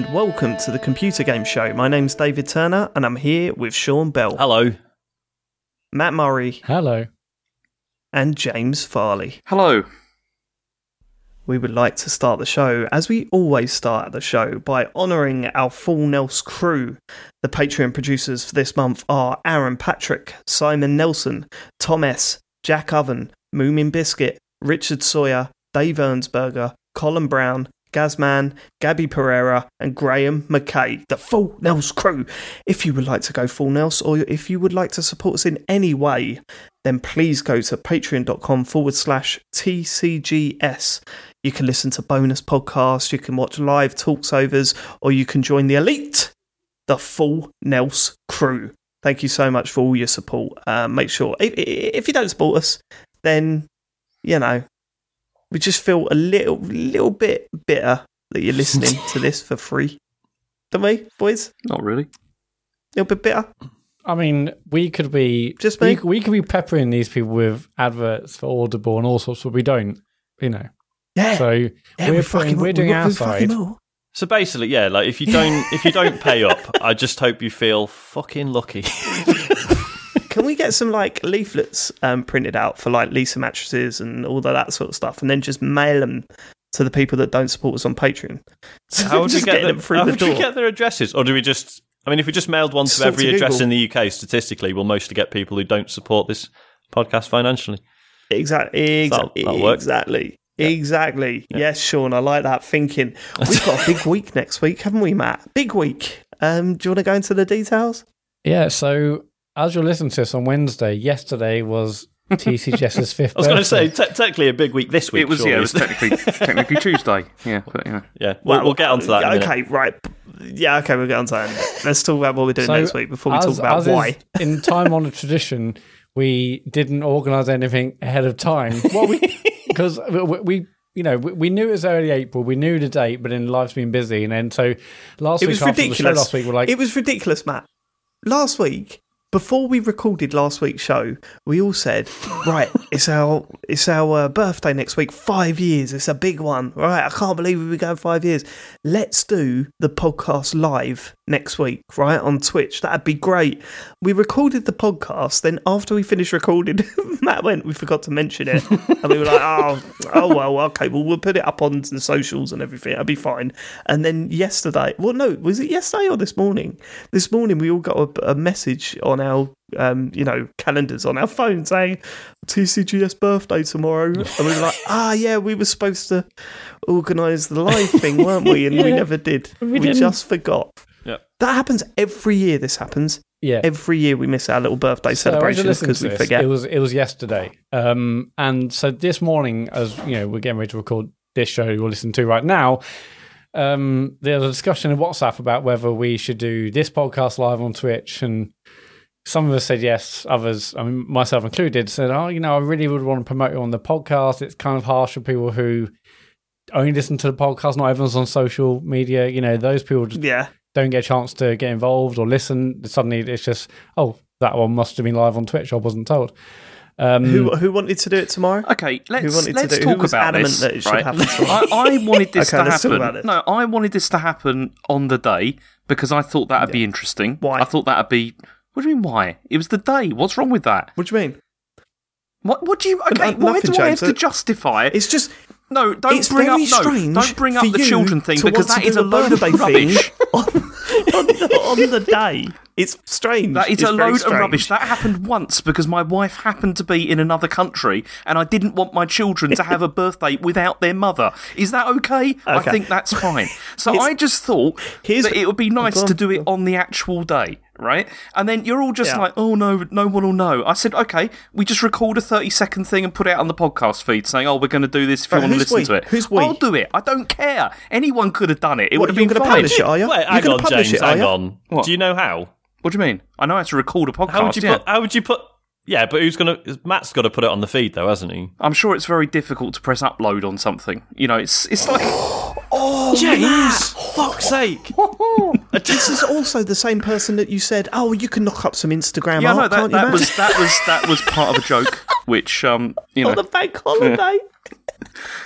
Hello and welcome to the Computer Game Show. My name's David Turner and I'm here with Sean Bell, Hello. Matt Murray, Hello. and James Farley. Hello. We would like to start the show, as we always start the show, by honouring our full Nels crew. The Patreon producers for this month are Aaron Patrick, Simon Nelson, Tom S., Jack Oven, Moomin Biscuit, Richard Sawyer, Dave Ernsberger, Colin Brown, Gazman, Gabby Pereira, and Graham McKay, the full Nels crew. If you would like to go full Nels, or if you would like to support us in any way, then please go to patreon.com forward slash TCGS. You can listen to bonus podcasts, you can watch live talks overs, or you can join the elite, the full Nels crew. Thank you so much for all your support. Uh, make sure, if, if you don't support us, then, you know, we just feel a little, little bit bitter that you're listening to this for free. Don't we, boys? Not really. A little bit bitter? I mean, we could be Just we, me? we could be peppering these people with adverts for Audible and all sorts, but we don't. You know, Yeah. so Yeah, we're we putting, fucking- we're doing we- our we side. So basically, yeah, like if you don't if you don't pay up, I just hope you feel fucking lucky. Can we get some like leaflets um, printed out for like Lisa mattresses and all of that sort of stuff, and then just mail them to the people that don't support us on Patreon? So How would we get them, them through how the would door? we get their addresses, or do we just? I mean, if we just mailed one to Just talk every to address in the UK, statistically, we'll mostly get people who don't support this podcast financially. Exactly. That'll- Exactly. that'll work. Exactly. Exactly. Yes, Sean, I like that thinking. We've got a big week next week, haven't we, Matt? Big week. Um, do you want to go into the details? Yeah. So as you're listening to this on Wednesday, yesterday was TCGS's fifth. I was going to say, te- technically, a big week this week. it was surely. yeah, it was technically technically Tuesday. Yeah, but yeah. yeah. We'll, we'll get onto that. In a. Okay, right. Yeah, okay, we'll get onto that. in a minute. Let's talk about what we're doing So, next week before we as- talk about as is why. in time honored tradition, we didn't organise anything ahead of time. Well, we because we, we you know we, we knew it was early April, we knew the date, but then life's been busy, and then so last It week was after the show ridiculous. last week we're like it was ridiculous, Matt. Last week, before we recorded last week's show, we all said, "Right, it's our it's our uh, birthday next week. Five years. It's a big one. Right? I can't believe we've been going five years. Let's do the podcast live next week, right on Twitch. That'd be great." We recorded the podcast. Then after we finished recording, Matt went. We forgot to mention it, and we were like, "Oh, oh well, okay. Well, we'll put it up on the socials and everything. That'd be fine." And then yesterday, well, no, was it yesterday or this morning? This morning, we all got a, a message on our, um, you know, calendars on our phone saying TCGS birthday tomorrow, and we were like, "Ah, yeah, we were supposed to organise the live thing, weren't we?" And we never did. We We, just forgot. Yeah. That happens every year. This happens yeah. every year. We miss our little birthday So celebrations because we this, forget. It was it was yesterday, um, and so this morning, as you know, we're getting ready to record this show you're listening to right now. Um, there's a discussion in WhatsApp about whether we should do this podcast live on Twitch, and some of us said yes, others, I mean myself included, said, "Oh, you know, I really would want to promote you on the podcast. It's kind of harsh for people who only listen to the podcast. Not everyone's on social media. You know, those people just yeah, don't get a chance to get involved or listen. Suddenly, it's just, oh, that one must have been live on Twitch. I wasn't told. Um, who who wanted to do it tomorrow? Okay, let's wanted let's do- who talk was about adamant this. that it should right? happen tomorrow? I, I wanted this Okay, to let's talk happen. about it. No, I wanted this to happen on the day because I thought that'd be interesting. Why? I thought that'd be. What do you mean? Why? It was the day. What's wrong with that? What do you mean? What? What do you? Okay, no- why nothing, do I have James. to justify it? It's just No, don't it's bring very up no, don't bring up the children thing because that is a load of rubbish. on, on, the, on the day. It's strange. That is It's a load of rubbish. That happened once because my wife happened to be in another country and I didn't want my children to have a birthday without their mother. Is that okay? I think that's fine. So I just thought that it would be nice to do it on the actual day, right? And then you're all just Yeah. like, oh no, no one will know. I said, okay, we just record a 30 second thing and put it out on the podcast feed saying, oh, we're going to do this if you want to listen we? to it. Who's we? I'll do it. I don't care. Anyone could have done it. It would have been gonna fine. publish it, are you? Wait, You're hang gonna on, publish James. it, hang on. What? Do you know how? What do you mean? I know how to record a podcast. How would you yeah. put? How would you put? Yeah, but who's gonna? Matt's got to put it on the feed though, hasn't he? I'm sure it's very difficult to press upload on something. You know, it's it's like Oh, James, fuck's sake! this is also the same person that you said, "Oh, you can knock up some Instagram yeah, no, that, can't you?" that Matt?" was that was that was part of a joke, which um, you know, on the bank holiday.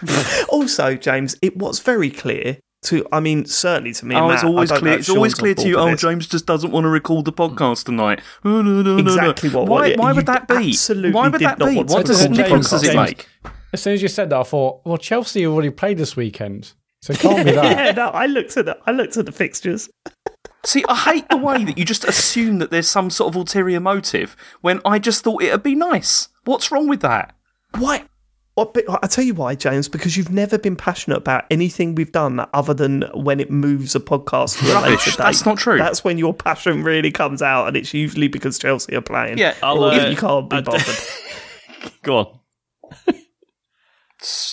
also, James, it was very clear To I mean, certainly to me. and Oh, Matt, it's always I don't know clear. It's always Sean's on clear to you. Oh. James just doesn't want to record the podcast tonight. Oh, no, no, no, no. Exactly what- Why? what- why would that be? absolutely Why would that be? What record the difference does it make? As soon as you said that, I thought, well, Chelsea already played this weekend, so it can't be that. yeah, no, I looked at the I looked at the fixtures. See, I hate the way that you just assume that there's some sort of ulterior motive when I just thought it'd be nice. What's wrong with that? Why? What, but I tell you why, James, because you've never been passionate about anything we've done other than when it moves a podcast to a later date. That's not true. That's when your passion really comes out, and it's usually because Chelsea are playing. Yeah, I'll, or uh, you can't be I- bothered. Go on.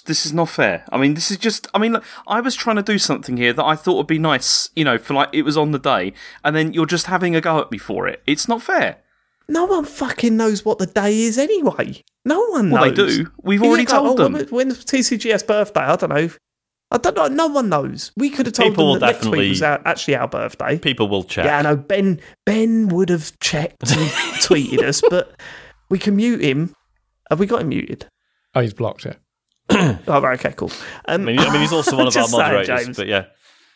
this is not fair. I mean, this is just. I mean, look, I was trying to do something here that I thought would be nice, you know, for like it was on the day, and then you're just having a go at me for it. It's not fair. No one fucking knows what the day is anyway. No one knows. Well, they do. We've already go, told oh, them. When's TCGS birthday? I don't know. I don't know. No one knows. We could have told People them that next definitely- week was our, actually our birthday. People will check. Yeah, I know. Ben Ben would have checked and tweeted us, but we can mute him. Have we got him muted? Oh, he's blocked it. Oh, right, okay, cool. Um, I mean, I mean, he's also one of our Just saying, moderators, James. but yeah.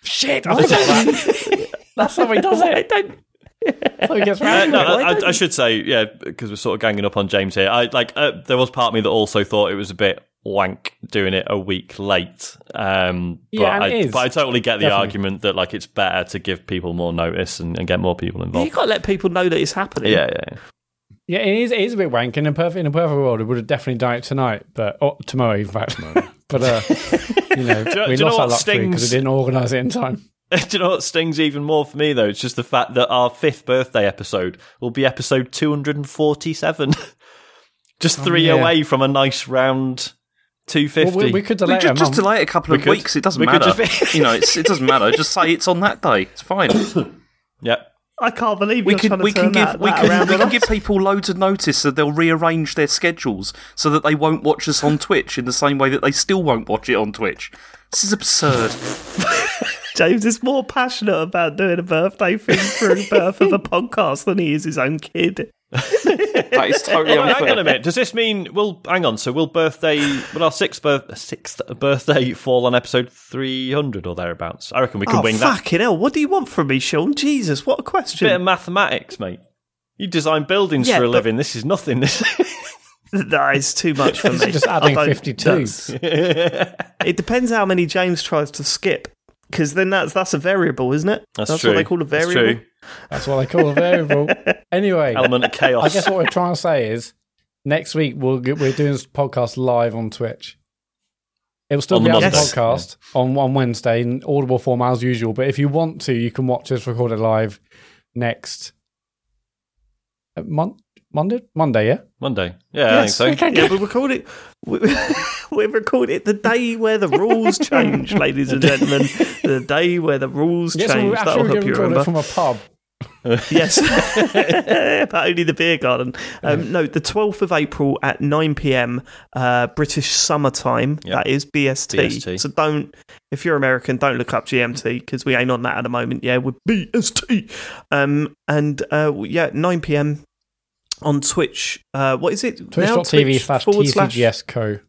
shit. I forgot that. That's how he does I it. don't. So he gets Uh, no, to it. why I, I should say, yeah, because we're sort of ganging up on James here. I like uh, there was part of me that also thought it was a bit wank doing it a week late. Um, Yeah, but, and I, it is. but I totally get the Definitely. argument that like it's better to give people more notice and, and get more people involved. You involved. got to let people know that it's happening. Yeah, yeah, yeah. Yeah, it is, it is a bit wank. In a perfect, in a perfect world, it would have definitely done it tonight, but or tomorrow, in fact. but uh, you know, Do we do you know lost our luck because we didn't organise it in time. Do you know what stings even more for me though? It's just the fact that our fifth birthday episode will be episode two hundred and forty-seven, just oh, three yeah. away from a nice round 250. Well, we, we could delay We it a just, just delay it a couple We of could. weeks. It doesn't We matter. just you know, it's, it doesn't matter. Just say it's on that day. It's fine. yeah. I can't believe We you're can trying to we can give that, we that can we can give people loads of notice so they'll rearrange their schedules so that they won't watch us on Twitch in the same way that they still won't watch it on Twitch. This is absurd. James is more passionate about doing a birthday thing for the birth of a podcast than he is his own kid. That is totally Well, hang on a minute. Does this mean we'll hang on? So will birthday, will our sixth birth, sixth birthday fall on episode three hundred or thereabouts? I reckon we can oh, wing that. fucking hell. What do you want from me, Sean? Jesus, what a question. Bit of mathematics, mate. You design buildings Yeah, for a but- living. This is nothing. This. that is too much for me. just I adding don't- 52. It depends how many James tries to skip. Because then that's that's a variable, isn't it? That's, that's true. what they call a That's variable. true. That's what they call a variable. Anyway, Element of chaos. I guess what we're trying to say is next week we'll get, we're doing this podcast live on Twitch. It will still On be the out as a Monday. podcast on, on Wednesday in audible form as usual. But if you want to, you can watch us record it live next uh, mon- Monday. Monday, yeah. Monday. Yeah, I think so. Yeah, we record it. We, we record it the day where the rules change, ladies and gentlemen. The day where the rules Yes, change. we That'll actually help we you remember. it from a pub. Yes, but only the beer garden. Um, no, the twelfth of April at nine pm, uh, British summertime. Yep. That is BST. BST. So don't, if you're American, don't look up GMT because we ain't on that at the moment. Yeah, we're BST. Um, and uh, yeah, nine pm on Twitch. Uh, what is it? now? Twitch.tv Twitch slash forward slash- TCGS co.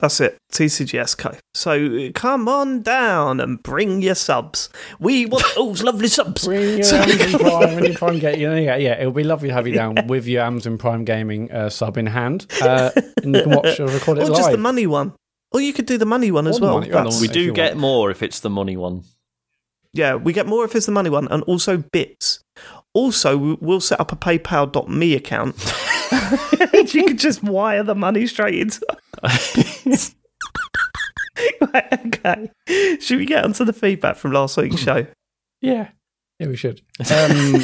That's it, TCGS Co. So come on down and bring your subs. We want those lovely subs. Bring your So- Amazon Prime when you Prime get you know, yeah, yeah. It'll be lovely to have you down with your Amazon Prime Gaming uh, sub in hand, uh, and you can watch or record it or live. just the money one. Or you could do the money one as Or the well. money- or the That's- We do get want. more if it's the money one. Yeah, we get more if it's the money one, and also bits. Also, we- we'll set up a PayPal.me account. you can just wire the money straight into. right, okay. Should we get onto the feedback from last week's show? Yeah, yeah, we should. Um,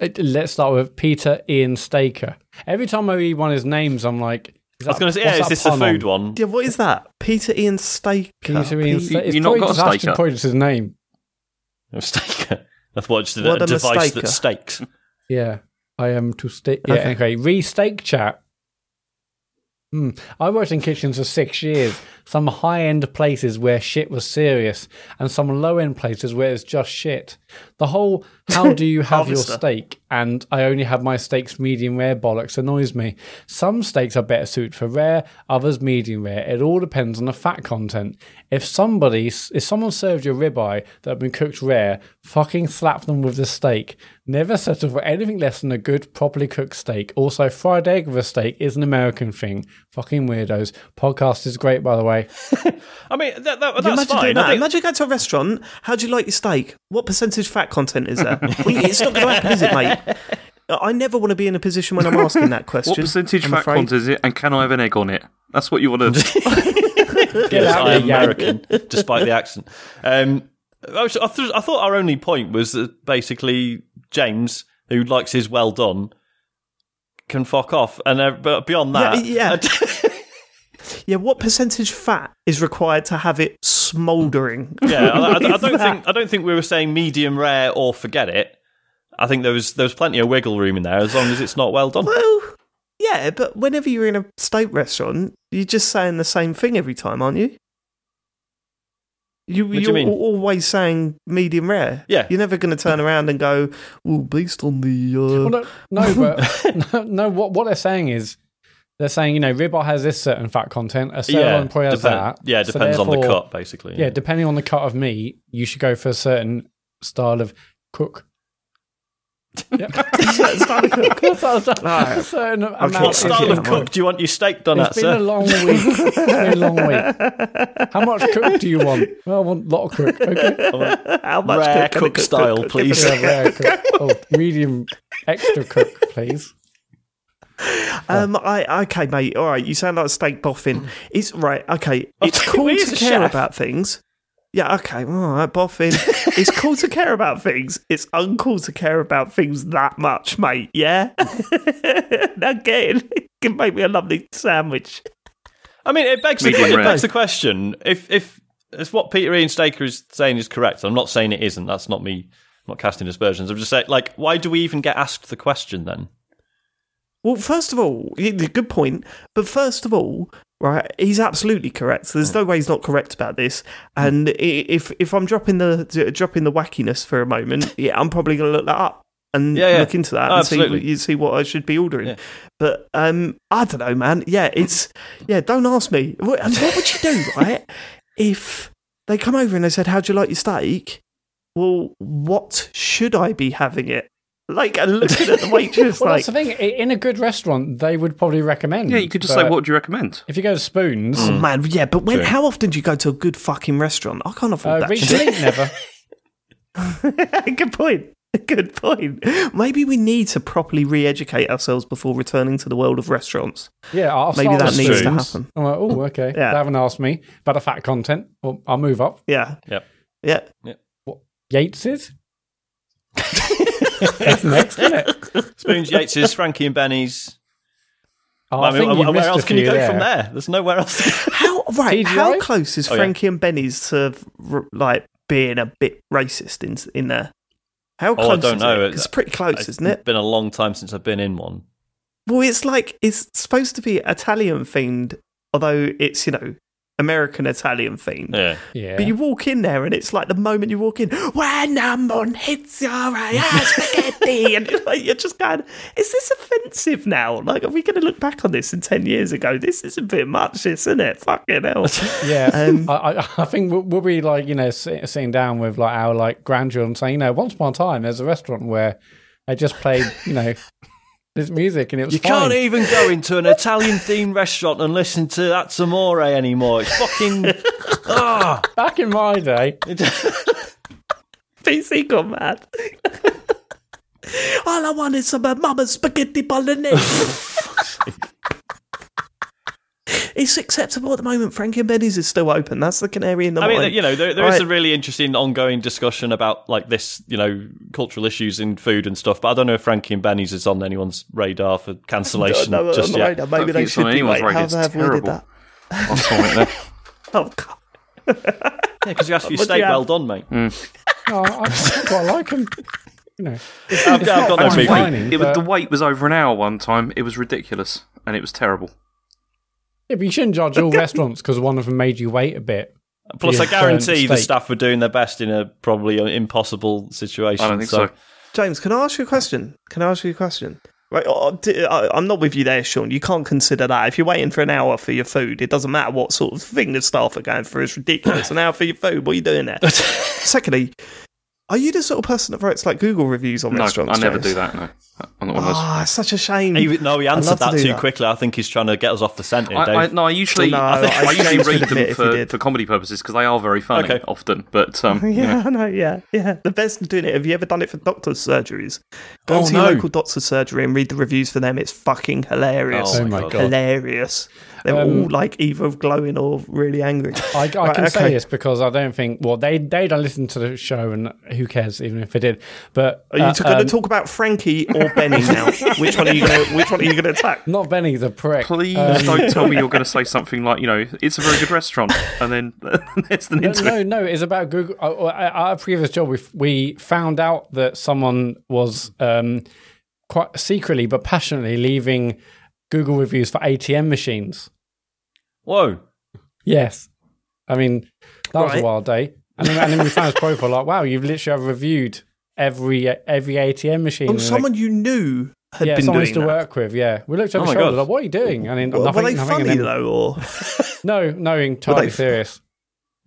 let's start with Peter Ian Staker. Every time I read one of his names, I'm like, I was going to say, yeah, is this the food one? Yeah, what is that? Peter Ian Staker. Peter Ian Staker. It's you not got a just actually staker? probably just his name. A staker. I've watched a, What a a device mistaker. that stakes. Yeah, I am to stake. Yeah, Okay. okay. Re-steak chat. Hmm. I worked in kitchens for six years. Some high-end places where shit was serious, and some low-end places where it's just shit. The whole "how do you have your Harvester. steak?" And I only have my steaks medium rare bollocks annoys me. Some steaks are better suited for rare, others medium rare. It all depends on the fat content. If somebody, if someone served you a ribeye that had been cooked rare, fucking slap them with the steak. Never settle for anything less than a good, properly cooked steak. Also, fried egg with a steak is an American thing. Fucking weirdos. Podcast is great, by the way. I mean, that, that, You that's imagine fine. doing I that. think- Imagine going to a restaurant. How do you like your steak? What percentage fat content is there? well, it's not going to happen, is it, mate? I never want to be in a position when I'm asking that question. What percentage I'm fat afraid. content is it, and can I have an egg on it? That's what you want to. Get Yes, out I am American, despite the accent. Um, I, was- I th- I thought our only point was that basically James, who likes his well done, can fuck off. And uh, but beyond that, Yeah, Yeah, what percentage fat is required to have it smouldering? yeah, I, I- I don't That- think I don't think we were saying medium rare or forget it. I think there was there was plenty of wiggle room in there as long as it's not well done. Well, yeah, but whenever you're in a steak restaurant, you're just saying the same thing every time, aren't you? You, do you you're mean? always saying medium rare. Yeah. You're never going to turn around and go, well, based on the. Uh, Well, no, no, but no, no, what what they're saying is they're saying you know ribeye has this certain fat content, a sirloin probably has depend- that. yeah, So depends on the cut, basically. Yeah, depending on the cut of meat, you should go for a certain style of cook. Yeah. style of cook. Certain Okay. amount What style of cook do you want your steak done It's at, been sir? a long week. It's been a long week. How much cook do you want? Well, I want a lot of cook. Okay. How much Rare cook, cook style, please. Yeah, rare cook. Oh, medium extra cook, please. Um, I okay, mate. All right, you sound like a steak boffin. It's right. Okay, it's cool to care chef. about things. Yeah, okay, all right, boffin. it's cool to care about things. It's uncool to care about things that much, mate. Yeah. now get it. You can make me a lovely sandwich. I mean, it begs, the, Medium it begs the question: if if if what Peter Ian Staker is saying is correct, I'm not saying it isn't. That's not me. I'm not casting aspersions. I'm just saying, like, why do we even get asked the question then? Well, first of all, good point. But first of all, right, he's absolutely correct. There's no way he's not correct about this. And if if I'm dropping the dropping the wackiness for a moment, yeah, I'm probably going to look that up and Yeah, yeah. look into that Oh, and see you see what I should be ordering. Yeah. But um, I don't know, man. Yeah, it's yeah. Don't ask me. What, what would you do, right? If they come over and they said, "How'd you like your steak?" Well, what should I be having it? Like, and looking at the waitress, Well, like, that's the thing. In a good restaurant, they would probably recommend. yeah, you could just say, "What do you recommend?" If you go to Spoons, Oh man, yeah, but when? True. How often do you go to a good fucking restaurant? I can't afford uh, that. recently, never. good point. Good point. Maybe we need to properly re-educate ourselves before returning to the world of restaurants. Yeah, I'll Maybe that with needs to happen. I'm like, oh, okay. Yeah. They haven't asked me about the fat content. Well, I'll move up. Yeah, Yep. yeah. Yep. What? Yates's. That's next, isn't it? Spoons, Yates's, Frankie and Benny's. Oh, I I mean, think where else a can you go there. from there? There's nowhere else. How right? How close is Oh, yeah. Frankie and Benny's to like being a bit racist in in there? How Oh, I close don't is know. it? It's pretty close, isn't it? It's been a long time since I've been in one. Well, it's like it's supposed to be Italian themed, although it's you know American Italian themed. Yeah. Yeah. But you walk in there, and it's like the moment you walk in, when a moon hits your eye, spaghetti, and you're, like, you're just going, "Is this offensive now? Like, are we going to look back on this in ten years ago? This is a bit much, isn't it? Fucking hell." Yeah, Um, I, I, I think we'll, we'll be like you know sitting down with like our like grandchildren saying, you know, once upon a time there's a restaurant where they just played you know this music and it was You fine. can't even go into an Italian themed restaurant and listen to That's Amore anymore. It's fucking. Ah! Back in my day, PC gone mad. All I want is some of Mama's spaghetti bolognese. it's acceptable at the moment. Frankie and Benny's is still open. That's the canary in the I mine. mean, you know, there, there is Right. a really interesting ongoing discussion about like this, you know, cultural issues in food and stuff. But I don't know if Frankie and Benny's is on anyone's radar for cancellation No, no, just yet. radar. Maybe they think it's should on be. anyone's Wait, radar. how It's have I avoided that? Last time I. Oh god. Yeah, because you asked for your What you steak well done, mate. oh, I, I quite like him. You know, it's, I've, it's I've got no beef. It was, the wait was over an hour one time. It was ridiculous, and it was terrible. Yeah, but you shouldn't judge all restaurants because one of them made you wait a bit. Plus, I guarantee the staff were doing their best in a probably impossible situation. I don't think so. James, can I ask you a question? Can I ask you a question? Right, d- I- I'm not with you there, Sean. You can't consider that. If you're waiting for an hour for your food, it doesn't matter what sort of thing the staff are going through. It's ridiculous. an hour for your food. What are you doing there? Secondly, are you the sort of person that writes like Google reviews on No, restaurants? I never James? do that. No, I'm not one of those. Ah, it's such a shame. He, no, he answered love to that too that. quickly. I think he's trying to get us off the scent here, I, Dave. I, no, I usually, No, I, think, I I usually read them admit if he for, for comedy purposes because they are very funny Okay. often. But um, Yeah, yeah. I know. Yeah, yeah. The best at doing it. Have you ever done it for doctors' surgeries? Go Oh, to your no. local doctor's surgery and read the reviews for them. It's fucking hilarious. Oh Oh my God. god! Hilarious. They're Um, all like either glowing or really angry. I, I Right, can say this because I don't think. Well, they they don't listen to the show, and who cares, even if they did. But Are you uh, going to um, talk about Frankie or Benny now? which one are you going to? Which one are you going to attack? Not Benny the prick. Please Um, don't tell me you're going to say something like, you know, it's a very good restaurant, and then it's the No, no, no, it's about Google. uh, uh, At our previous job, we we found out that someone was um, quite secretly but passionately leaving Google reviews for ATM machines. Whoa. Yes, I mean that was a wild day. And then, and then we found his profile like, wow, you've literally reviewed every every ATM machine. Oh, And, like, someone you knew had yeah, been someone I doing used to that. work with. Yeah, we looked over Oh his shoulder God. like, what are you doing? And then Were, nothing, were they nothing, funny then- though, or No, no, entirely they- serious.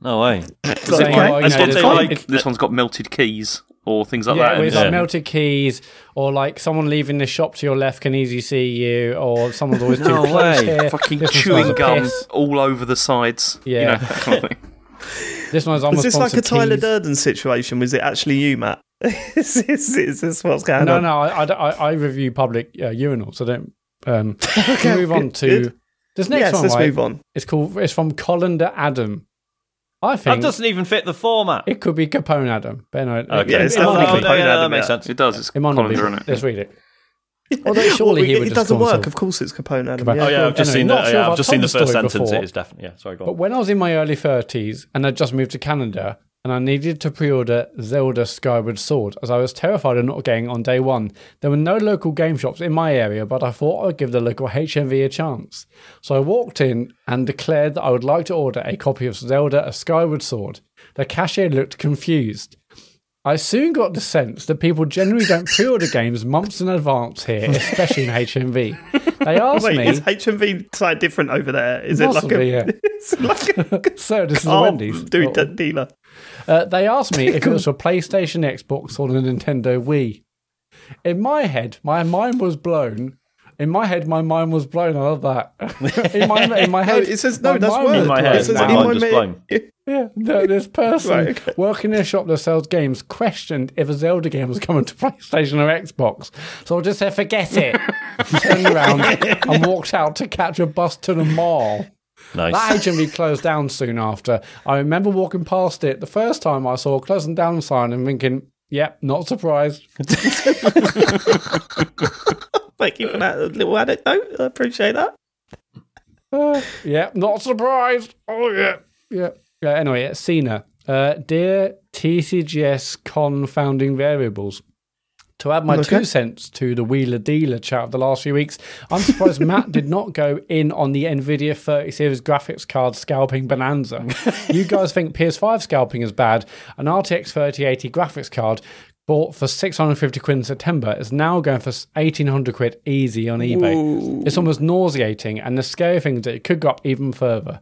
No way. Saying, Okay. oh, you know, did there's they like- like- This one's got melted keys or things like yeah, that. with Yeah. like melted keys, or like someone leaving the shop to your left can easily see you, or someone's always too No close way. here. Fucking This chewing smells gum piss. all over the sides. Yeah, You Yeah. know, that kind of thing. This one's was almost this like a Tyler Durden situation? Was it actually you, Matt? is, this, is this what's going No, on? no, I, I, I review public uh, urinals, so don't. Um, Okay, move on to good. this next yes, one. let's right? move on. It's called. It's from Colander Adam. I think That doesn't even fit the format. it could be Capone Adam, but no, it, Okay. Yeah, it, it's it definitely not be. no, Capone yeah, that makes yeah. sense. It does. It's It might not be. colander, innit? Let's read it. Although surely Well, he it, would it doesn't work. himself- Of course, it's Capone Adam. Capone. Oh, yeah, Oh yeah, I've just Anyway, seen not that. sure Yeah, if I've I've just seen the told the first story sentence. before. It is definitely yeah. Sorry, go But when I was in my early 30s and I'd just moved to Canada and I needed to pre order Zelda Skyward Sword as I was terrified of not getting on day one, there were no local game shops in my area, but I thought I'd give the local HMV a chance. So I walked in and declared that I would like to order a copy of Zelda A Skyward Sword. The cashier looked confused. I soon got the sense that people generally don't pre order games months in advance here, especially in HMV. They asked Wait, me. is HMV slightly different over there? Is Possibly, it like a? yeah. It's like a so this is a Wendy's. dude, Oh, dealer. Uh, they asked me if it was for PlayStation, Xbox, or the Nintendo Wii. In my head, my mind was blown. In my head, my mind was blown. I love that. in my in my No, head, it says no. That's mind word. In my head, It says my in mind my was ma- blown. Yeah, no, this person Right, okay. working in a shop that sells games questioned if a Zelda game was coming to PlayStation or Xbox. So I just said, forget it. Turned around and walked out to catch a bus to the mall. Nice. That HMV closed down soon after. I remember walking past it the first time I saw a closing down sign and thinking, yep, not surprised. Thank you for that little anecdote. I appreciate that. Uh, yeah, not surprised. Oh, yeah. Yeah. Yeah anyway, Cena. Uh, dear TCGS confounding variables. To add my Okay. two cents to the Wheeler Dealer chat of the last few weeks, I'm surprised Matt did not go in on the Nvidia 30 series graphics card scalping bonanza. you guys think PS5 scalping is bad. An RTX 3080 graphics card bought for 650 quid in September is now going for 1800 quid easy on eBay. It's almost nauseating, and the scary thing is that it could go up even further.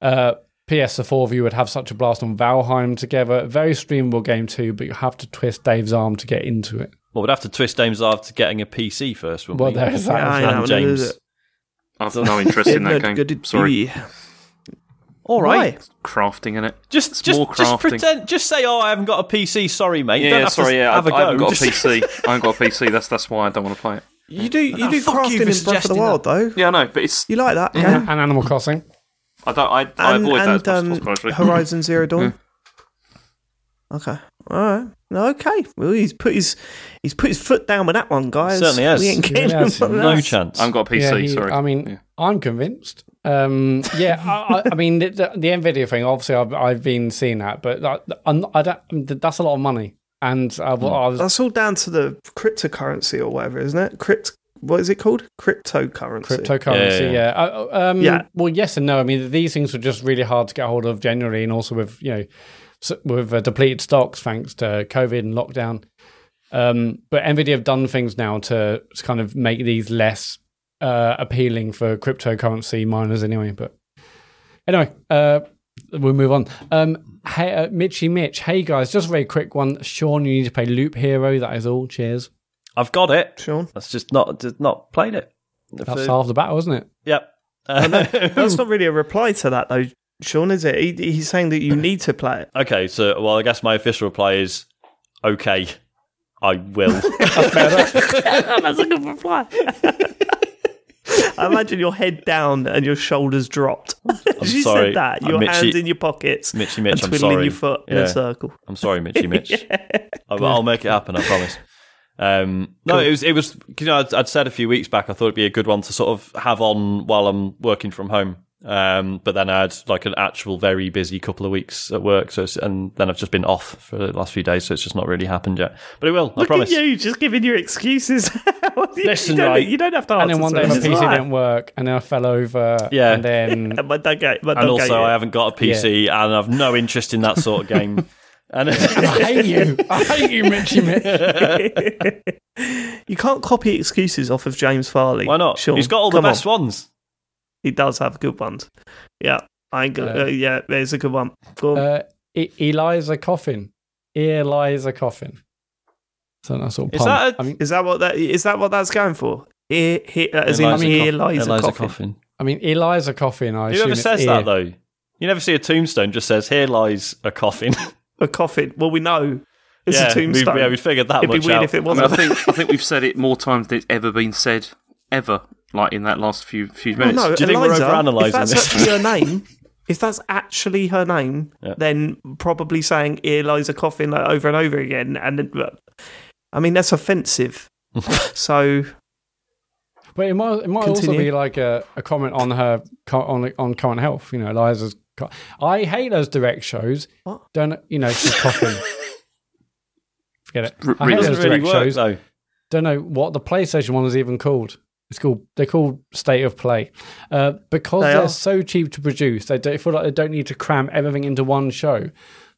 Uh, PS, the four of you would have such a blast on Valheim together. Very streamable game too, but you have to twist Dave's arm to get into it. Well, we'd have to twist Dave's arm to getting a PC first, wouldn't Well, we? there's that. Yeah, I And James. what is it? I've no interest in that It game. Sorry. be. All right. Why? Crafting in it. Just, It's just, more just pretend. Just say, "Oh, I haven't got a PC. Sorry, mate." You don't Yeah, have sorry, to yeah, have I, a go. I haven't got a PC. I haven't got a PC. That's that's why I don't want to play it. You do you Oh, do fuck you crafting for in Breath of the suggesting Wild though. Yeah, I know, but it's You like that? yeah. game? and Animal Crossing. I don't. I, I and, avoid that as and much as um, possible. Horizon Zero Dawn. Okay, all right, okay. Well, he's put his he's put his foot down with that one, guys. Certainly has. We ain't He getting has. him no that. chance. I haven't got a PC. Yeah, he- sorry. I mean, Yeah. I'm convinced. Um, yeah, I, I, I mean, the, the, the Nvidia thing. Obviously, I've, I've been seeing that, but I, I'm, don't. That's a lot of money, and uh, Hmm. I was That's all down to the cryptocurrency or whatever, isn't it? Crypt. What is it called? Cryptocurrency. cryptocurrency. Yeah, Yeah, yeah, Uh, um, Yeah. Well, yes and no. I mean, these things were just really hard to get hold of generally, and also with you know, with uh, depleted stocks thanks to COVID and lockdown. Um, but Nvidia have done things now to, to kind of make these less uh, appealing for cryptocurrency miners anyway. But anyway, uh, we'll move on. Um, hey, uh, Mitchy Mitch. Hey guys, just a very quick one. Sean, you need to play Loop Hero. That is all. Cheers. I've got it. Sean? That's just not just not played it. That's half the battle, isn't it? Yep. That's not really a reply to that, though, Sean, is it? He, he's saying that you need to play it. Okay, so well, I guess my official reply is okay. I will. That's a good reply. I imagine your head down and your shoulders dropped. As you sorry. said that, I'm your Mitchy- hands in your pockets, Mitchy Mitch, and I'm twiddling sorry. your foot in a circle. I'm sorry, Mitchy Mitch. I'll, I'll make it happen. I promise. Um, no, it was it was. You know, I'd, I'd said a few weeks back I thought it'd be a good one to sort of have on while I'm working from home. Um, but then I had like an actual very busy couple of weeks at work, so it's, and then I've just been off for the last few days, so it's just not really happened yet. But it will. I Look promise. at you, just giving your excuses. You Listen, don't, right. you don't have to And then one day my PC all right. didn't work, and then I fell over. Yeah. And then But don't get, but And don't get also, you. I haven't got a PC, and I've no interest in that sort of game. And I hate you. I hate you, Mitchy Mitch. You can't copy excuses off of James Farley. why not? Sean, He's got all the come on. best ones. He does have good ones. Yeah, I ain't go- Uh, uh, yeah, there's a good one. Go on. Uh, E- Eliza Coffin. Eliza Coffin. So that's all. Is pun. that a- I mean, is that what that is? That what that's going for? Here, here, uh, as in Eliza here Coffin. lies a Eliza coffin. Coffin. I mean, Eliza Coffin. I Who assume ever says ear. that though? You never see a tombstone just says "Here lies a coffin." A coffin. Well, we know it's yeah, a tombstone. We, yeah, we figured that It'd be weird out. if it wasn't. I think I think we've said it more times than it's ever been said ever. Like in that last few few Well, minutes. no, Do you think we're Eliza, overanalyzing if that's this? actually her name, if that's actually her name, Yeah. then probably saying Eliza coffin" like, over and over again, and then- I mean that's offensive. so But it might, it might also be like a, a comment on her on on current health. You know, Eliza's. Co- I hate those direct shows. What? Don't you know? She's coughing. Forget it. R- I hate those really direct work shows. though. Don't know what the PlayStation one is even called. It's called they're called State of Play uh, because They they are are. so cheap to produce. They don't feel like they don't need to cram everything into one show.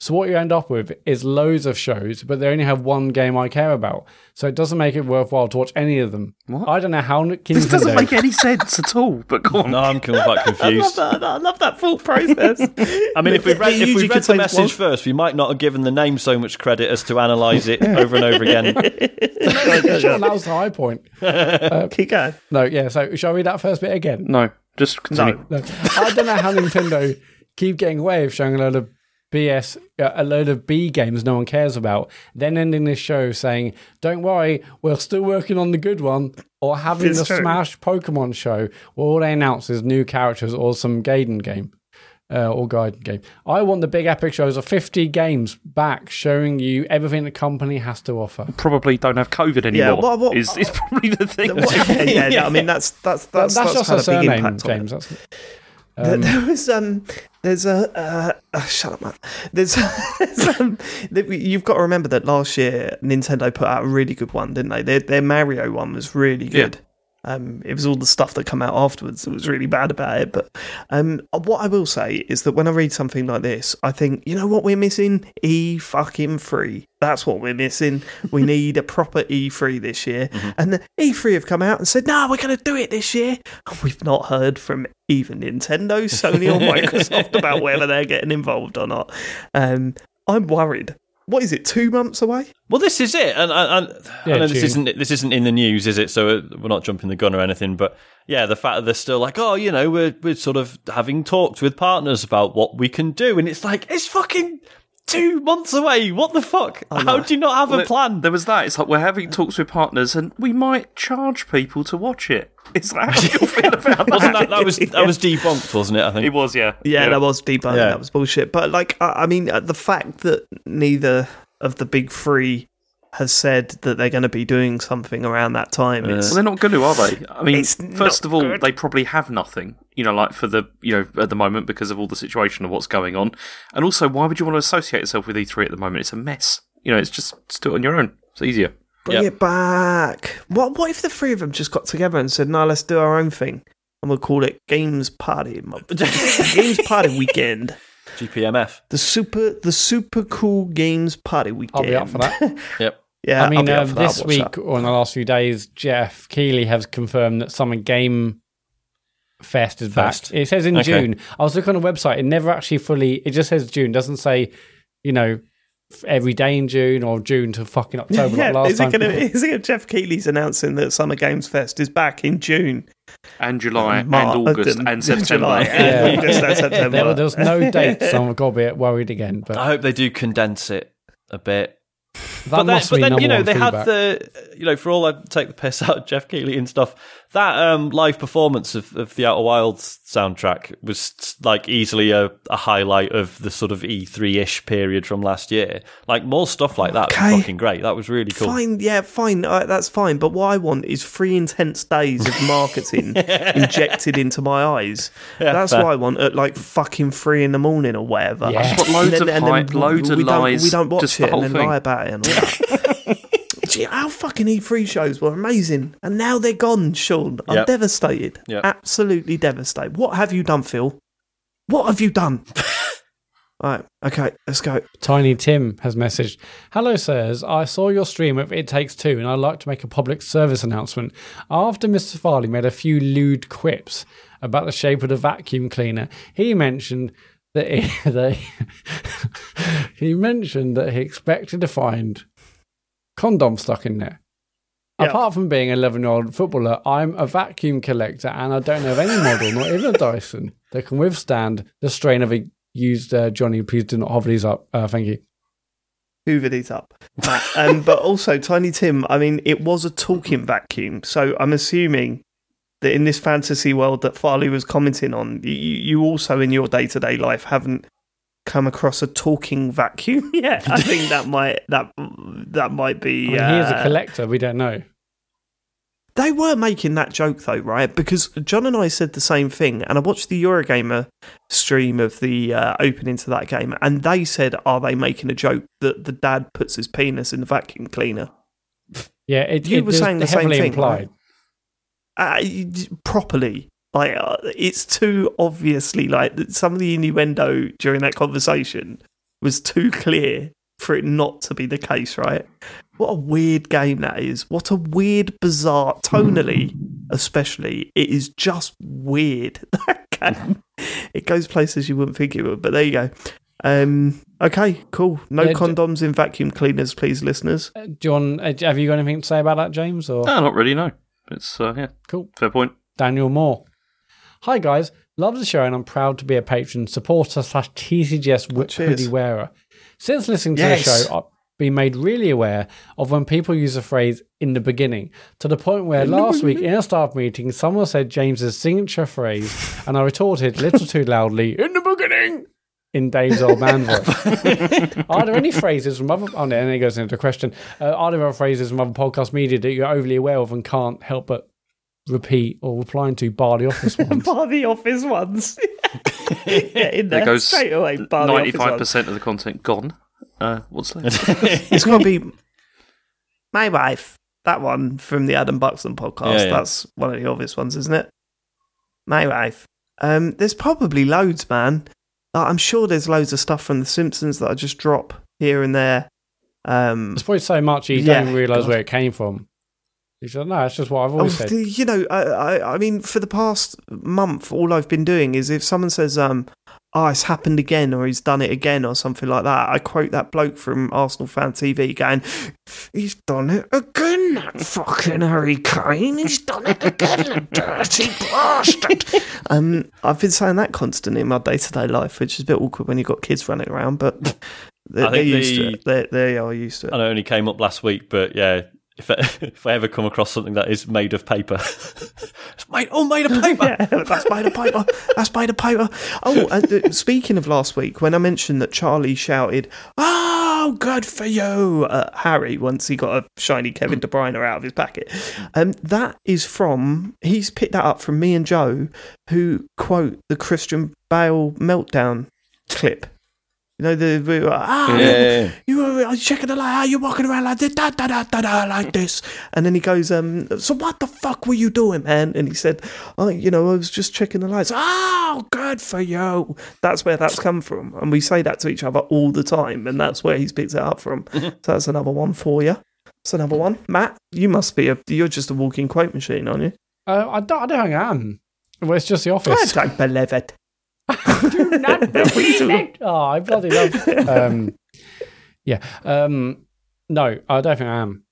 So what you end up with is loads of shows, but they only have one game I care about. So it doesn't make it worthwhile to watch any of them. What? I don't know how Nintendo. this doesn't make any sense at all. But go on. No, I'm coming back I love confused. that. I love that thought process. I mean, if we read, if we read the contains message one- first, we might not have given the name so much credit as to analyse it over and over again. Sure, that was the high point. Uh, keep going. No, yeah. So shall I read that first bit again? No, just continue. No. No. I don't know how Nintendo keep getting away with showing a load of BS, uh, a load of B games no one cares about, then ending this show saying, "Don't worry, we're still working on the good one," or having It's the true. Smash Pokemon show where all they announce is new characters or some Gaiden game. Uh, or Gaiden game. I want the big epic shows of 50 games back showing you everything the company has to offer. Probably don't have COVID anymore. what- what- is, is probably the thing. What- yeah, yeah, I mean that's that's that's, That's, that's, just had a a big surname, impact on it. James. That's, There- um, there was um, there's a uh, uh, shut up, man. There's, there's um, you've got to remember that last year Nintendo put out a really good one, didn't they? Their, their Mario one was really Yeah. Um, it was all the stuff that come out afterwards that was really bad about it. But um, what I will say is that when I read something like this, I think you know what we're missing: E fucking free. That's what we're missing. We need a proper E3 this year. And the E3 have come out and said, "No, we're going to do it this year." And we've not heard from even Nintendo, Sony, or Microsoft about whether they're getting involved or not. Um, I'm worried. What is it? Two months away? Well, this is it, and, and, and Yeah, I know this isn't this isn't in the news, is it? So uh, we're not jumping the gun or anything. But yeah, the fact that they're still like, oh, you know, we're we're sort of having talks with partners about what we can do, and it's like it's fucking two months away. What the fuck? How do you not have Well, a plan? There was that. It's like we're having talks with partners, and we might charge people to watch it. It's like how you feel about Wasn't that? that that was that was debunked, wasn't it? I think It was, yeah. Yeah, that was debunked. Yeah. That was bullshit. But like, I, I mean, uh, the fact that neither of the big three has said that they're going to be doing something around that time is Well, they're not going to, are they? I mean, first of all, good. they probably have nothing, you know, like for the, you know, at the moment because of all the situation of what's going on. And also, why would you want to associate yourself with E3 at the moment? It's a mess. You know, it's just, just do it on your own. It's easier. Bring Yep. it back. What? What if the three of them just got together and said, "No, let's do our own thing," and we'll call it Games Party, Games Party Weekend. GPMF. The super, the super cool Games Party Weekend. I'll be up for that. Yep. Yeah, I mean, uh, for that. this week that. or in the last few days, Geoff Keighley has confirmed that Summer Game Fest is Fest. back. It says in Okay. June. I was looking on the website; it never actually fully. It just says June. Doesn't say, you know, f- every day in June or June to fucking October yeah, like last is it time. gonna is it Geoff Keighley's announcing that Summer Games Fest is back in June, And July, Mar- and August, uh, and September. July, Yeah. August and September. there, there was no date, so I've got a bit worried again. But I hope they do condense it a bit. that but then, must but be then you know they feedback. had the you know for all I take the piss out of Geoff Keighley and stuff. That um, live performance of, of the Outer Wilds soundtrack was like easily a, a highlight of the sort of E3 ish period from last year. Like more stuff like that Okay. was fucking great. That was really cool. Fine, yeah, fine. Uh, that's fine. But what I want is three intense days of marketing injected into my eyes. that's fair. what I want at like fucking three in the morning or whatever. Yeah. I just want loads And of and hype, loads of we don't, lies, We don't watch just the it and then thing. lie about it and all our fucking E3 shows were amazing, and now they're gone, Sean. I'm Yep. devastated. Yep. Absolutely devastated. What have you done, Phil? What have you done? All right, okay, let's go. Tiny Tim has messaged, Hello, sirs. I saw your stream of It Takes Two, and I'd like to make a public service announcement. After Mr. Farley made a few lewd quips about the shape of the vacuum cleaner, he mentioned that he, that he mentioned that he expected to find condom stuck in there. Yeah. Apart from being an 11 year old footballer, I'm a vacuum collector and I don't have any model, not even a Dyson, that can withstand the strain of a used uh, Johnny. Please do not hover these up. Uh, thank you. hoover these up. um, but also, Tiny Tim, I mean, it was a talking vacuum. So I'm assuming that in this fantasy world that Farley was commenting on, you, you also in your day to day life haven't come across a talking vacuum yet. I think that might that that might be. I mean, he is a uh, collector. We don't know. They were making that joke though, right? Because John and I said the same thing, and I watched the Eurogamer stream of the uh, opening to that game, and they said, "Are they making a joke that the dad puts his penis in the vacuum cleaner?" Yeah, it, You it were was saying the same thing, implied. uh, properly. Like uh, it's too obviously like some of the innuendo during that conversation was too clear for it not to be the case, right? What a weird game that is. What a weird, bizarre, tonally, especially. It is just weird. That game. It goes places you wouldn't think it would, but there you go. Um, okay, cool. No Yeah, d- condoms in vacuum cleaners, please, listeners. Uh, John, uh, have you got anything to say about that, James? Or No, not really. No, it's uh, yeah, cool. fair point. Daniel Moore. Hi guys, love the show and I'm proud to be a patron, supporter slash TCGS wi- hoodie wearer. Since listening to Yes. the show, I've been made really aware of when people use the phrase in the beginning, to the point where last week in a staff meeting, someone said James's signature phrase, and I retorted a little too loudly, in the beginning, in Dave's old man voice. are there any phrases from other, oh no, and then it goes into the question, uh, are there other phrases from other podcast media that you're overly aware of and can't help but repeat or replying to bar the office ones? Bar the office ones. Get in there There goes straight away. Bar the office Ninety-five ones. percent of the content gone. Uh, what's left? it's going to be my wife. That one from the Adam Buxton podcast. Yeah, yeah. That's one of the obvious ones, isn't it? My wife. Um, there's probably loads, man. I'm sure there's loads of stuff from The Simpsons that I just drop here and there. Um, It's probably so much you Yeah, don't realise where it came from. You said, no, it's just what I've Oh, always said. you know, I, I, I mean, for the past month, all I've been doing is if someone says, um, "Oh, it's happened again," or "He's done it again," or something like that, I quote that bloke from Arsenal Fan TV going, "He's done it again, that fucking Harry Kane. He's done it again, that dirty bastard." um, I've been saying that constantly in my day to day life, which is a bit awkward when you've got kids running around, but. They're, I they're used to it. They, they are used to it. I know it only came up last week, but yeah, if I, if I ever come across something that is made of paper, it's made oh made of paper. yeah, that's made of paper. That's made of paper. Oh, and, uh, speaking of last week, when I mentioned that Charlie shouted, "Oh, good for you," at Harry once he got a shiny Kevin De Bruyne out of his packet, um, that is from he's picked that up from me and Joe, who quote the Christian Bale meltdown clip. You know the we were, ah, Yeah. you were checking the light. How you walking around like this, da, da, da, da, da, like this? And then he goes, um, so what the fuck were you doing, man? And he said, oh, you know, I was just checking the lights. Oh, good for you. That's where that's come from, and we say that to each other all the time, and that's where he's picked it up from. so that's another one for you. That's another one. Matt, you must be a. You're just a walking quote machine, aren't you? Uh, I don't. I don't think I am. Well, it's just the office. I don't believe it. do not believe it. Oh, I bloody love. Um, yeah. Um, no, I don't think I am.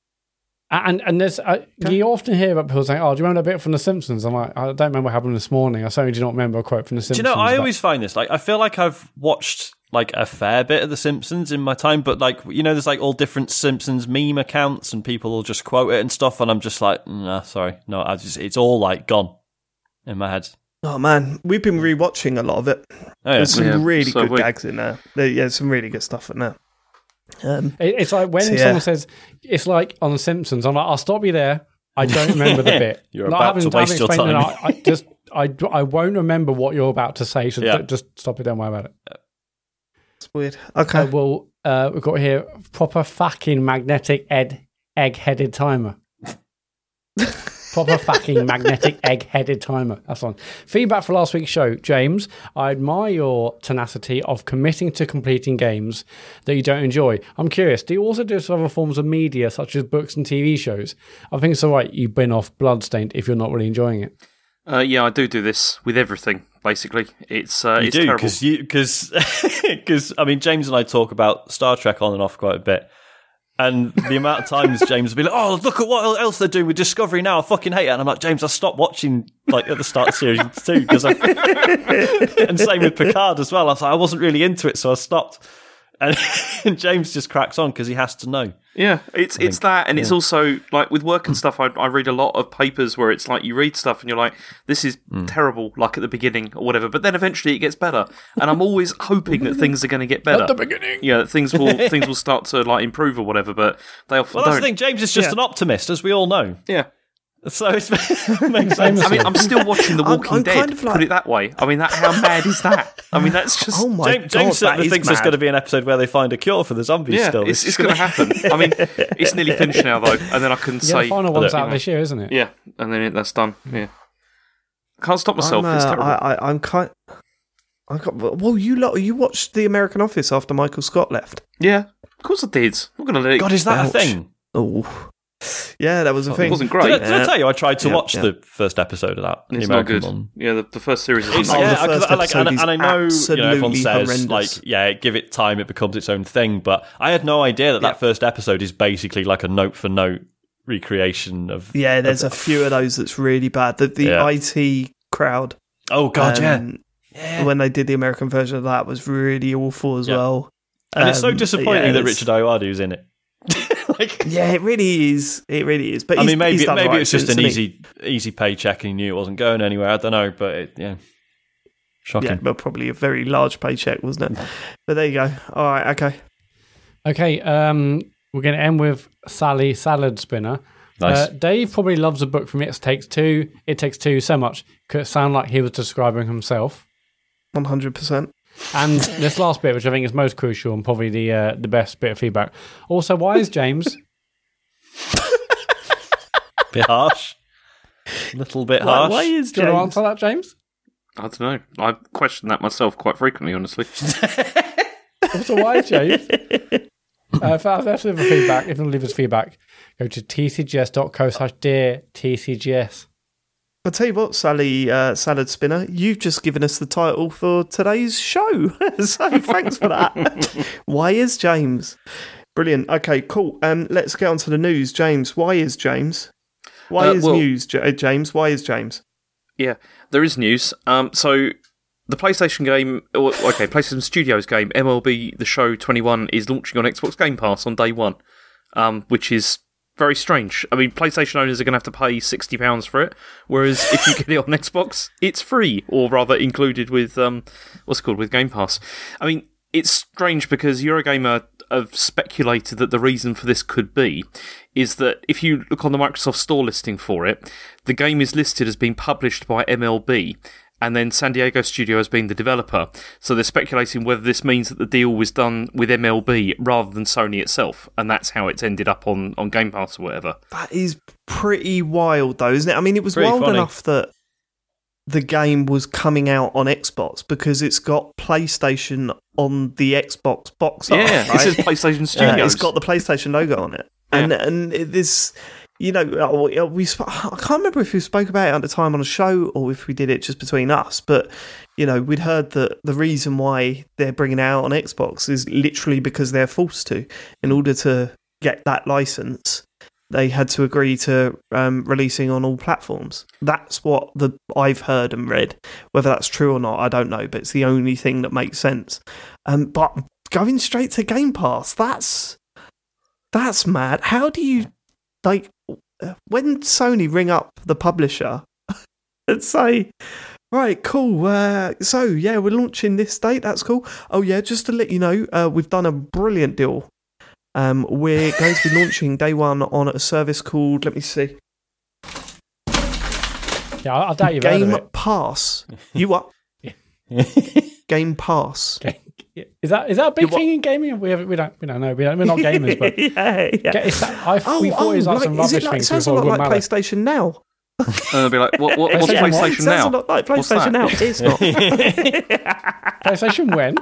And and there's uh, you often hear about people saying, "Oh, do you remember a bit from The Simpsons?" I'm like, I don't remember what happened this morning. I certainly do not remember a quote from The Simpsons. Do you know? I but- always find this like I feel like I've watched like a fair bit of The Simpsons in my time, but like you know, there's like all different Simpsons meme accounts and people will just quote it and stuff, and I'm just like, nah, sorry, no, I just it's all like gone in my head. Oh man, we've been rewatching a lot of it. Oh, yeah. There's some Yeah, really so good we- gags in there. There- Yeah, some really good stuff in there. Um, It- It's like when So, yeah. someone says it's like on The Simpsons. I'm like, I'll stop you there. I don't remember the bit. You're Not about to waste your explained it, time. I, I just I, I won't remember what you're about to say. So Yeah. d- just stop it. Don't worry about it. it's weird. Okay. Uh, well, uh, we've got here proper fucking magnetic ed- egg-headed timer. proper fucking magnetic egg-headed timer. That's on. Feedback for last week's show, James. I admire your tenacity of committing to completing games that you don't enjoy. I'm curious. Do you also do some other forms of media, such as books and TV shows? I think it's all right. You've been off Bloodstained if you're not really enjoying it. Uh, yeah, I do do this with everything. Basically, it's uh, You it's do because you because because I mean James and I talk about Star Trek on and off quite a bit, and the amount of times James will be like, "Oh, look at what else they're doing with Discovery now. I fucking hate it." And I'm like, "James, I stopped watching like at the start of series two because I." and same with Picard as well. I was like, I wasn't really into it, so I stopped. And, and James just cracks on because he has to know. Yeah, it's it's that, and it's also like with work and stuff. I, I read a lot of papers where it's like you read stuff and you're like, "This is hmm. terrible," like at the beginning or whatever. But then eventually it gets better, and I'm always hoping that things are going to get better. At the beginning. Yeah, that things will things will start to like improve or whatever. But they often Well, that's don't. the thing. James is just Yeah. an optimist, as we all know. Yeah, So it's makes sense. I mean, I'm still watching The I'm- Walking I'm Dead. kind of like- Put it that way. I mean, that how mad is that? I mean, that's just. oh my James, god, James that certainly is thinks there's going to be an episode where they find a cure for the zombies. yeah, still, it's, it's going to happen. I mean, it's nearly finished now though, and then I can Yeah, say, the final one's look, out this year, isn't it? yeah, and then it, that's done. Yeah, can't stop myself. I'm, it's uh, terrible. I, I, I'm kind. I got well. You lot, you watched the American Office after Michael Scott left. Yeah, of course I did. I'm not going to let it. God, is that Ouch. a thing? Oh, yeah, that was a thing. it wasn't Did, great. I, did I Yeah. tell you I tried to Yeah, watch yeah. the first episode of that? the It's not good. one. Yeah, the, the first series is Oh, not the first I, like, and, and I know, you know, everyone says absolutely like, yeah, give it time, it becomes its own thing. But I had no idea that that first episode is basically like a note for note recreation of. Yeah, there's a few of those that's really bad. The, the Yeah. IT crowd, Oh God, yeah. um, when they did the American version of that, was really awful as Yeah. well. And it's so Um, disappointing yeah, that it's- Richard Ayoade's in it. Like, Yeah, it really is. It really is. But I mean, maybe maybe right it's just an hasn't he? easy easy paycheck, and he knew it wasn't going anywhere. I don't know, but it, yeah, shocking. Yeah, well, probably a very large paycheck, wasn't it? But there you go. All right, okay. Okay, um, we're going to end with Sally Salad Spinner. Nice. Uh, Dave probably loves a book from It Takes Two. It Takes Two so much. Could sound like he was describing himself. One hundred percent. And this last bit, which I think is most crucial and probably the uh, the best bit of feedback. Also, why is James? bit harsh. A little bit Why, harsh. why is Do you want to answer that, James? I don't know. I question that myself quite frequently, honestly. Also, why is James? Uh, if that's that's the feedback, if you want to leave us feedback, go to tcgs.co slash dear tcgs. I'll tell you what, Sally uh, Salad Spinner, you've just given us the title for today's show. so thanks for that. why is James? Brilliant. Okay, cool. Um, let's get on to the news. James, why is James? Why Uh, is well- news, J- uh, James? Why is James? Yeah, there is news. Um, so the PlayStation game, or, okay, PlayStation Studios game, MLB The Show 21 is launching on Xbox Game Pass on day one, um, which is very strange. I mean, PlayStation owners are going to have to pay sixty pounds for it, whereas if you get it on Xbox, it's free, or rather included with um, what's called with Game Pass. I mean, it's strange because Eurogamer have speculated that the reason for this could be is that if you look on the Microsoft Store listing for it, the game is listed as being published by MLB. And then San Diego Studio has been the developer. So they're speculating whether this means that the deal was done with MLB rather than Sony itself. And that's how it's ended up on, on Game Pass or whatever. That is pretty wild, though, isn't it? I mean, it was Pretty wild funny. enough that the game was coming out on Xbox because it's got PlayStation on the Xbox box. art, Yeah, it right? says PlayStation Uh, it's got the PlayStation logo on it, and and this, you know, uh, we sp- I can't remember if we spoke about it at the time on a show or if we did it just between us, but you know, we'd heard that the reason why they're bringing out on Xbox is literally because they're forced to, in order to get that license. They had to agree to um, releasing on all platforms. That's what the I've heard and read. Whether that's true or not, I don't know. But it's the only thing that makes sense. Um, but going straight to Game Pass, that's that's mad. How do you like when Sony ring up the publisher and say, "Right, cool. Uh, so yeah, we're launching this date. That's cool. Oh yeah, just to let you know, uh, we've done a brilliant deal. Um, we're going to be launching day one on a service called let me see, Yeah, I, I doubt you've heard Game of Pass. You what? Game Pass. Is that is that a big thing in gaming? We, have, we don't we don't know. We don't, we're not gamers, but yeah, yeah. Get- it's that, I, Oh, we thought oh, it was like, oh, like, some rubbish it like, things sounds a lot like Mallet. PlayStation Now. and they'll be like, what, what, what's PlayStation what? PlayStation sounds now? a lot like What's PlayStation that? Now. It's not. PlayStation when?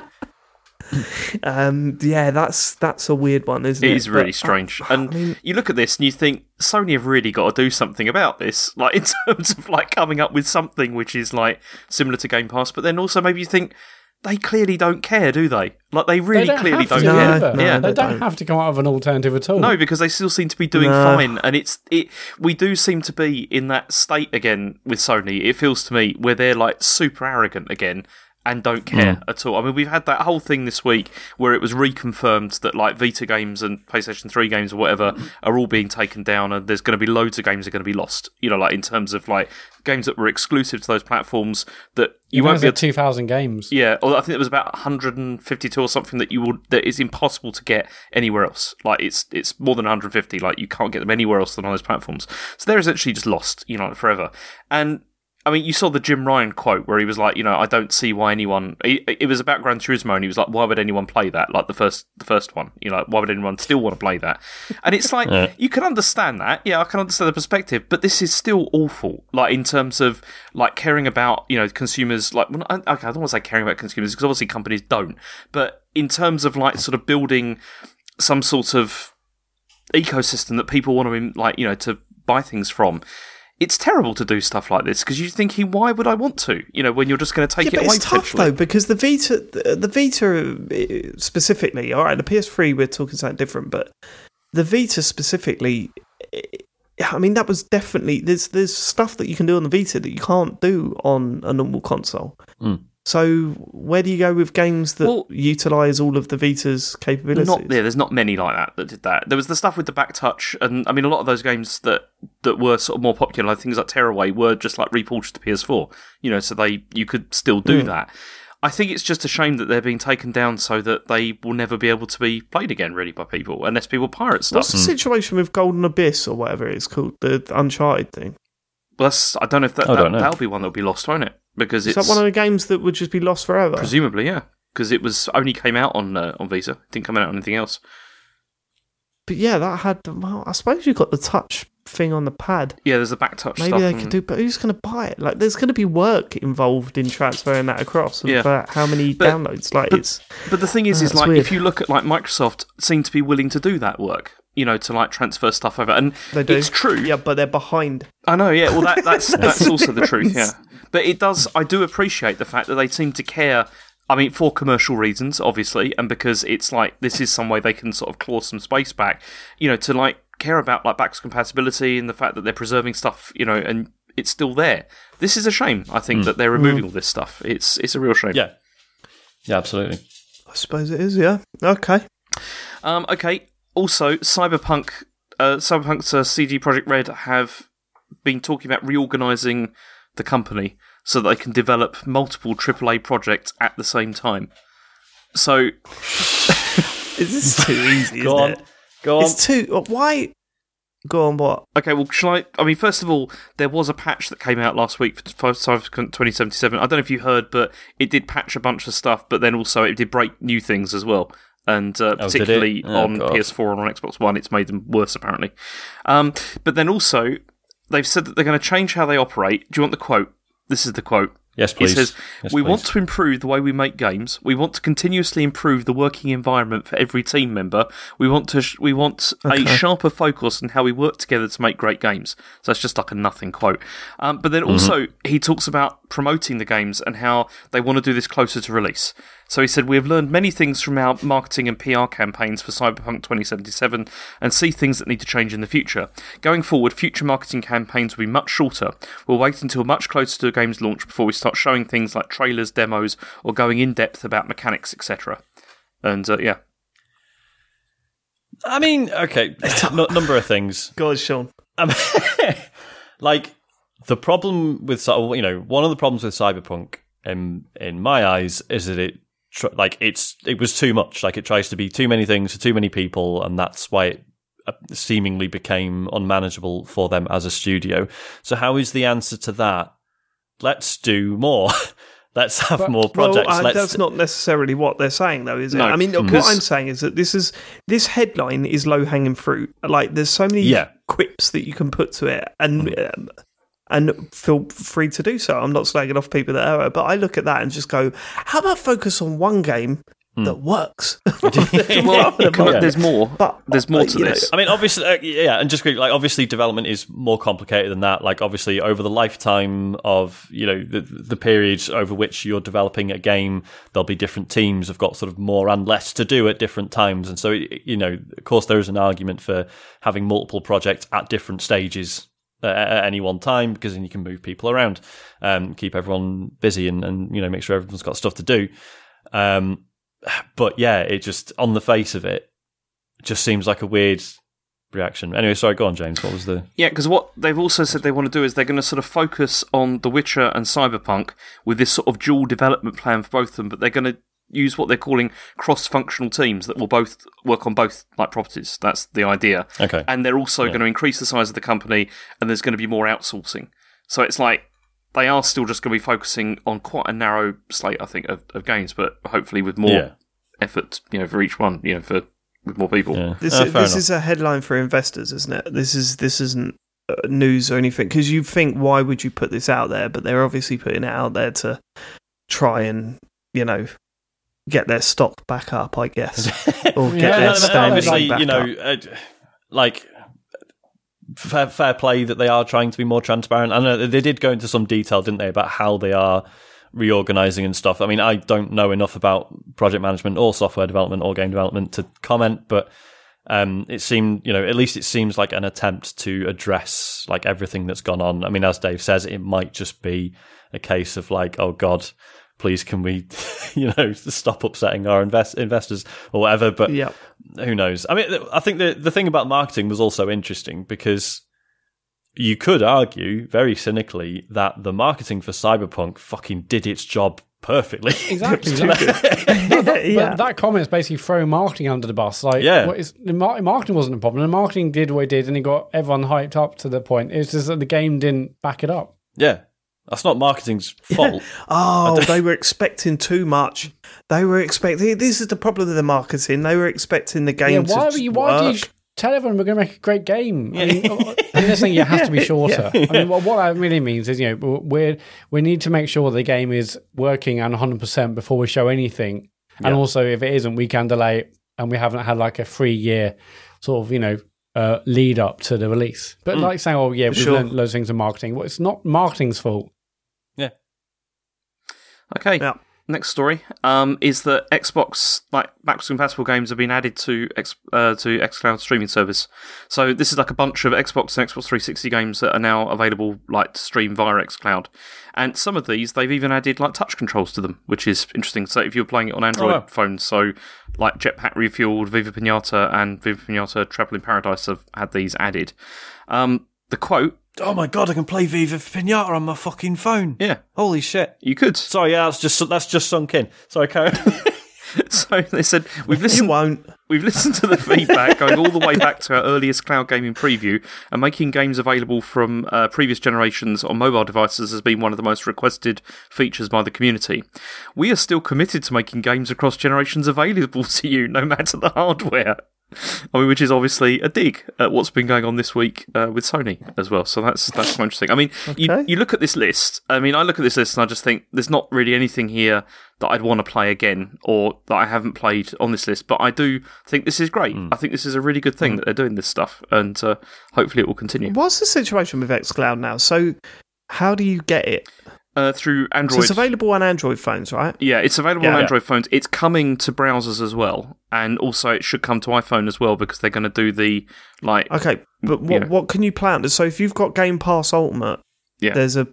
um, yeah, that's that's a weird one, isn't it? It is really But, strange. uh, And I mean, you look at this and you think Sony have really got to do something about this, like in terms of like coming up with something which is like similar to Game Pass. But then also maybe you think they clearly don't care, do they? Like they really they don't clearly have don't to No, care. no, yeah. they, they don't, don't. have to come out of an alternative at all. No, because they still seem to be doing No. fine, and it's it. We do seem to be in that state again with Sony. It feels to me where they're like super arrogant again and don't care mm. at all. I mean, we've had that whole thing this week where it was reconfirmed that like Vita games and PlayStation Three games or whatever are all being taken down, and there's going to be loads of games that are going to be lost. You know, like in terms of like games that were exclusive to those platforms that you you won't won't be able two thousand games. yeah, or I think it was about 152 or something that you would that is impossible to get anywhere else. Like it's it's more than 150. Like you can't get them anywhere else than on those platforms. So they're essentially just lost, you know, forever. And I mean, you saw the Jim Ryan quote where he was like, you know, I don't see why anyone. It, it was about Gran Turismo, and he was like, why would anyone play that? Like the first, the first one, you know, why would anyone still want to play that? And it's like Yeah. you can understand that, yeah, I can understand the perspective, but this is still awful. Like in terms of like caring about you know consumers. Like, well, I- okay, I don't want to say caring about consumers because obviously companies don't, but in terms of like sort of building some sort of ecosystem that people want to like you know to buy things from. It's terrible to do stuff like this because you're thinking, why would I want to? You know, when you're just going to take yeah, it but away it's tough though because the Vita, the, the Vita uh, specifically. All right, the PS3 we're talking something different, but the Vita specifically. eh, I mean, that was definitely there's there's stuff that you can do on the Vita that you can't do on a normal console. Mm. So where do you go with games that Well- utilize all of the Vita's capabilities? Not yeah, there's not many like that that did that. There was the stuff with the back touch, and I mean a lot of those games that that were sort of more popular, like things like Tearaway, were just like reported to PS4. You know, so they you could still do Hmm. that. I think it's just a shame that they're being taken down so that they will never be able to be played again, really, by people, unless people pirate stuff. What's the situation with Golden Abyss or whatever it's called, the Uncharted thing? Well, that's, I don't know if that, that, don't know. that'll be one that'll be lost, won't it? Because Is it's that one of the games that would just be lost forever? presumably yeah, because it was only came out on uh, on Vita, it didn't come out on anything else. But yeah, that had. Well, I suppose you've got the touch thing on the pad. Yeah, there's a back touch Maybe stuff. they and- could do, but who's going to buy it? Like, there's going to be work involved in transferring that across. And Yeah. for how many But- downloads? Like, but- it's But the thing is, is That's like weird. if you look at like Microsoft, seem to be willing to do that work. You know, to like transfer stuff over, and they do. it's true. Yeah, but they're behind. I know. Yeah, well, that, that's that's also the truth. Yeah, but it does. I do appreciate the fact that they seem to care. I mean, for commercial reasons, obviously, and because it's like this is some way they can sort of claw some space back. You know, to like care about like backwards compatibility and the fact that they're preserving stuff. You know, and it's still there. This is a shame. I think that they're removing all this stuff. It's it's a real shame. Yeah. Yeah, absolutely. I suppose it is. Yeah. Okay. Um, okay. Also, Cyberpunk, uh, Cyberpunk's uh, CD Projekt Red have been talking about reorganizing the company so that they can develop multiple AAA projects at the same time. So, Is this too easy? Go isn't on. It? Go on. It's too. uh, Why? Go on. What? okay, well, shall I? I mean, first of all, there was a patch that came out last week for Cyberpunk 2077. I don't know if you heard, but it did patch a bunch of stuff, but then also it did break new things as well. And uh, Oh, particularly Oh, on God. PS4 and on Xbox One, it's made them worse apparently. Um, but then also, they've said that they're going to change how they operate. Do you want the quote? this is the quote. Yes, please. He says, Yes, We please. want to improve the way we make games. We want to continuously improve the working environment for every team member. We want to sh- we want a sharper focus on how we work together to make great games. So that's just like a nothing quote. Um, but then Mm-hmm. also he talks about promoting the games and how they want to do this closer to release. So he said, We have learned many things from our marketing and PR campaigns for Cyberpunk 2077 and see things that need to change in the future. Going forward, future marketing campaigns will be much shorter. We'll wait until much closer to the game's launch before we start showing things like trailers, demos, or going in depth about mechanics, etc. And uh, yeah, I mean, okay, n- number of things. Go on, Sean. Um, like the problem with you know one of the problems with Cyberpunk in in my eyes is that it tr- like it's it was too much. Like it tries to be too many things for too many people, and that's why it uh, seemingly became unmanageable for them as a studio. So how is the answer to that? Let's do more. Let's have more projects. Well, uh, Let's that's not necessarily what they're saying, though, is it? No, I mean, what I'm saying is that this is this headline is low hanging fruit. Like, there's so many Yeah. quips that you can put to it, and um, and feel free to do so. I'm not slagging off people that are, but I look at that and just go, how about focus on one game that works? well, on, there's more. But- there's more to you know, this. I mean, obviously, uh, yeah, and just quickly, like obviously, development is more complicated than that. Like, obviously, over the lifetime of you know the the periods over which you're developing a game, there'll be different teams have got sort of more and less to do at different times, and so you know, of course, there is an argument for having multiple projects at different stages. Uh, at any one time, because then you can move people around, um, keep everyone busy, and, and you know make sure everyone's got stuff to do. Um, but yeah, it just on the face of it, just seems like a weird reaction. Anyway, sorry, go on, James. What was the? Yeah, because what they've also said they want to do is they're going to sort of focus on The Witcher and Cyberpunk with this sort of dual development plan for both of them, but they're going to use what they're calling cross-functional teams that will both work on both like properties. That's the idea. Okay. And they're also going to increase the size of the company, and there's going to be more outsourcing. So it's like they are still just going to be focusing on quite a narrow slate, I think, of, of games, but hopefully with more Yeah. effort, you know, for each one, you know, for with more people. Yeah. This, Oh, is, this is a headline for investors, isn't it? This is this isn't uh, news or anything because you think why would you put this out there? But they're obviously putting it out there to try and you know get their stock back up, I guess, or get Yeah, their no, no, and standing obviously, back you know, up. uh, like fair, fair play that they are trying to be more transparent. I know they did go into some detail, didn't they, about how they are reorganizing and stuff. I mean, I don't know enough about project management or software development or game development to comment, but um, it seemed, you know, at least it seems like an attempt to address like everything that's gone on. I mean, as Dave says, it might just be a case of like, oh God, please can we, you know, stop upsetting our invest- investors or whatever. But Yep. who knows? I mean, I think the the thing about marketing was also interesting because you could argue very cynically that the marketing for Cyberpunk fucking did its job perfectly. Exactly. yeah. But that comment's basically throwing marketing under the bus. Like, Yeah. what is, the marketing wasn't a problem. The marketing did what it did, and it got everyone hyped up to the point. It's just that the game didn't back it up. yeah, that's not marketing's fault. Oh, they were expecting too much. They were expecting. This is the problem with the marketing. They were expecting the game Yeah, why to were you? just Why do you tell everyone we're going to make a great game? I mean, I'm just saying it has to be shorter. I mean, what, what that really means is, you know, we we need to make sure the game is working and 100 percent before we show anything. And also, if it isn't, we can delay it, and we haven't had like a three year sort of, you know. Uh, lead up to the release, but like saying, "Oh yeah, we've Sure. learned loads of things in marketing." Well, it's not marketing's fault. Okay. Yeah. Next story um, is that Xbox like backwards compatible games have been added to X, uh, to XCloud streaming service. So this is like a bunch of Xbox and Xbox 360 games that are now available like to stream via XCloud. And some of these they've even added like touch controls to them, which is interesting. So if you're playing it on Android wow. phones, so like Jetpack Refueled, Viva Pinata, and Viva Pinata Trouble in Paradise have had these added. Um, the quote, Oh my god, I can play Viva Pinata on my fucking phone. yeah, Holy shit. you could. Sorry, yeah, that's just that's just sunk in. Sorry, Karen. So they said we've You listened. won't. We've listened to the feedback going all the way back to our earliest cloud gaming preview, and making games available from uh, previous generations on mobile devices has been one of the most requested features by the community. We are still committed to making games across generations available to you, no matter the hardware. I mean, which is obviously a dig at what's been going on this week uh, with Sony as well. So that's that's quite interesting. I mean, you, Okay. you look at this list. I mean, I look at this list and I just think there's not really anything here that I'd want to play again or that I haven't played on this list. But I do think this is great. I think this is a really good thing that they're doing this stuff, and uh, hopefully it will continue What's the situation with xCloud now? So, how do you get it? Uh, through So Android. it's available on Android phones, right? Yeah, it's available Yeah. on Yeah. Android phones. It's coming to browsers as well, and also it should come to iPhone as well because they're going to do the like. Okay, but what Yeah. what can you play on? So if you've got Game Pass Ultimate, Yeah. there's a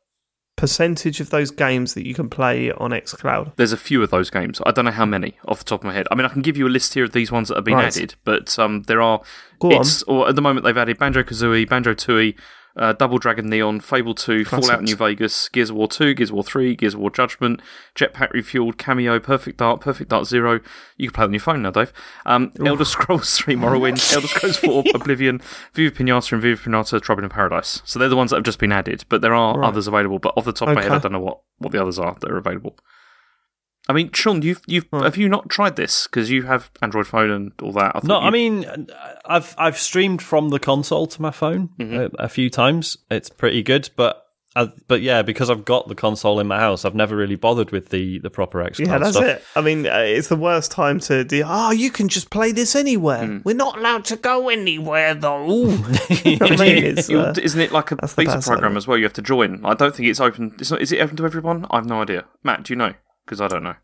percentage of those games that you can play on xCloud. There's a few of those games. I don't know how many off the top of my head. I mean, I can give you a list here of these ones that have been Right. added, but um, there are. Go on. it's, Or at the moment, they've added Banjo Kazooie, Banjo Tooie, uh, Double Dragon Neon, Fable 2, Fallout New Vegas, Gears of War 2, Gears of War 3, Gears of War Judgment, Jetpack Refueled, Kameo, Perfect Dark, Perfect Dark Zero. You can play it on your phone now, Dave. Um, Elder Scrolls 3 Morrowind, Elder Scrolls 4 Oblivion, Viva Pinata, and Viva Pinata Trouble in Paradise. So they're the ones that have just been added, but there are Right. others available. But off the top of my head, I don't know what, what the others are that are available. I mean, Sean, you've you've Right. have you not tried this because you have Android phone and all that? I No, you- I mean, I've I've streamed from the console to my phone Mm-hmm. a, a few times. It's pretty good, but I, but yeah, because I've got the console in my house, I've never really bothered with the the proper xCloud Yeah, that's stuff. it. I mean, uh, it's the worst time to do. Oh, you can just play this anywhere. Hmm. We're not allowed to go anywhere though. you know I mean? It's, uh, isn't it like a that's beta bad side of program it. as well? You have to join. I don't think it's open. It's not. Is it open to everyone? I have no idea. Matt, do you know? Because I don't know.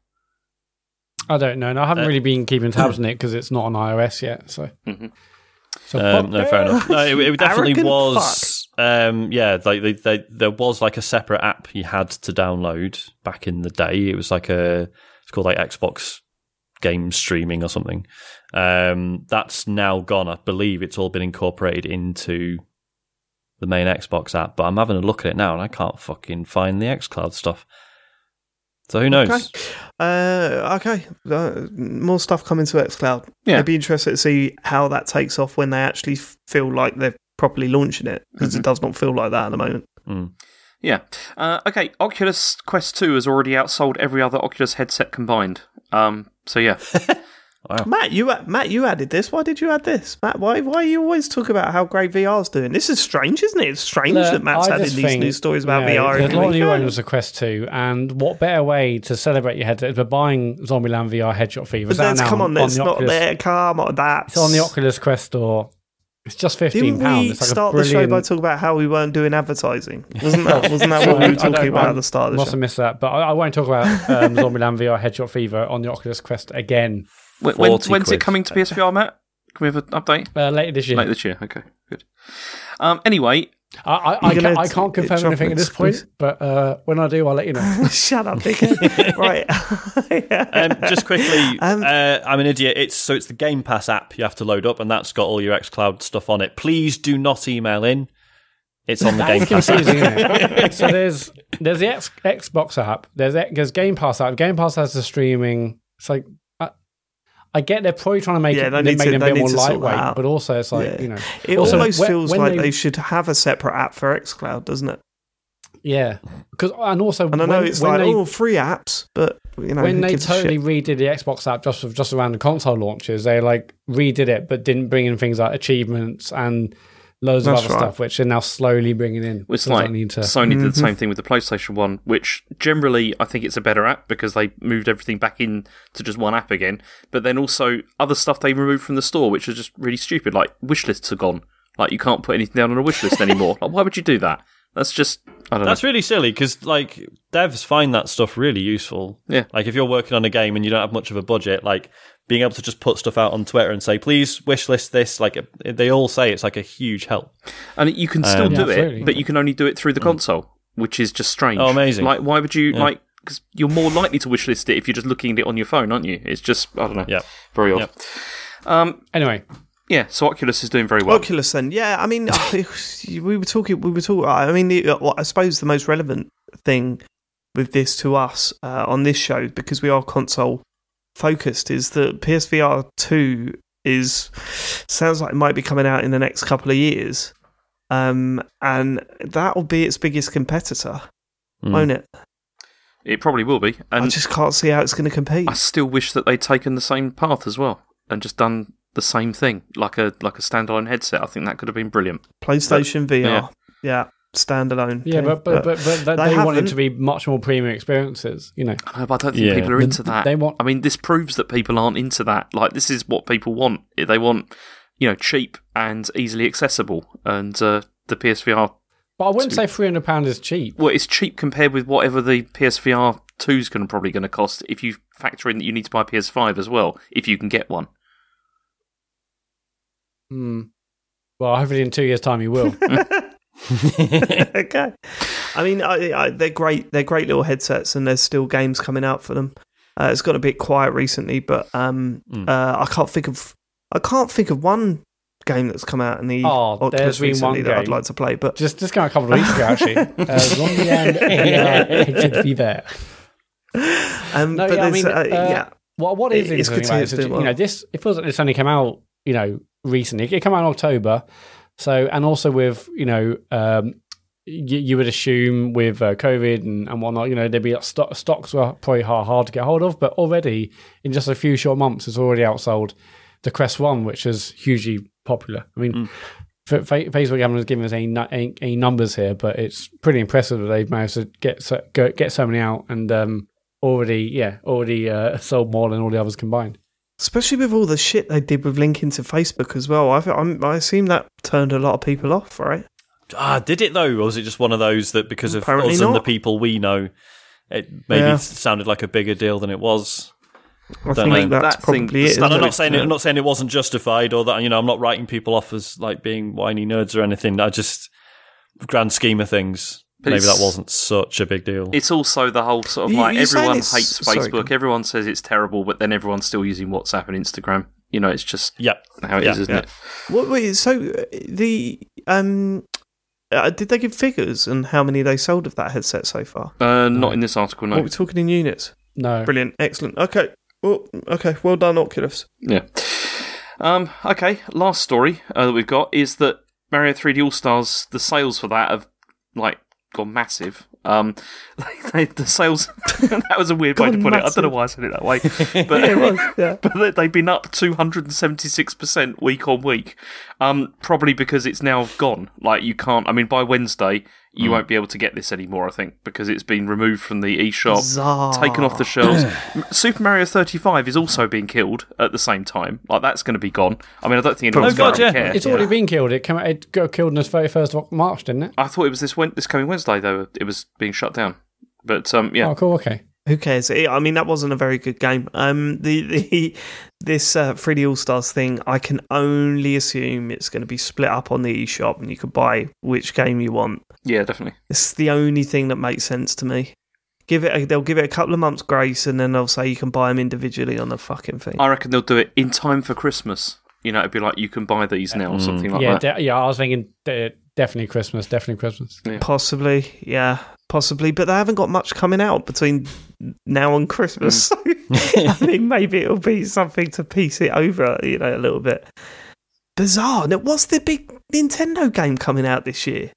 I don't know. And I haven't Uh, really been keeping tabs on it because it's not on iOS yet. So, Mhm. so Um, no, fair enough. No, it, it definitely was. Um, yeah, like they, they, there was like a separate app you had to download back in the day. It was like a, it's called like Xbox game streaming or something. Um, that's now gone. I believe it's all been incorporated into the main Xbox app. But I'm having a look at it now, and I can't fucking find the XCloud stuff. So who knows? Okay. Uh, okay. Uh, more stuff coming to xCloud. Yeah. I'd be interested to see how that takes off when they actually feel like they're properly launching it because Mm-hmm. it does not feel like that at the moment. Mm. Yeah. Uh, okay. Oculus Quest Two has already outsold every other Oculus headset combined. Um. So yeah. Matt, you Matt, you added this. Why did you add this, Matt? Why why you always talk about how great VR's doing? This is strange, isn't it? It's strange Look, that Matt's I added these think, news stories about you know, VR. There's a every lot of new owners of Quest 2, and what better way to celebrate your headset by buying Zombieland VR Headshot Fever? But It's that's now come on, on it's the not Oculus. there. Come on, that's It's on the Oculus Quest store. It's just fifteen Didn't pounds. we It's like start a the show by talking about how we weren't doing advertising? Wasn't that wasn't that what we I were talking about I at the start of the Must show? have missed that, but I, I won't talk about um, Zombieland VR Headshot Fever on the Oculus Quest again When, when, 40 when's it coming to PSVR, Matt? Can we have an update uh, later this year. later this year? Okay. Good. Um. Anyway. I, I, I, can't, gonna I can't confirm anything at this point, but uh, when I do, I'll let you know. Shut up, dickhead. right. Um, just quickly, Um, uh, I'm an idiot. It's so it's the Game Pass app you have to load up, and that's got all your XCloud stuff on it. Please do not email in. It's on the Game Pass app. confusing, isn't it? so there's there's the X, Xbox app. There's there's Game Pass app. Game Pass has the streaming. It's like I, get they're probably trying to make Yeah, it they need to- it a bit more to sort that lightweight, but also it's like Yeah. you know It Also, almost when- feels when like they- they... should have a separate app for xCloud, doesn't it? yeah because and also And I know when, it's when like they oh, free apps, but you know when they totally redid the Xbox app just just around the console launches, they like redid it, but didn't bring in things like achievements and loads That's of other right. stuff, which they're now slowly bringing in. It's So they like don't need to. Sony did the Mm-hmm. same thing with the PlayStation One, which generally I think it's a better app because they moved everything back in to just one app again. But then also other stuff they removed from the store, which is just really stupid. Like wish lists are gone. Like you can't put anything down on a wish list anymore. like why would you do that? That's just I don't That's know. really silly because like devs find that stuff really useful. Yeah. Like if you're working on a game and you don't have much of a budget, like being able to just put stuff out on Twitter and say, "Please wish list this," like they all say, it's like a huge help. And you can still Um, do Yeah, absolutely. it, but you can only do it through the console, which is just strange. Oh, amazing. Like why would you Yeah. like? Because you're more likely to wish list it if you're just looking at it on your phone, aren't you? It's just I don't know. Yeah. Very odd. Yep. Um. Anyway, Yeah. So Oculus is doing very well. Oculus, then, yeah. I mean, we were talking. We were talking. I mean, the, I suppose the most relevant thing with this to us uh, on this show, because we are console focused, is that PSVR two is sounds like it might be coming out in the next couple of years, um, and that will be its biggest competitor, Mm. won't it? It probably will be. And I just can't see how it's going to compete. I still wish that they'd taken the same path as well and just done the the same thing, like a like a standalone headset. I think that could have been brilliant. PlayStation but, VR, yeah. yeah. Standalone. Yeah, but but but, but, but they, they want it to be much more premium experiences. You know, I, know, but I don't think yeah. people are into that. They want. I mean, this proves that people aren't into that. Like, this is what people want. They want, you know, cheap and easily accessible, and uh, the PSVR. But I wouldn't say three hundred pound is cheap. Well, it's cheap compared with whatever the PSVR two is going probably going to cost if you factor in that you need to buy PS5 as well if you can get one. Hmm. Well, hopefully in two years' time you will. okay. I mean, I, I, they're great. They're great little headsets, and there's still games coming out for them. Uh, it's got a bit quiet recently, but um, mm. uh, I can't think of I can't think of one game that's come out in the oh, Oculus recently that I'd like to play. But just just kind a couple of weeks ago, actually. uh, long the end, be there. Um, no, yeah, I mean, uh, uh, yeah. What what is it, interesting about it is, well. you know, this it feels like this only came out, you know, recently. It came out in October, so and also with you know, um, you, you, would assume with uh, COVID and, and whatnot, you know, there'd be stock, stocks were probably hard, hard to get hold of, but already in just a few short months, it's already outsold the Quest One, which is hugely popular. I mean. Mm. Facebook haven't given us any, any, any numbers here, but it's pretty impressive that they've managed to get so, get so many out and um, already, yeah, already uh, sold more than all the others combined. Especially with all the shit they did with linking to Facebook as well. I, I'm, I assume that turned a lot of people off, right? Ah, did it though, or was it just one of those that because of Apparently us not. and the people we know, it maybe yeah. sounded like a bigger deal than it was? I Don't think know. that's that probably thing, it. And I'm not saying it, I'm not saying it wasn't justified, or that you know I'm not writing people off as like being whiny nerds or anything. I just grand scheme of things, but Maybe that wasn't such a big deal. It's also the whole sort of like everyone hates Facebook. Sorry. Everyone says it's terrible, but then everyone's still using WhatsApp and Instagram. You know, it's just yep. how it is, isn't it? What, wait, so uh, the um, uh, did they give figures and how many they sold of that headset so far? Uh, not in this article. No, what, we're talking in units. No, brilliant, excellent. Okay, well, okay, well done, Oculus. Yeah. Um. Okay. Last story uh, that we've got is that Mario 3D All Stars. The sales for that have like gone massive. Um, they, the sales that was a weird way to put massive. it. I don't know why I said it that way, but yeah, was, yeah. but they've been up two hundred and seventy six percent week on week. Um, probably because it's now gone. Like you can't. I mean, by Wednesday you mm. won't be able to get this anymore. I think because it's been removed from the eShop, Bizarre. taken off the shelves. Super Mario 35 is also being killed at the same time. Like that's going to be gone. I mean, I don't think anyone's going to care. It's already yeah. been killed. It came out, it got killed on the 31st of March, didn't it? I thought it was this this coming Wednesday though. It was being shut down. But um, yeah. Oh, cool. Okay. Who cares? I mean, that wasn't a very good game. Um, the the this uh, 3D All Stars thing, I can only assume it's going to be split up on the eShop, and you can buy which game you want. Yeah, definitely. It's the only thing that makes sense to me. Give it. A, they'll give it a couple of months grace, and then they'll say you can buy them individually on the fucking thing. I reckon they'll do it in time for Christmas. You know, it'd be like you can buy these now, or mm. something like yeah, that. De- yeah, I was thinking de- definitely Christmas, definitely Christmas. Yeah. Possibly, yeah possibly, but they haven't got much coming out between now and Christmas. Mm. I mean, maybe it'll be something to piece it over, you know, a little bit. Bizarre. Now, what's the big Nintendo game coming out this year?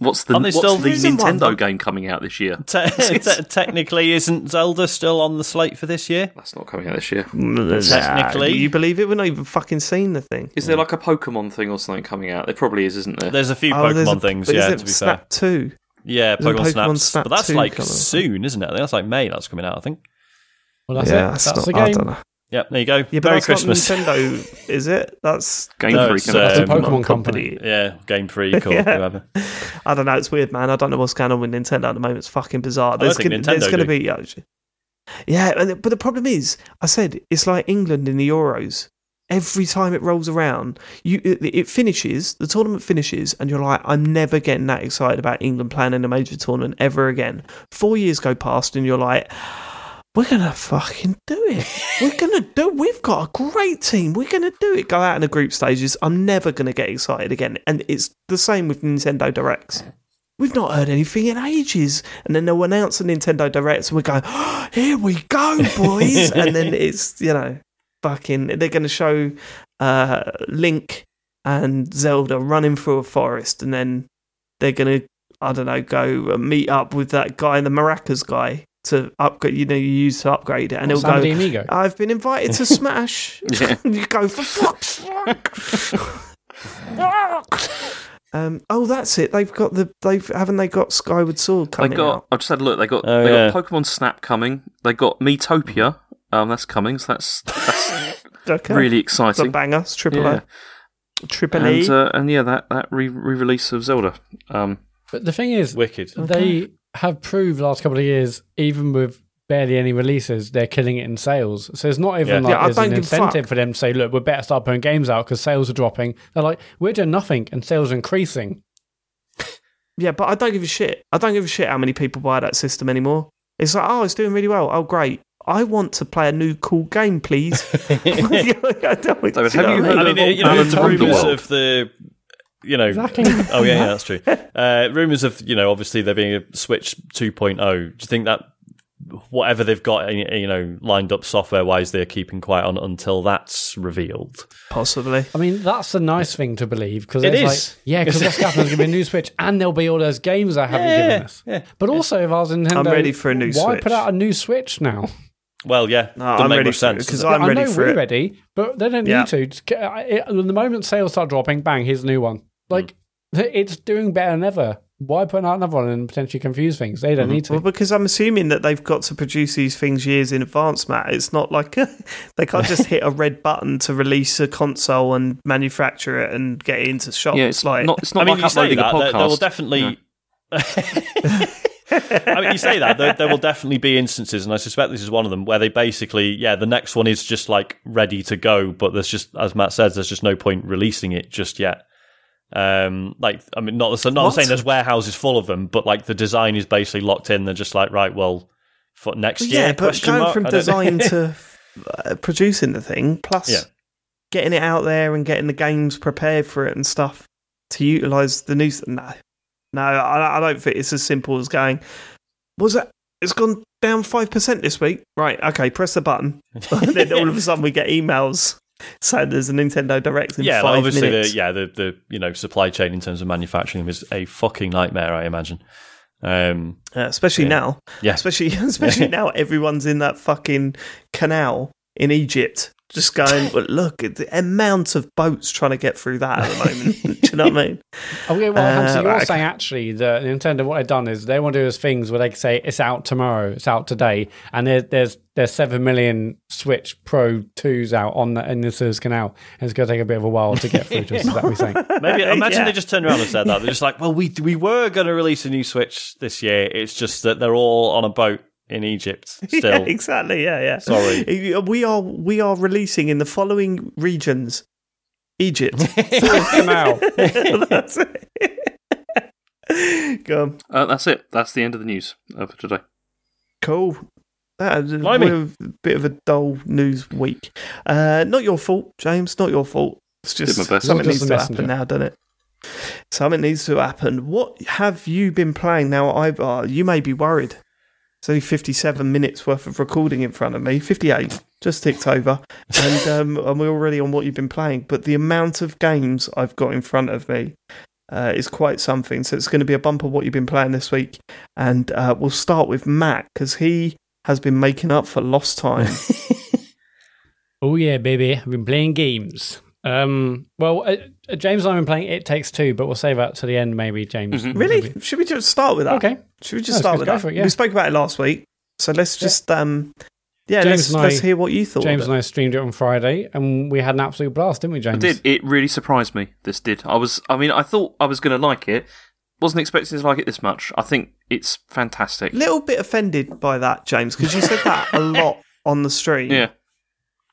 What's the, what's still, the Nintendo one? game coming out this year? Te- te- technically, isn't Zelda still on the slate for this year? That's not coming out this year. Mm, technically. you believe it? We're not even fucking seen the thing. Is there like a Pokemon thing or something coming out? There probably is, isn't there? There's a few oh, Pokemon a, things, yeah, to be Snap fair. 2. Yeah, Pokemon, Pokemon Snaps. Snap but that's like soon, isn't it? I think that's like May that's coming out, I think. Well, that's yeah, it. That's, that's the game. Yeah, there you go. Yeah, Merry Christmas. Nintendo, is it? That's Game no, Freak. That's um, a Pokemon company. company. Yeah, Game Freak or yeah. whoever. I don't know. It's weird, man. I don't know what's going on with Nintendo at the moment. It's fucking bizarre. There's going to be. Yeah, but the problem is, I said it's like England in the Euros every time it rolls around, you it, it, finishes, the tournament finishes, and you're like, I'm never getting that excited about England playing in a major tournament ever again. Four years go past, and you're like, we're gonna fucking do it. We're gonna do. We've got a great team. We're gonna do it. Go out in the group stages. I'm never gonna get excited again. And it's the same with Nintendo Directs. We've not heard anything in ages, and then they'll announce a Nintendo Direct, and we go, oh, "Here we go, boys!" and then it's you know fucking they're going to show uh, Link and Zelda running through a forest, and then they're going to I don't know go meet up with that guy, the maracas guy, to upgrade. You know, you use to upgrade it, and it'll San go. Diego. I've been invited to Smash. You go for fuck's sake. um, oh, that's it. They've got the. They've haven't they got Skyward Sword They coming got. out? I just had a look. They got. Oh, they yeah. got Pokemon Snap coming. They got Miitopia. Um, that's coming. So that's that's Okay. really It's a exciting. banger. It's triple Yeah. A. Triple E. And uh, and yeah, that that re release of Zelda. Um, But the thing is, Wicked. they have proved the last couple of years, even with barely any releases, they're killing it in sales. So it's not even Yeah. like Yeah, there's an incentive for them to say, look, we better start putting games out because sales are dropping. They're like, we're doing nothing and sales are increasing. Yeah, but I don't give a shit. I don't give a shit how many people buy that system anymore. It's like, oh, it's doing really well. Oh, great. I want to play a new cool game, please. I don't- David, have you what I heard mean? Of you know, Alan the rumours of the, you know, Exactly. oh yeah, yeah, that's true. Uh, rumours of, you know, obviously there being a Switch 2.0. Do you think that whatever they've got, you know, lined up software wise, they're keeping quiet on until that's revealed? Possibly. I mean, that's a nice thing to believe because it's like, yeah, because what's happening? There's going to be a new Switch and there'll be all those games I haven't given us. yeah. But also, if I was Nintendo, I'm ready for a new why Switch. put out a new Switch now? Well, yeah, No, doesn't I'm make ready much for it, sense. 'cause? I'm I ready know for we're it. ready, but they don't Yeah. need to. Just get- it- The moment sales start dropping, bang, here's a new one. Like, it's doing better than ever. Why put out another one and potentially confuse things? They don't mm-hmm. need to. Well, because I'm assuming that they've got to produce these things years in advance, Matt. It's not like they can't just hit a red button to release a console and manufacture it and get it into shops. yeah, it's like not. It's not I mean, like you say that there, there will definitely. I mean, you say that there, there will definitely be instances, and I suspect this is one of them, where they basically, yeah, the next one is just like ready to go, but there's just, as Matt says, there's just no point releasing it just yet. Um, like, I mean, not not What? saying there's warehouses full of them, but like the design is basically locked in. They're just like, right, well, for next Well, year, yeah, but going mark? from I don't know. design to uh, producing the thing, plus Yeah. getting it out there and getting the games prepared for it and stuff to utilize the new. No, no, I, I don't think it's as simple as going. Was it? It's gone down five percent this week. Right. Okay. Press the button. and then all of a sudden we get emails saying there's a Nintendo Direct in yeah, five obviously, minutes. the, yeah, the the you know supply chain in terms of manufacturing them is a fucking nightmare. I imagine. Um, Uh, especially Yeah. now. Yeah. Especially especially now everyone's in that fucking canal in Egypt. Just going, but look at the amount of boats trying to get through that at the moment. Do you know what I mean? Okay, well, Uh, so you're right, saying actually that Nintendo, what they've done is they want to do those things where they can say it's out tomorrow, it's out today, and there, there's there's seven million Switch Pro twos out on the, in the Suez Canal, and it's going to take a bit of a while to get through to us. Is that what you're saying? Maybe imagine Yeah. they just turned around and said that. They're just like, well, we we were going to release a new Switch this year. It's just that they're all on a boat in Egypt Yeah, still. exactly. Yeah, yeah. Sorry. We are we are releasing in the following regions: Egypt. Suez Canal. That's it. Go on. Uh, that's it. That's the end of the news uh, for today. Cool. That was a bit of a dull news week. Uh, not your fault, James. Not your fault. It's just my best. something You're needs to happen now, doesn't it? Something needs to happen. What have you been playing now? I uh, you may be worried. It's only fifty-seven minutes worth of recording in front of me. Fifty-eight just ticked over, and um, and we're already on what you've been playing. But the amount of games I've got in front of me uh, is quite something. So it's going to be a bumper what you've been playing this week, and uh, we'll start with Matt because he has been making up for lost time. Oh yeah, baby, I've been playing games. Um, well, uh, uh, James and I've been playing It Takes Two, but we'll save that to the end, maybe. James, Mhm. really? Maybe. Should we just start with that? Okay. Should we just No, start with that? it, yeah. We spoke about it last week, so let's just um, yeah, let's, I- let's hear what you thought. James and. I streamed it on Friday, and we had an absolute blast, didn't we, James? It did. It really surprised me. This did. I was. I mean, I thought I was going to like it. Wasn't expecting to like it this much. I think it's fantastic. Little bit offended by that, James, because you said that a lot on the stream. Yeah.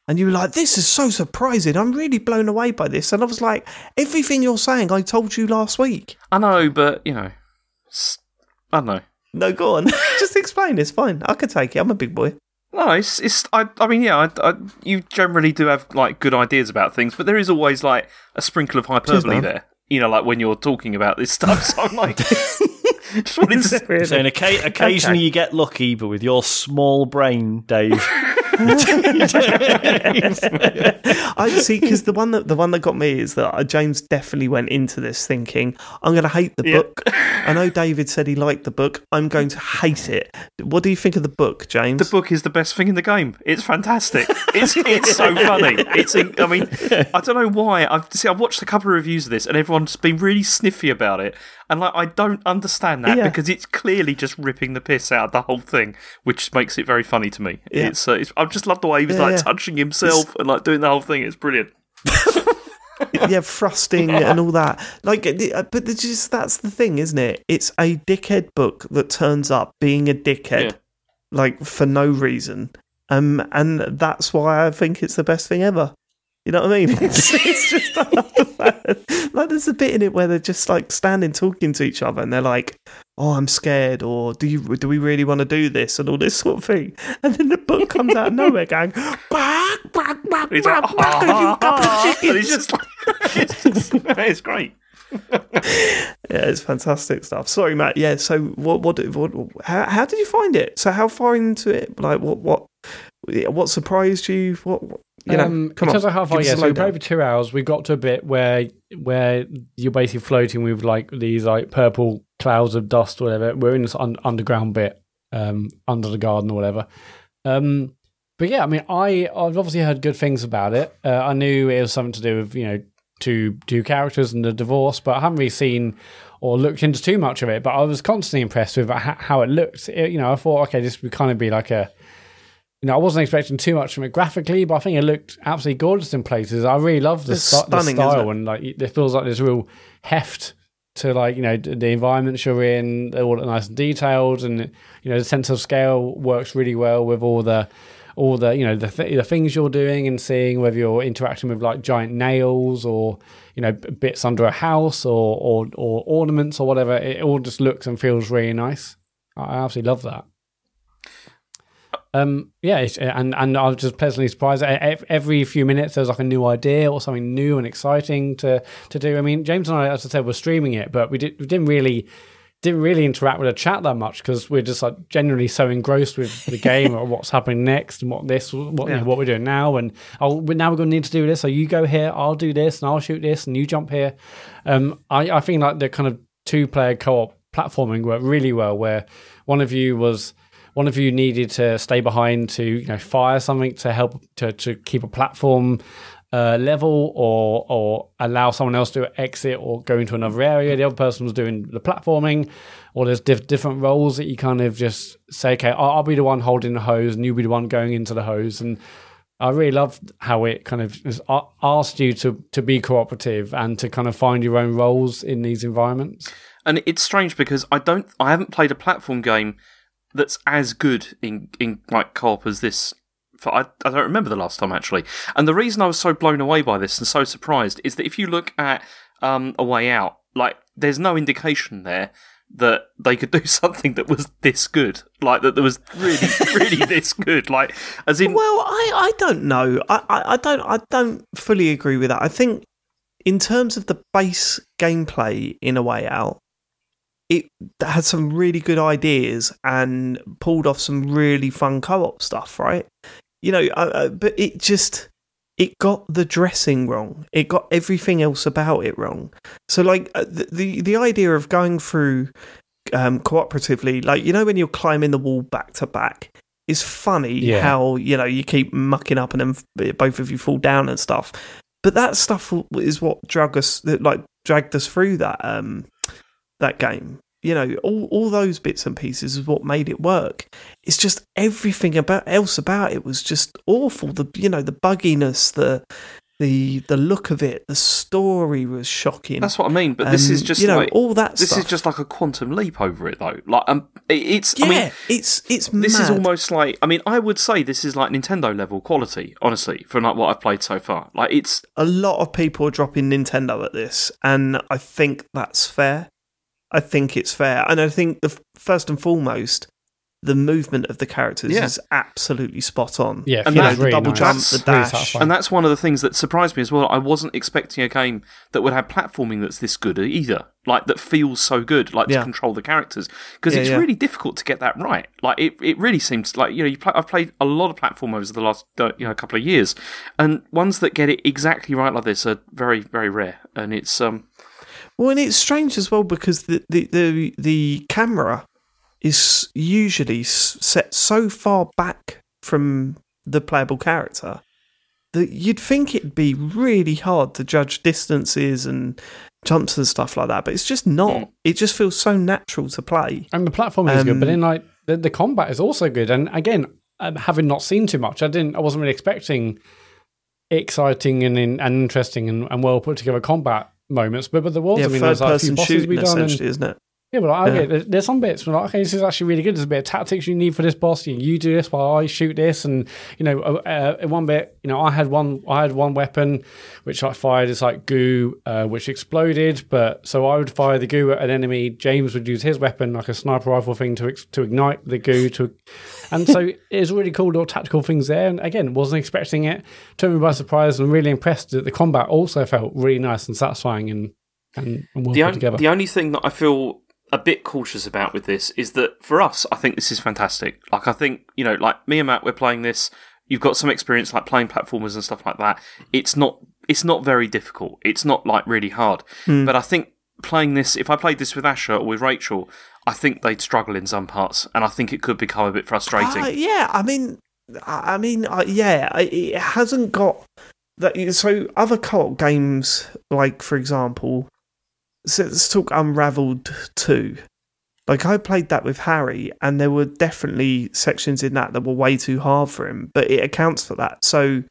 And you were like, "This is so surprising! I'm really blown away by this." And I was like, "Everything you're saying, I told you last week." I know, but you know, I don't know. No, go on. just explain. It's fine. I can take it. I'm a big boy. No, it's it's. I, I mean, yeah, I, I, you generally do have like good ideas about things, but there is always like a sprinkle of hyperbole man. there. You know, like when you're talking about this stuff. So I'm like, just wanted to. Really? Saying occa- occasionally you get lucky, but with your small brain, Dave. I see because the one that the one that got me is that uh, James definitely went into this thinking I'm going to hate the Yeah. book. I know David said he liked the book. I'm going to hate it. What do you think of the book, James? The book is the best thing in the game. It's fantastic. It's it's so funny. It's I mean I don't know why. I've see I've watched a couple of reviews of this and everyone's been really sniffy about it. And like I don't understand that Yeah. because it's clearly just ripping the piss out of the whole thing, which makes it very funny to me. Yeah. It's, uh, it's I just love the way he was Yeah, like yeah. touching himself and like doing the whole thing. It's brilliant. yeah, thrusting and all that. Like, uh, but just that's the thing, isn't it? It's a dickhead book that turns up being a dickhead, Yeah. like for no reason. Um, and that's why I think it's the best thing ever. You know what I mean? It's, it's just I love the fact- like there's a bit in it where they're just like standing talking to each other, and they're like, "Oh, I'm scared," or "Do you do we really want to do this?" and all this sort of thing. And then the book comes out of nowhere, going, "Bark, bark, bark, He's like, bark, bark, you couple of and he's just it's, just, it's great. Yeah, it's fantastic stuff. Sorry, Matt. Yeah. So, what, what, what, how, how did you find it? So, how far into it? Like, what, what, what surprised you? What, what you know? um, come in terms on, of how far, yeah. So we played lowdown. over two hours. We got to a bit where where you're basically floating with like these like purple clouds of dust whatever. We're in this un- underground bit, um, under the garden or whatever. Um, but yeah, I mean, I I've obviously heard good things about it. Uh, I knew it was something to do with you know two two characters and the divorce, but I haven't really seen or looked into too much of it. But I was constantly impressed with how, how it looked. It- you know, I thought, okay, this would kind of be like a you know, I wasn't expecting too much from it graphically, but I think it looked absolutely gorgeous in places. I really love the, st- the style and like it feels like there's real heft to like you know the environments you're in. They're all nice and detailed, and you know the sense of scale works really well with all the all the you know the th- the things you're doing and seeing whether you're interacting with like giant nails or you know bits under a house or or, or ornaments or whatever. It all just looks and feels really nice. I I absolutely love that. Um, yeah, it's, and and I was just pleasantly surprised. Every few minutes, there's like a new idea or something new and exciting to to do. I mean, James and I, as I said, were streaming it, but we, did, we didn't really didn't really interact with the chat that much because we're just like generally so engrossed with the game or what's happening next and what this what you know, what we're doing now and oh now we're going to need to do this so you go here I'll do this and I'll shoot this and you jump here um I, I think like the kind of two player co-op platforming worked really well where one of you was one of you needed to stay behind to you know fire something to help to, to keep a platform uh, level or or allow someone else to exit or go into another area. The other person was doing the platforming, or there's diff- different roles that you kind of just say, okay, I'll, I'll be the one holding the hose, and you'll be the one going into the hose. And I really loved how it kind of asked you to to be cooperative and to kind of find your own roles in these environments. And it's strange because I don't, I haven't played a platform game that's as good in in like co-op as this. For, I, I don't remember the last time actually. And the reason I was so blown away by this and so surprised is that if you look at um, A Way Out, like there's no indication there that they could do something that was this good, like that there was really, really this good, like as in Well, I, I don't know. I, I, I don't I don't fully agree with that. I think in terms of the base gameplay in a way out, it had some really good ideas and pulled off some really fun co-op stuff, right? You know, uh, but it just it got the dressing wrong. It got everything else about it wrong. So, like uh, the the, the idea of going through um, cooperatively, like you know, when you're climbing the wall back to back, is funny Yeah. how you know you keep mucking up and then both of you fall down and stuff. But that stuff is what drug us, like dragged us through that um that game. You know, all all those bits and pieces is what made it work. It's just everything about else about it was just awful. The you know the bugginess, the the the look of it, the story was shocking. that's what I mean. But this is Um, just you know like all that. this stuff. is just like a quantum leap over it though. Like um, it- it's yeah. I mean it's it's this is almost like I mean I would say this is like Nintendo level quality, honestly, from like what I've played so far. Like it's a lot of people are dropping Nintendo at this, and I think that's fair. I think it's fair, and I think the first and foremost, the movement of the characters Yeah. is absolutely spot on. Yeah, And you know, that's the double nice. jump, That's the dash. satisfying. And that's one of the things that surprised me as well. I wasn't expecting a game that would have platforming that's this good either. Like that feels so good, like Yeah. to control the characters, because Yeah, it's yeah. really difficult to get that right. Like it, it really seems like you know you play, I've played a lot of platformers the last uh, you know couple of years, and ones that get it exactly right like this are very very rare. And it's um Well, and it's strange as well because the the the, the camera is usually set so far back from the playable character that you'd think it'd be really hard to judge distances and jumps and stuff like that, but it's just not. Mm. It just feels so natural to play. And the platform is good, Um, but then like the, the combat is also good. And again, um, having not seen too much, I didn't, I wasn't really expecting exciting and and interesting and, and well put together combat moments. But but there was, yeah, I mean, third there's like a few person bosses shooting we done, and, essentially, isn't it? Yeah, but like, okay, Yeah. there's, there's some bits where like, okay, this is actually really good. There's a bit of tactics you need for this boss. You, you do this while I shoot this, and you know, uh, uh, one bit, you know, I had one, I had one weapon which I fired as like goo, uh, which exploded. But so I would fire the goo at an enemy. James would use his weapon like a sniper rifle thing to ex- to ignite the goo. To and so it's really cool little tactical things there. And again, wasn't expecting it. Took me by surprise, and really impressed that the combat also felt really nice and satisfying and and, and well the, put on- together. the only thing that I feel a bit cautious about with this is that for us, I think this is fantastic. Like, I think, you know, like me and Matt, we're playing this. You've got some experience like playing platformers and stuff like that. It's not, it's not very difficult. It's not like really hard. But I think playing this, if I played this with Asher or with Rachel, I think they'd struggle in some parts. And I think it could become a bit frustrating. Uh, yeah, I mean, I I mean, uh, yeah, it hasn't got that. So other co-op games, like for example, so let's talk Unraveled Two. Like I played that with Harry, and there were definitely sections in that that were way too hard for him, but it accounts for that. So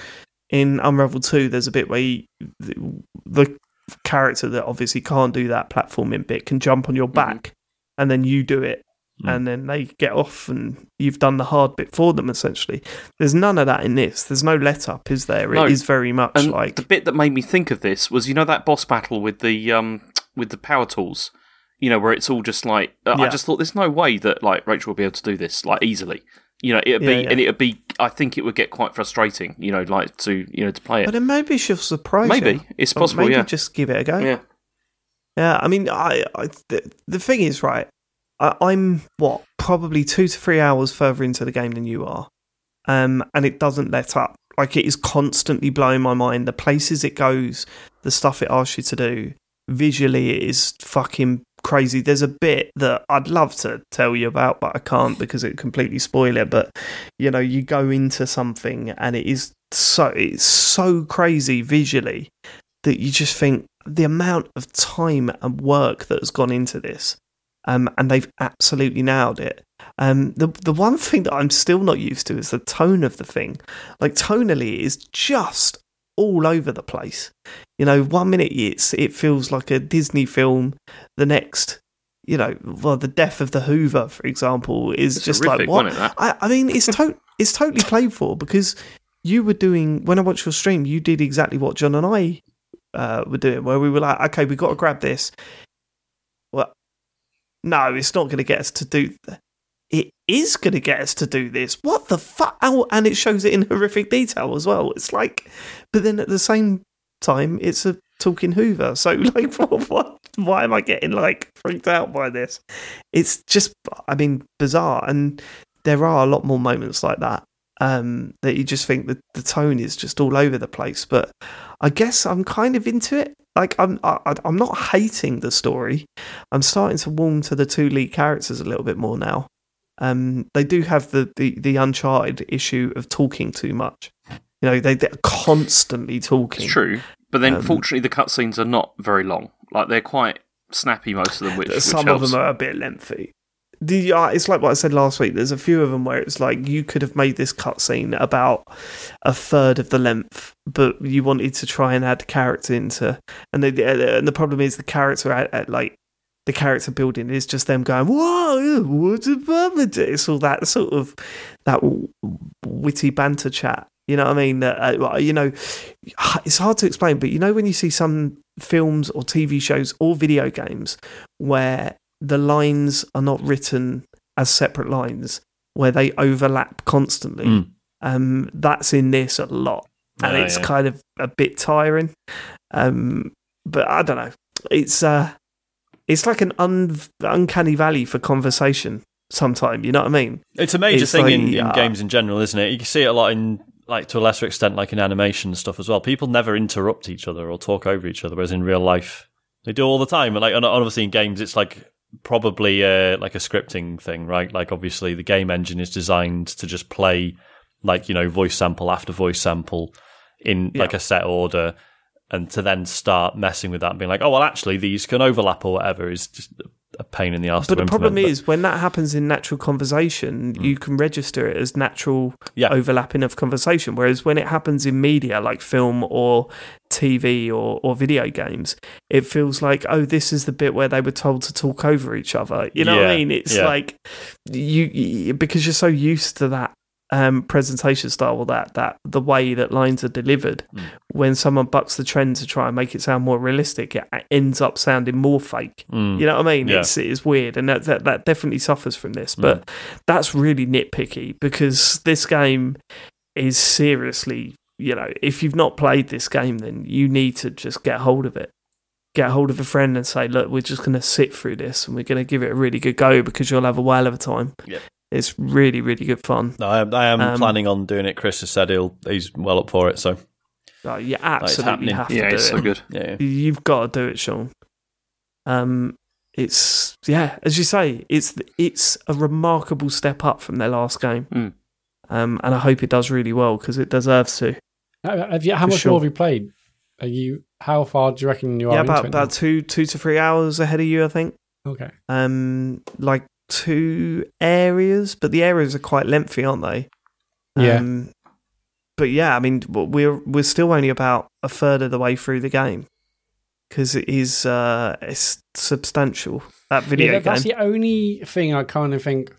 in Unraveled Two, there's a bit where you, the, the character that obviously can't do that platforming bit can jump on your back, and then you do it and then they get off and you've done the hard bit for them essentially there's none of that in this there's no let up is there No. it is very much And like the bit that made me think of this was, you know, that boss battle with the um with the power tools. You know, where it's all just like uh, I just thought there's no way that like Rachel will be able to do this like easily. You know, it'd be Yeah, yeah. and it'd be. I think it would get quite frustrating. You know, like to you know to play it. but then maybe she'll surprise Maybe you. it's Or possible. maybe Yeah, just give it a go yeah. Yeah, I mean, I, I the, the thing is, right? I, I'm what probably two to three hours further into the game than you are, um, and it doesn't let up. Like it is constantly blowing my mind. The places it goes, the stuff it asks you to do, visually, it is fucking crazy. There's a bit that I'd love to tell you about, but I can't because it completely spoil it. But you know, you go into something and it is so it's so crazy visually that you just think the amount of time and work that has gone into this, um, and they've absolutely nailed it. Um, the the one thing that I'm still not used to is the tone of the thing. Like tonally, is just all over the place. You know, one minute it's it feels like a Disney film, the next, you know, well, the death of the Hoover, for example, is It's just horrific, like what? it, that? I, I mean, it's to- it's totally played for because you were doing when I watched your stream, you did exactly what John and I uh, were doing, where we were like, okay, we got to grab this. Well, no, it's not going to get us to do. Th- is going to get us to do this. What the fuck? Oh, and it shows it in horrific detail as well. It's like, but then at the same time, it's a talking Hoover. So, like, what? Why am I getting like freaked out by this? It's just, I mean, bizarre. And there are a lot more moments like that um, that you just think that the tone is just all over the place. But I guess I'm kind of into it. Like I'm, I, I'm not hating the story. I'm starting to warm to the two lead characters a little bit more now. Um, they do have the, the, the Uncharted issue of talking too much. You know, they, they're constantly talking. It's true, but then Um, fortunately the cutscenes are not very long. Like they're quite snappy, most of them. Which, which Some of helps. them are a bit lengthy. The uh, it's like what I said last week. There's a few of them where it's like you could have made this cutscene about a third of the length, but you wanted to try and add character into, and the and the problem is the character at, at like the character building is just them going, "Whoa, what's above it?" It's all that sort of that witty banter chat. You know what I mean? Uh, you know, it's hard to explain, but you know when you see some films or TV shows or video games where the lines are not written as separate lines, where they overlap constantly. Mm. Um, that's in this a lot, and Yeah, it's yeah. kind of a bit tiring. Um, but I don't know. It's uh, it's like an un- uncanny valley for conversation. Sometime, you know what I mean? It's a major It's thing in, like, in uh, games in general, isn't it? You can see it a lot in, like, to a lesser extent, like in animation and stuff as well. People never interrupt each other or talk over each other, whereas in real life, they do all the time. And, like, and obviously in games, it's like probably uh, like a scripting thing, right? Like, obviously, the game engine is designed to just play, like, you know, voice sample after voice sample in, like, a set order. And to then start messing with that and being like, oh, well, actually, these can overlap or whatever is just a pain in the ass But to the problem implement. is when that happens in natural conversation, mm. you can register it as natural Yeah. overlapping of conversation. Whereas when it happens in media like film or TV or, or video games, it feels like, oh, this is the bit where they were told to talk over each other. You know what I mean? It's yeah. like you, you because you're so used to that um, presentation style or that that the way that lines are delivered. Mm. When someone bucks the trend to try and make it sound more realistic, it ends up sounding more fake. Mm. You know what I mean? Yeah. It's it's weird, and that, that that definitely suffers from this. But that's really nitpicky because this game is seriously, you know, if you've not played this game, then you need to just get hold of it. Get hold of a friend and say, look, we're just going to sit through this and we're going to give it a really good go because you'll have a whale of a time. Yep. It's really, really good fun. No, I am, I am Um, planning on doing it. Chris has said he'll he's well up for it. So Like, you absolutely happening. have to Yeah, do it's it. so good. yeah, You've got to do it, Sean. Um, it's yeah, as you say, it's it's a remarkable step up from their last game, Mm. um, and I hope it does really well because it deserves to. Have you, how much sure. more have you played? Are you? How far do you reckon you are? yeah, into about it about two two to three hours ahead of you, I think. Okay. Um, like two areas, but the areas are quite lengthy, aren't they? Yeah. Um, but yeah, I mean, we're we're still only about a third of the way through the game because it is uh, it's substantial. That video yeah, that- that's the only thing I kind of think.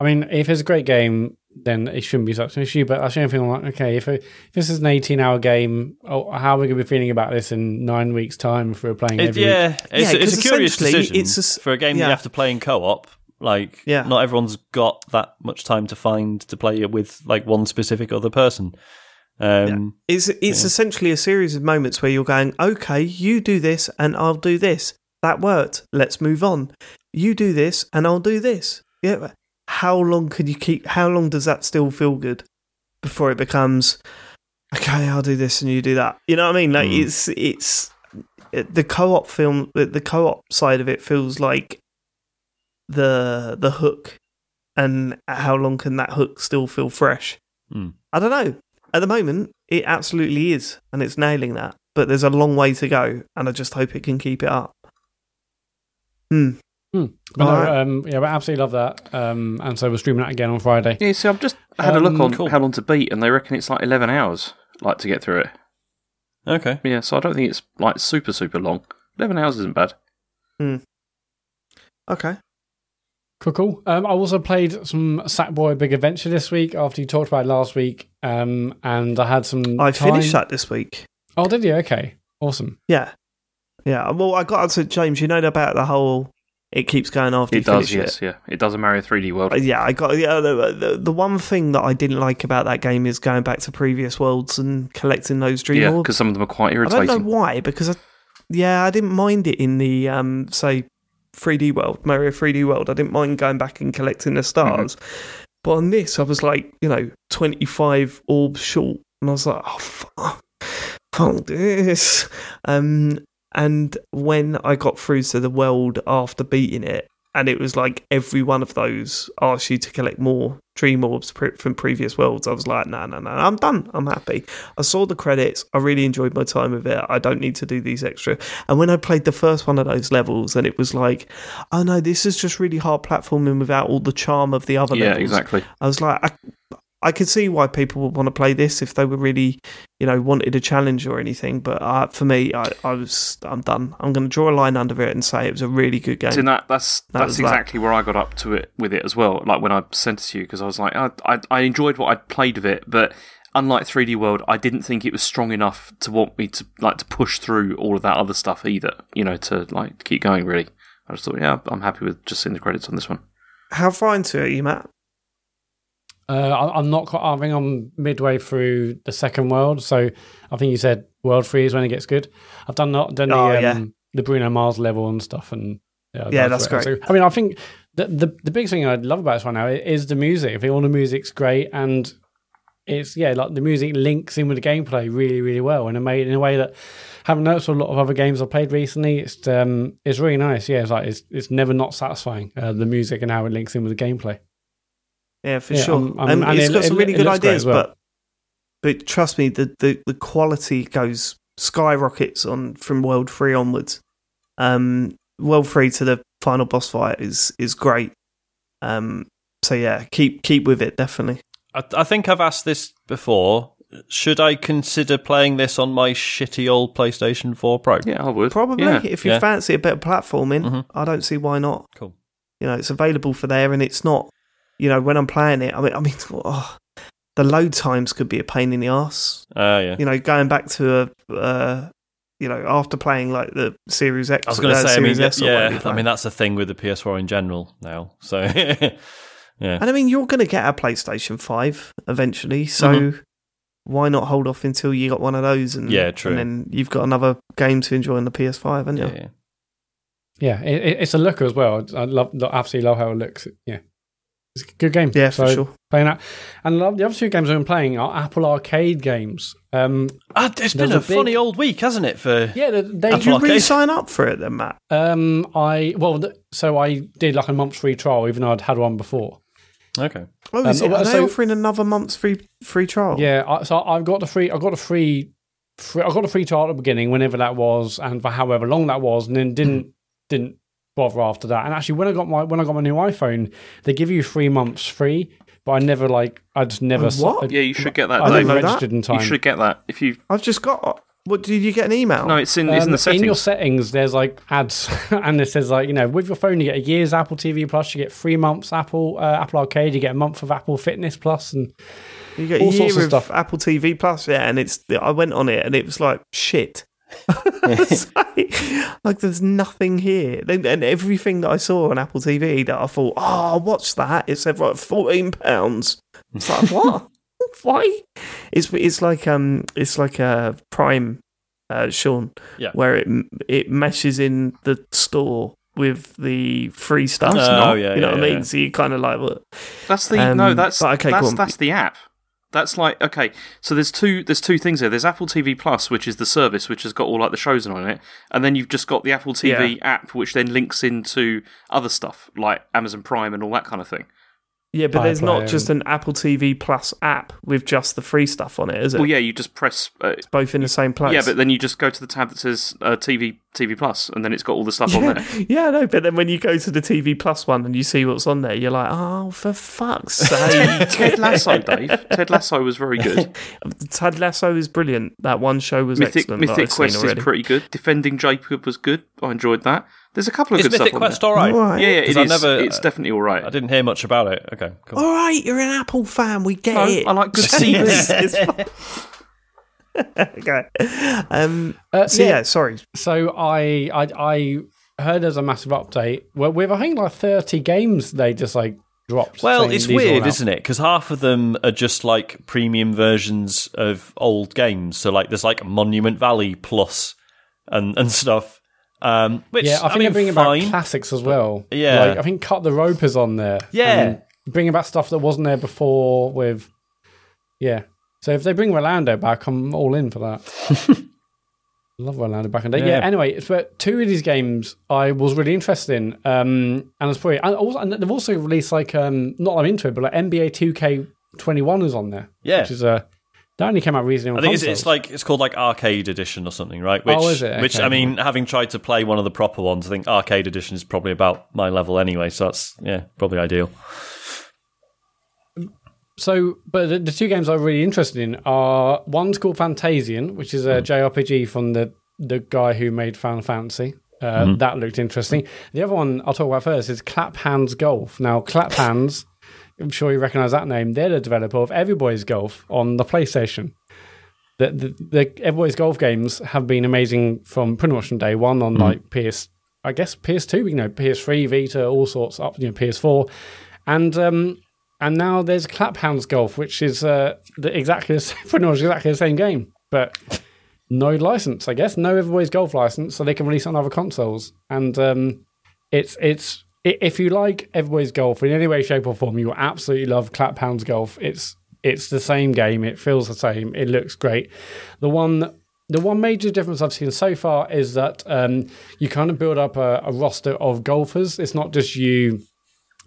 I mean, if it's a great game, then it shouldn't be such an issue. But that's the only thing I'm like, okay, if, it, if this is an 18 hour game, oh, how are we going to be feeling about this in nine weeks' time if we're playing it, every week? yeah, it's, Yeah, it's 'cause a curious essentially decision it's a s- for a game that yeah. you have to play in co-op. Like, Yeah. not everyone's got that much time to find to play it with like one specific other person. Um, It's it's essentially a series of moments where you're going, okay, you do this and I'll do this. That worked. Let's move on. You do this and I'll do this. Yeah. How long can you keep? How long does that still feel good before it becomes okay? I'll do this and you do that. You know what I mean? Like Mm. it's it's the co-op film. The the co-op side of it feels like the the hook, and how long can that hook still feel fresh? Mm. I don't know. At the moment, it absolutely is, and it's nailing that. But there's a long way to go, and I just hope it can keep it up. Hmm. But no, Alright. um, yeah, but absolutely love that. Um, and so we're streaming that again on Friday. Yeah, see, I've just had a look Um, on cool. how long to beat, and they reckon it's like 11 hours, like, to get through it. okay, Yeah, so I don't think it's, like, super, super long. 11 hours isn't bad. Hmm. Okay. Cool, cool. Um, I also played some Sackboy Big Adventure this week after you talked about it last week. Um, and I had some. I time- finished that this week. Oh, did you? Okay, awesome. Yeah. Yeah. Well, I got to James. You know about the whole. It keeps going after It you does, finish yes, yeah. It does a Mario 3D world. Uh, Yeah, I got yeah. The, the, the one thing that I didn't like about that game is going back to previous worlds and collecting those dream yeah, orbs. because some of them are quite irritating. I don't irritating. know why, because I, yeah, I didn't mind it in the um, say 3D world, Mario 3D world. I didn't mind going back and collecting the stars, but on this, I was like, you know, 25 orbs short, and I was like, oh fuck, fuck this. Um, and when I got through to the world after beating it, and it was like every one of those asked you to collect more dream orbs pre- from previous worlds. I was like, no, no, no, I'm done. I'm happy. I saw the credits. I really enjoyed my time with it. I don't need to do these extra. And when I played the first one of those levels, and it was like, oh no, this is just really hard platforming without all the charm of the other yeah, levels. exactly. I was like, I, I could see why people would want to play this if they were really, you know, wanted a challenge or anything. But uh, for me, I, I was, I'm done. I'm going to draw a line under it and say it was a really good game. So that, that's That that's was that. exactly where I got up to it with it as well. Like when I sent it to you, because I was like, I, I I enjoyed what I'd played of it, but unlike 3D World, I didn't think it was strong enough to want me to like to push through all of that other stuff either. You know, to like keep going. Really, I just thought, yeah, I'm happy with just seeing the credits on this one. How far into it are you, Matt? Uh, I'm not quite. I think I'm midway through the second world, so I think you said world three is when it gets good. I've done not done the Oh, um, yeah. the Bruno Mars level and stuff, and yeah, Yeah, that's great. So, I mean, I think the, the the big thing I love about this right now is the music. I think all the music's great, and it's yeah, like the music links in with the gameplay really, really well, and it made in a way that haven't noticed a lot of other games I've played recently. It's um, it's really nice. Yeah, it's like it's it's never not satisfying. Uh, the music and how it links in with the gameplay. Yeah, for Yeah, sure. um, um, Um, and it's it- got some it- really it good looks ideas, well. but but trust me, the, the, the quality goes skyrockets on from World Three onwards. Um, World Three to the final boss fight is is great. Um, so yeah, keep keep with it definitely. I, I think I've asked this before. Should I consider playing this on my shitty old PlayStation 4 Pro? Yeah, I would. Probably Yeah. if you Yeah. fancy a bit of platforming, Mhm. I don't see why not. Cool. You know, it's available for there, and it's not. You know, when I'm playing it, I mean, I mean, oh, the load times could be a pain in the ass. Uh, yeah. you know, going back to a, uh, you know, after playing like the Series X, I was going to uh, say, I mean, Series S yeah, I mean, that's the thing with the PS4 in general now. So, yeah. and I mean, you're going to get a PlayStation Five eventually, so Mhm. why not hold off until you got one of those? And Yeah, true. And then you've got another game to enjoy on the PS5, haven't you? yeah, yeah. Yeah, it, it- it's a looker as well. I love, absolutely love how it looks. Yeah, it's a good game. Yeah, for sure. Playing that, and love the other two games I've been playing are Apple Arcade games. Um, Ah, it's been a, a big- funny old week, hasn't it? For yeah, they, they Apple Did you Arcade. re-sign up for it then, Matt? Um, I well, th- so I did like a month's free trial, even though I'd had one before. okay, Oh, is Um, it? Are they offering another month's free free trial? Yeah, I, so I've got the free. I got a free, free. I got a free trial at the beginning, whenever that was, and for however long that was, and then didn't didn't bother after that. And actually, when I got my when I got my new iPhone, they give you three months free, but I never like I just never. What? I, Yeah, you should get that. I don't Dave. know never that. registered in time. You should get that. If you I've just got. What did you get an email? no, it's in it's in Um, the settings. your settings, there's like ads, and it says like you know, with your phone you get a year's Apple TV Plus, you get three months Apple uh, Apple Arcade, you get a month of Apple Fitness Plus, and You get All a sorts of of stuff. Apple TV Plus, yeah, and it's I went on it and it was like shit. It's like, like there's nothing here, and and everything that I saw on Apple TV that I thought, oh, I'll watch that. It said like fourteen pounds. It's like what? Why? It's it's like um it's like a Prime, uh, Sean, Yeah. where it it meshes in the store with the free stuff. Oh, not, yeah, you know yeah, what I mean. So you kind of like, what? That's the Um, no. That's okay, that's that's the app. That's like okay. So there's two there's two things there. There's Apple TV Plus, which is the service which has got all like the shows on it, and then you've just got the Apple TV app, which then links into other stuff like Amazon Prime and all that kind of thing. Yeah, but there's not just an Apple TV Plus app with just the free stuff on it, is it? Well, yeah, you just press. Uh, Both in the same place. yeah, but then you just go to the tab that says uh, TV TV Plus, and then it's got all the stuff on there. yeah, no. But then when you go to the TV Plus one and you see what's on there, you're like, oh, for fuck's sake! Ted Lasso, Dave. Ted Lasso was very good. Ted Lasso is brilliant. That one show was Mythic excellent. that Mythic I've Quest is pretty good. Defending Jacob was good. I enjoyed that. There's a couple of is good Mythic stuff Quest on all right? All right. there. Yeah, yeah, 'Cause it I is. never- it's definitely all right. I didn't hear much about it. Okay, cool. All right, you're an Apple fan. We get No, it. I like good Yes, TV. it's fine. okay. Um. uh, So yeah, sorry. So I I I heard there's a massive update. Well, with I think like 30 games they just like dropped. Well, saying it's these are all weird, out. isn't it? Because half of them are just like premium versions of old games. So like, there's like Monument Valley Plus and and stuff. Um, which Yeah, I think mean, they're bringing fine. back classics as well. Yeah. like, I think Cut the Rope is on there. Yeah. bringing back stuff that wasn't there before. With yeah, so if they bring Rolando back, I'm all in for that. Love Rolando back in the day. Yeah. Yeah. Anyway, it's but two of these games I was really interested in, um, and it's probably and, also, and they've also released like um, not I'm into it, but like NBA 2K21 is on there. Yeah. which is a that only came out recently. I think it's, it's like it's called like Arcade Edition or something, right? Which, Oh, is it? Which I mean, having tried to play one of the proper ones, I think Arcade Edition is probably about my level anyway. So that's yeah, probably ideal. So, but the, the two games I'm really interested in are one's called Fantasian, which is a JRPG from the the guy who made Final Fantasy. Uh, That looked interesting. The other one I'll talk about first is Clap Hanz Golf. Now, Clap Hands, I'm sure you recognise that name. They're the developer of Everybody's Golf on the PlayStation. The, the, the Everybody's Golf games have been amazing from pretty much from day one on like PS, I guess PS2, you know, PS3, Vita, all sorts up, you know, PS4, and um, and now there's Clap Hanz Golf, which is uh, the, exactly the, pretty much exactly the same game, but no license, I guess, no Everybody's Golf license, so they can release on other consoles. And um, it's it's if you like Everybody's Golf in any way, shape, or form, you will absolutely love Clap Hanz Golf. It's it's the same game. It feels the same. It looks great. The one the one major difference I've seen so far is that um, you kind of build up a, a roster of golfers. It's not just you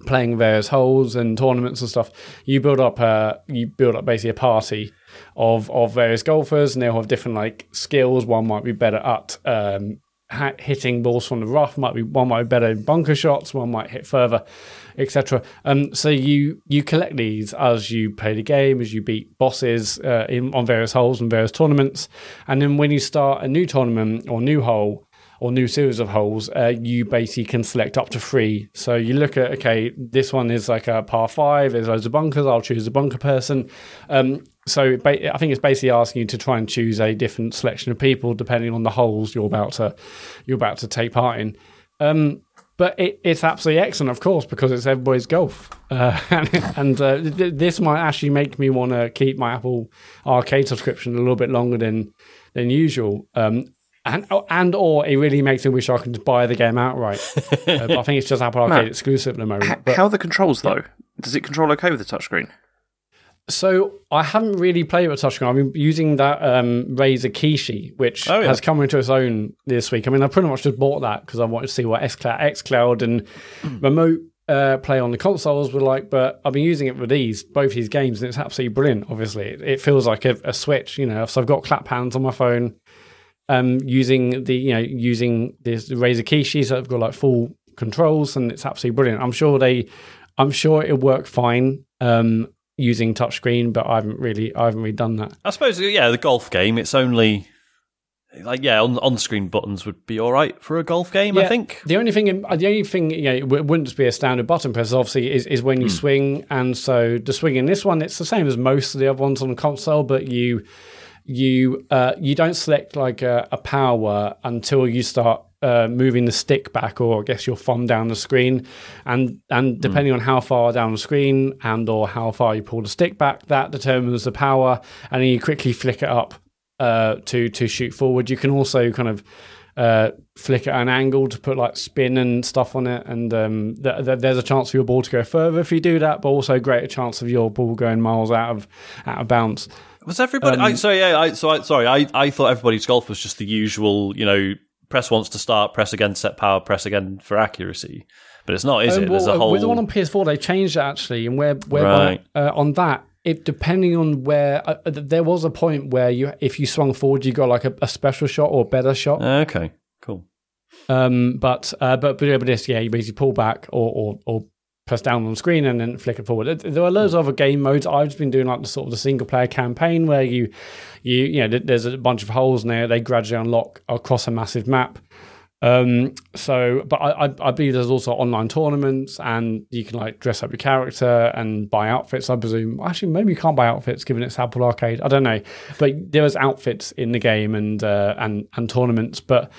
playing various holes and tournaments and stuff, you build up a you build up basically a party of of various golfers, and they'll have different like skills. One might be better at um, hitting balls from the rough, might be one might be better bunker shots, one might hit further, etc. Um, so you you collect these as you play the game, as you beat bosses uh, in on various holes and various tournaments, and then when you start a new tournament or new hole or new series of holes, uh, you basically can select up to three. So you look at, okay, this one is like a par five, there's loads of bunkers, I'll choose a bunker person. Um, so I think it's basically asking you to try and choose a different selection of people depending on the holes you're about to you're about to take part in. Um, but it, it's absolutely excellent, of course, because it's everybody's golf, uh, and, and uh, th- this might actually make me want to keep my Apple Arcade subscription a little bit longer than than usual. Um, and and or it really makes me wish I could buy the game outright. uh, but I think it's just Apple Arcade exclusive at the moment. H- how are the controls though? Does it control okay with the touchscreen? So I haven't really played with touchscreen. I've been using that um, Razer Kishi, which oh, yeah. has come into its own this week. I mean, I pretty much just bought that because I wanted to see what xCloud, xCloud and remote uh, play on the consoles were like. But I've been using it with these both these games, and it's absolutely brilliant. Obviously, it, it feels like a, a, Switch. You know, so I've got Clap Hanz on my phone um, using the you know using this Razer Kishi, so I've got like full controls, and it's absolutely brilliant. I'm sure they, I'm sure it'll work fine um, using touchscreen, but I haven't really, I haven't really done that. I suppose, yeah, the golf game, it's only like yeah, on on screen buttons would be all right for a golf game. Yeah, I think the only thing, the only thing, you know, it wouldn't just be a standard button press. Obviously, is is when you mm. swing, and so the swing in this one, it's the same as most of the other ones on the console, but you you uh, you don't select like a, a power until you start uh, moving the stick back, or I guess your thumb down the screen, and and hmm. depending mm. on how far down the screen and or how far you pull the stick back, that determines the power, and then you quickly flick it up uh, to to shoot forward. You can also kind of uh, flick at an angle to put like spin and stuff on it, and um, th- th- there's a chance for your ball to go further if you do that, but also greater chance of your ball going miles out of out of bounds. Was everybody? Um, I, so yeah, I, so I, sorry, I, I thought everybody's golf was just the usual, you know, press once to start, press again to set power, press again for accuracy. But it's not, is um, it? There's well, a whole with the one on PS4 they changed it actually, and where where right. uh, on that it depending on where uh, uh there was a point where you if you swung forward you got like a, a special shot or a better shot. Okay, cool. Um, but uh, but but this, yeah, you basically pull back or or, or press down on the screen and then flick it forward. There are loads of other game modes. I've just been doing like the sort of the single player campaign where you, you, you know, there's a bunch of holes in there. They gradually unlock across a massive map. Um, so, but I, I, believe there's also online tournaments and you can like dress up your character and buy outfits. I presume actually maybe you can't buy outfits given it's Apple Arcade. I don't know, but there was outfits in the game and uh, and and tournaments. But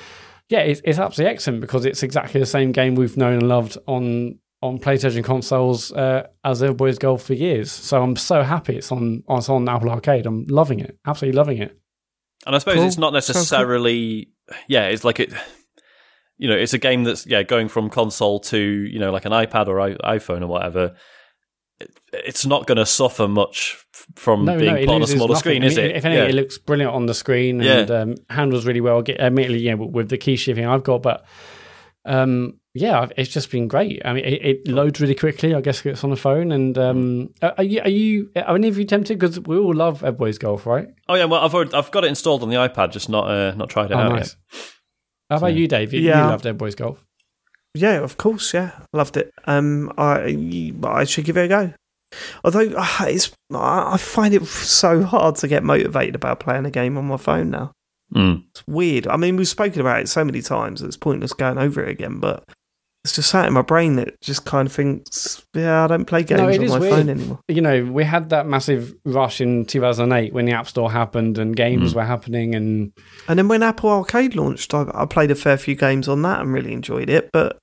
yeah, it's, it's absolutely excellent because it's exactly the same game we've known and loved on on PlayStation consoles uh, as Everybody's Golf for years. So I'm so happy it's on it's on Apple Arcade. I'm loving it, absolutely loving it. And I suppose cool. it's not necessarily yeah, it's like it. You know, it's a game that's yeah going from console to you know like an iPad or iPhone or whatever. It's not going to suffer much from no, being no, put on a smaller screen, is it? If anything, yeah. it looks brilliant on the screen and yeah. um, handles really well. Admittedly, yeah, with the key shifting I've got, but um, yeah, it's just been great. I mean, it, it, loads really quickly. I guess it's on the phone. And um, are you are you are any of you tempted? Because we all love Everybody's Golf, right? Oh yeah, well I've already, I've got it installed on the iPad, just not uh, not tried it oh, out nice. yet. How about so, you, Dave? You, yeah. you loved Everybody's Golf. Yeah, of course. Yeah, loved it. Um, I I should give it a go. Although uh, it's I find it so hard to get motivated about playing a game on my phone now. Mm. It's weird. I mean, we've spoken about it so many times; it's pointless going over it again. But it's just sat in my brain that just kind of thinks, yeah, I don't play games no, on my weird. phone anymore. You know, we had that massive rush in 2008 when the App Store happened and games mm. were happening, and and then when Apple Arcade launched, I, I, played a fair few games on that and really enjoyed it. But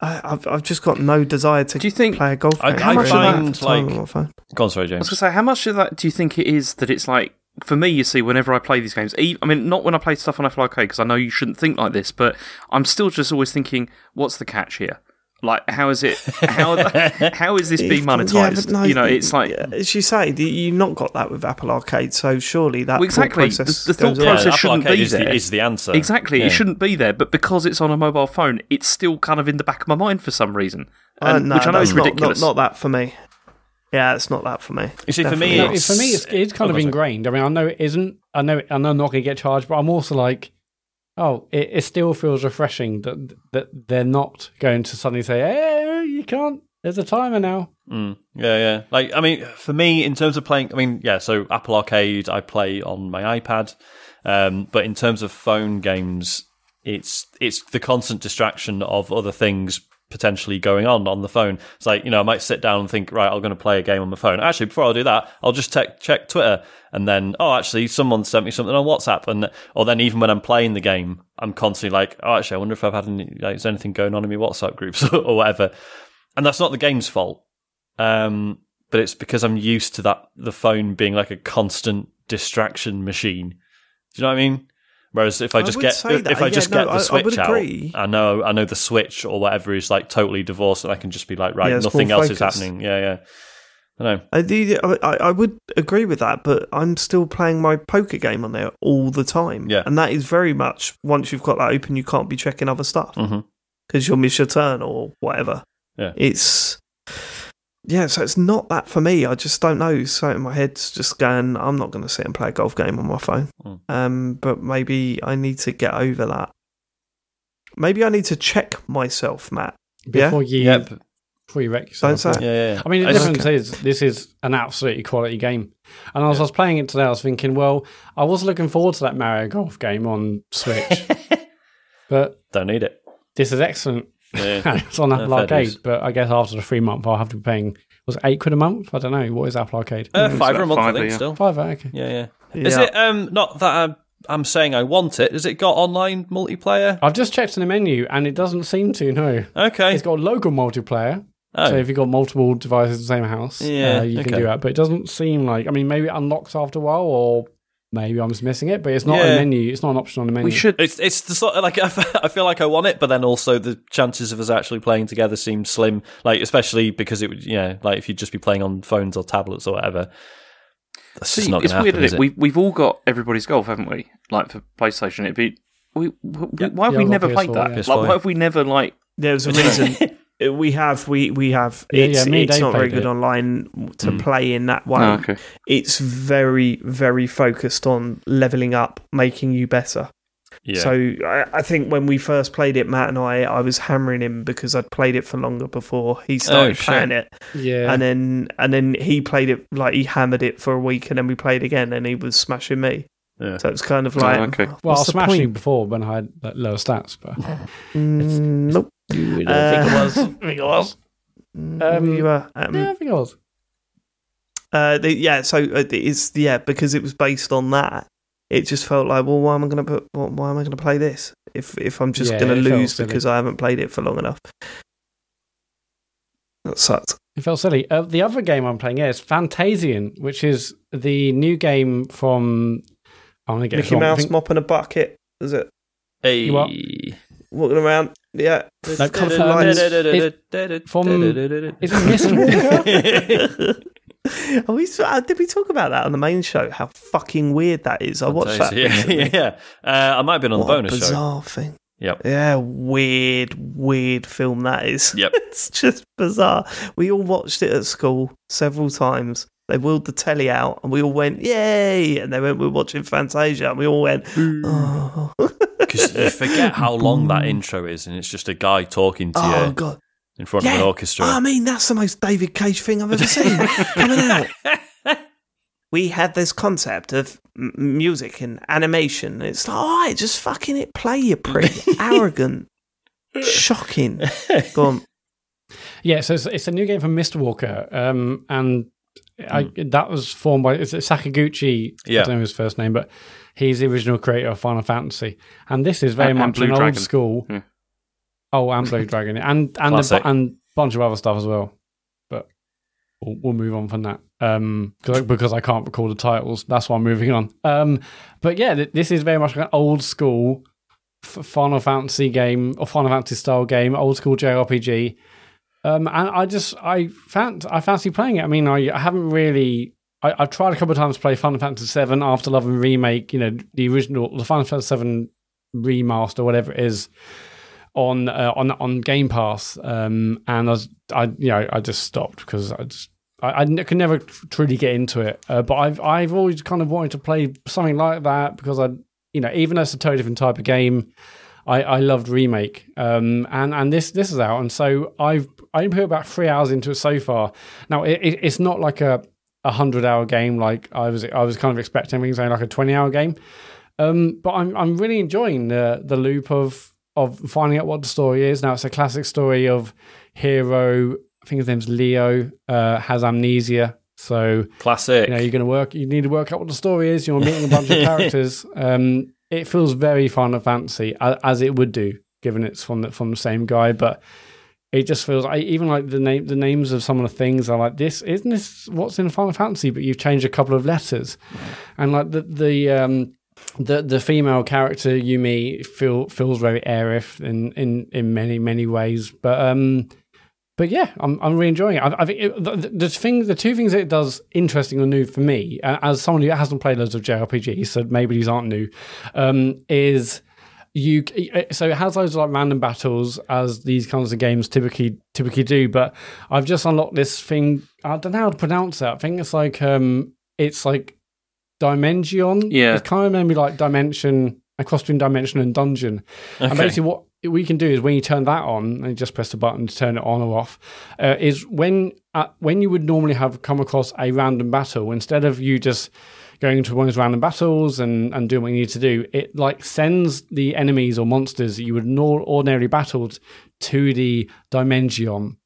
I, I've I've just got no desire to Do you think- play a golf I- game. I really. find, don't have time like- on my phone. Go on, sorry, I was going to say, how much of that do you think it is that it's like, for me, you see, whenever I play these games, I mean, not when I play stuff on Apple Arcade, because I know you shouldn't think like this, but I'm still just always thinking, what's the catch here? Like, how is it, how, how is this being monetized? but no, you know, it's like, as you say, you've not got that with Apple Arcade, so surely that Well, exactly. thought process The- the thought process Apple shouldn't Arcade be is the, there. is the answer. Exactly, Yeah. it shouldn't be there, but because it's on a mobile phone, it's still kind of in the back of my mind for some reason, Uh, and, no, which I know that's is not- ridiculous. Not, not that for me. Yeah, it's not that for me. You see, for me, Definitely No, not. it's- for me, it's, it's kind of go on, sorry. ingrained. I mean, I know it isn't. I know. I know I'm not going to get charged, but I'm also like, oh, it, it still feels refreshing that that they're not going to suddenly say, hey, you can't. There's a timer now. Mm, yeah, yeah. Like, I mean, for me, in terms of playing, I mean, yeah. So Apple Arcade, I play on my iPad, um, but in terms of phone games, it's it's the constant distraction of other things potentially going on on the phone. It's like you know, I might sit down and think, right, I'm going to play a game on my phone. Actually, before I do that, I'll just check check Twitter, and then oh, actually, someone sent me something on WhatsApp, and or then even when I'm playing the game, I'm constantly like, oh, actually, I wonder if I've had any, like, is anything going on in my WhatsApp groups or whatever. And that's not the game's fault. Um, but it's because I'm used to that the phone being like a constant distraction machine. Do you know what I mean? Whereas if I I just would get if I just get I- the switch would out, agree. I know I know the switch or whatever is like totally divorced, and I can just be like, right, Yeah, nothing else is happening. Yeah, yeah. I know. I, I, I would agree with that, but I'm still playing my poker game on there all the time. Yeah. And that is very much, once you've got that open, you can't be checking other stuff mm-hmm. because you'll miss your turn or whatever. Yeah. It's, yeah, so it's not that for me. I just don't know. So in my head's just going, I'm not going to sit and play a golf game on my phone. Mm. Um, but maybe I need to get over that. Maybe I need to check myself, Matt. Yeah? Before you Yep. before you wreck yourself. Don't say- Yeah, yeah. yeah. I mean, the I just- difference is this is an absolutely quality game. And as I was playing it today, I was thinking, well, I was looking forward to that Mario Golf game on Switch, but don't need it. this is excellent. Yeah. It's on Apple fair Arcade, but I guess after the free month, I'll have to be paying. Was it eight quid a month? I don't know. What is Apple Arcade? Uh, five a about month, I think. yeah. Still. Five. Okay. Yeah, yeah. Is it um not that I'm, I'm saying I want it? Has it got online multiplayer? I've just checked in the menu, and it doesn't seem to. No, Okay. it's got local multiplayer. Oh. So if you've got multiple devices in the same house, Yeah, uh, you can do that. But it doesn't seem like. I mean, maybe it unlocks after a while, or maybe I'm just missing it. But it's not Yeah. a menu. It's not an option on the menu. we should It's it's the sort of like I feel like I want it, but then also the chances of us actually playing together seem slim. Like especially because it would, you know, like if you'd just be playing on phones or tablets or whatever. That's just See, not it's going weird, happen, isn't it? it? We've we've all got everybody's golf, haven't we? Like for PlayStation, it'd be. We, we, Yep. Why have Yeah, we never PS4, played that? yeah. PS4, Like, why have we never like? There was a reason. Uh, we have we we have Yeah, it's, yeah, me it's not very good it. online to Mm. play in that way Oh, okay. it's very very focused on leveling up making you better yeah. so I, I think when we first played it matt and i i was hammering him because i'd played it for longer before he started shit. playing it yeah. and then and then he played it like he hammered it for a week and then we played again and he was smashing me Yeah. so it's kind of like Oh, okay. well, I was smashing point? before when I had like, lower stats, but Mm, nope you don't think it was? I think it was. Mm, Um, you were, um, yeah, I think it was. Uh, the, yeah, so uh, it's yeah because it was based on that. It just felt like, well, why am I going to put? Why am I going to play this if if I'm just Yeah, going to lose because I haven't played it for long enough? That sucked. It felt silly. Uh, the other game I'm playing yeah, is Fantasian, which is the new game from. I'm gonna get Mickey Mouse think- mopping a bucket. Is it Hey. what? walking around? Yeah. No, Coloured um, lines. it's from- Is it Mist Are we, uh, did we talk about that on the main show? How fucking weird that is. I watched that. Yeah, recently. yeah. Uh, I might have been on What the a bonus show. bizarre thing. Yep. Yeah, weird, weird film that is. Yep. it's just bizarre. We all watched it at school several times. They wheeled the telly out and we all went, yay! And they went, we're watching Fantasia. And we all went, oh. Because you forget how long that intro is, and it's just a guy talking to oh, you God. in front of an orchestra. I mean, that's the most David Cage thing I've ever seen coming out. We had this concept of m- music and animation. It's like, all right, just fucking it play, your prick. Arrogant. Shocking. Go on. Yeah, so it's, it's a new game from Mistwalker, um, and I, that was formed by is it Sakaguchi. Yeah. I don't know his first name, but he's the original creator of Final Fantasy, and this is very And- and much Blue an old school. Yeah. Oh, and Blue Dragon, and and a, and bunch of other stuff as well. But we'll, we'll move on from that um, because I can't recall the titles. That's why I'm moving on. Um, but yeah, this is very much like an old school Final Fantasy game or Final Fantasy style game, old school JRPG. Um, and I just I fan I fancy playing it. I mean, I, I haven't really. I, have tried a couple of times to play Final Fantasy Seven Afterlove and remake. You know, the original, the Final Fantasy Seven remaster, whatever it is, on uh, on on Game Pass. Um, and I was I you know I just stopped because I just I, I can never truly get into it. Uh, but I've I've always kind of wanted to play something like that because I you know even though it's a totally different type of game. I, I loved remake, um, and and this this is out, and so I've I put about three hours into it so far. Now it, it, it's not like a a hundred hour game like I was I was kind of expecting, saying like a twenty hour game. Um, but I'm I'm really enjoying the the loop of of finding out what the story is. Now it's a classic story of hero. I think his name's Leo. Uh, has amnesia. So classic. You know, you're going to work. You need to work out what the story is. You're meeting a bunch of characters. Um, it feels very Final Fantasy as it would do, given it's from the, from the same guy. But it just feels I, even like the name the names of some of the things are like this isn't this what's in Final Fantasy, but you've changed a couple of letters, and like the the um the the female character Yuumi feel feels very Aerith in in in many many ways, but um, but yeah, I'm I'm really enjoying it. I, I think it, the, the thing, the two things it does interesting or new for me, as someone who hasn't played loads of JRPGs, so maybe these aren't new, um, is you so it has those like random battles as these kinds of games typically typically do but i've just unlocked this thing i don't know how to pronounce it i think it's like um it's like Dimension. Yeah. It's kind of maybe like Dimension, a cross between Dimension and Dungeon. Okay. And basically, what we can do is when you turn that on, and you just press the button to turn it on or off, uh, is when uh, when you would normally have come across a random battle, instead of you just going to one of those random battles and, and doing what you need to do, it like sends the enemies or monsters that you would ordinarily battled to the dimension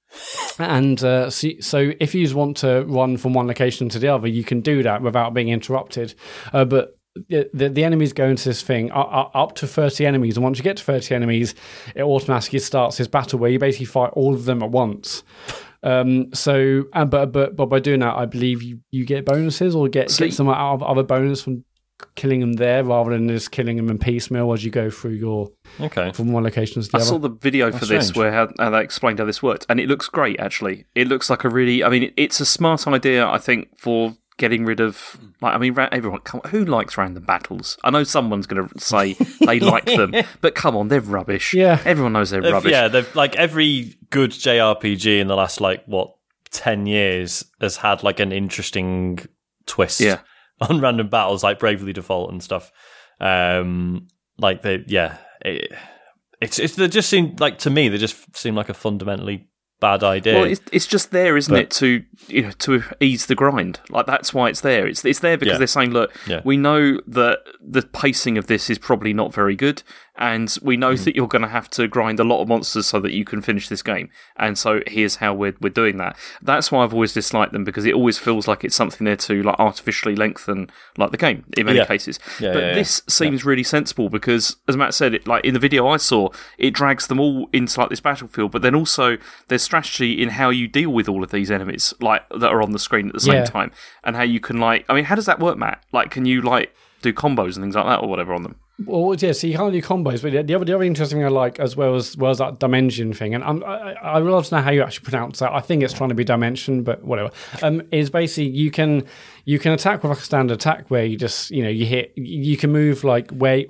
and uh, so, so, if you want to run from one location to the other, you can do that without being interrupted. Uh, but the, the, the, enemies go into this thing up, up to 30 enemies. And once you get to 30 enemies, it automatically starts this battle where you basically fight all of them at once. Um, so, uh, but, but, but by doing that, I believe you, you get bonuses or get, get some out of other bonus from killing them there rather than just killing them in piecemeal as you go through your okay from one location to the other. I other. saw the video That's for this strange. where how, how, they explained how this worked, and it looks great. Actually, it looks like a really. I mean, it's a smart idea. I think for getting rid of like I mean everyone who likes random battles? I know someone's going to say they like them but come on they're rubbish. Yeah. Everyone knows they're they've, rubbish. yeah they've like every good JRPG in the last like what 10 years has had like an interesting twist yeah. on random battles like Bravely Default and stuff. Um, like they, yeah, it, it's it's they just seem like to me they just seem like a fundamentally bad idea. Well, it's, it's just there, isn't but, it, to you know to ease the grind. Like that's why it's there. It's it's there because yeah. they're saying, look, yeah. we know that the pacing of this is probably not very good, and we know mm. that you're going to have to grind a lot of monsters so that you can finish this game. And so here's how we're we're doing that. That's why I've always disliked them because it always feels like it's something there to like artificially lengthen like the game in many yeah. cases. Yeah, but this seems really sensible because, as Matt said, it like in the video I saw, it drags them all into like this battlefield. But then also there's strategy in how you deal with all of these enemies like that are on the screen at the same time, and how you can like. I mean, how does that work, Matt? Like, can you like do combos and things like that or whatever on them? Well, yeah, so you can't do combos, but the other, the other interesting thing I like as well as well as that dimension thing, and I'm, I I would love to know how you actually pronounce that. I think it's trying to be dimension, but whatever. Um, is basically you can you can attack with like a standard attack where you just you know you hit you can move like where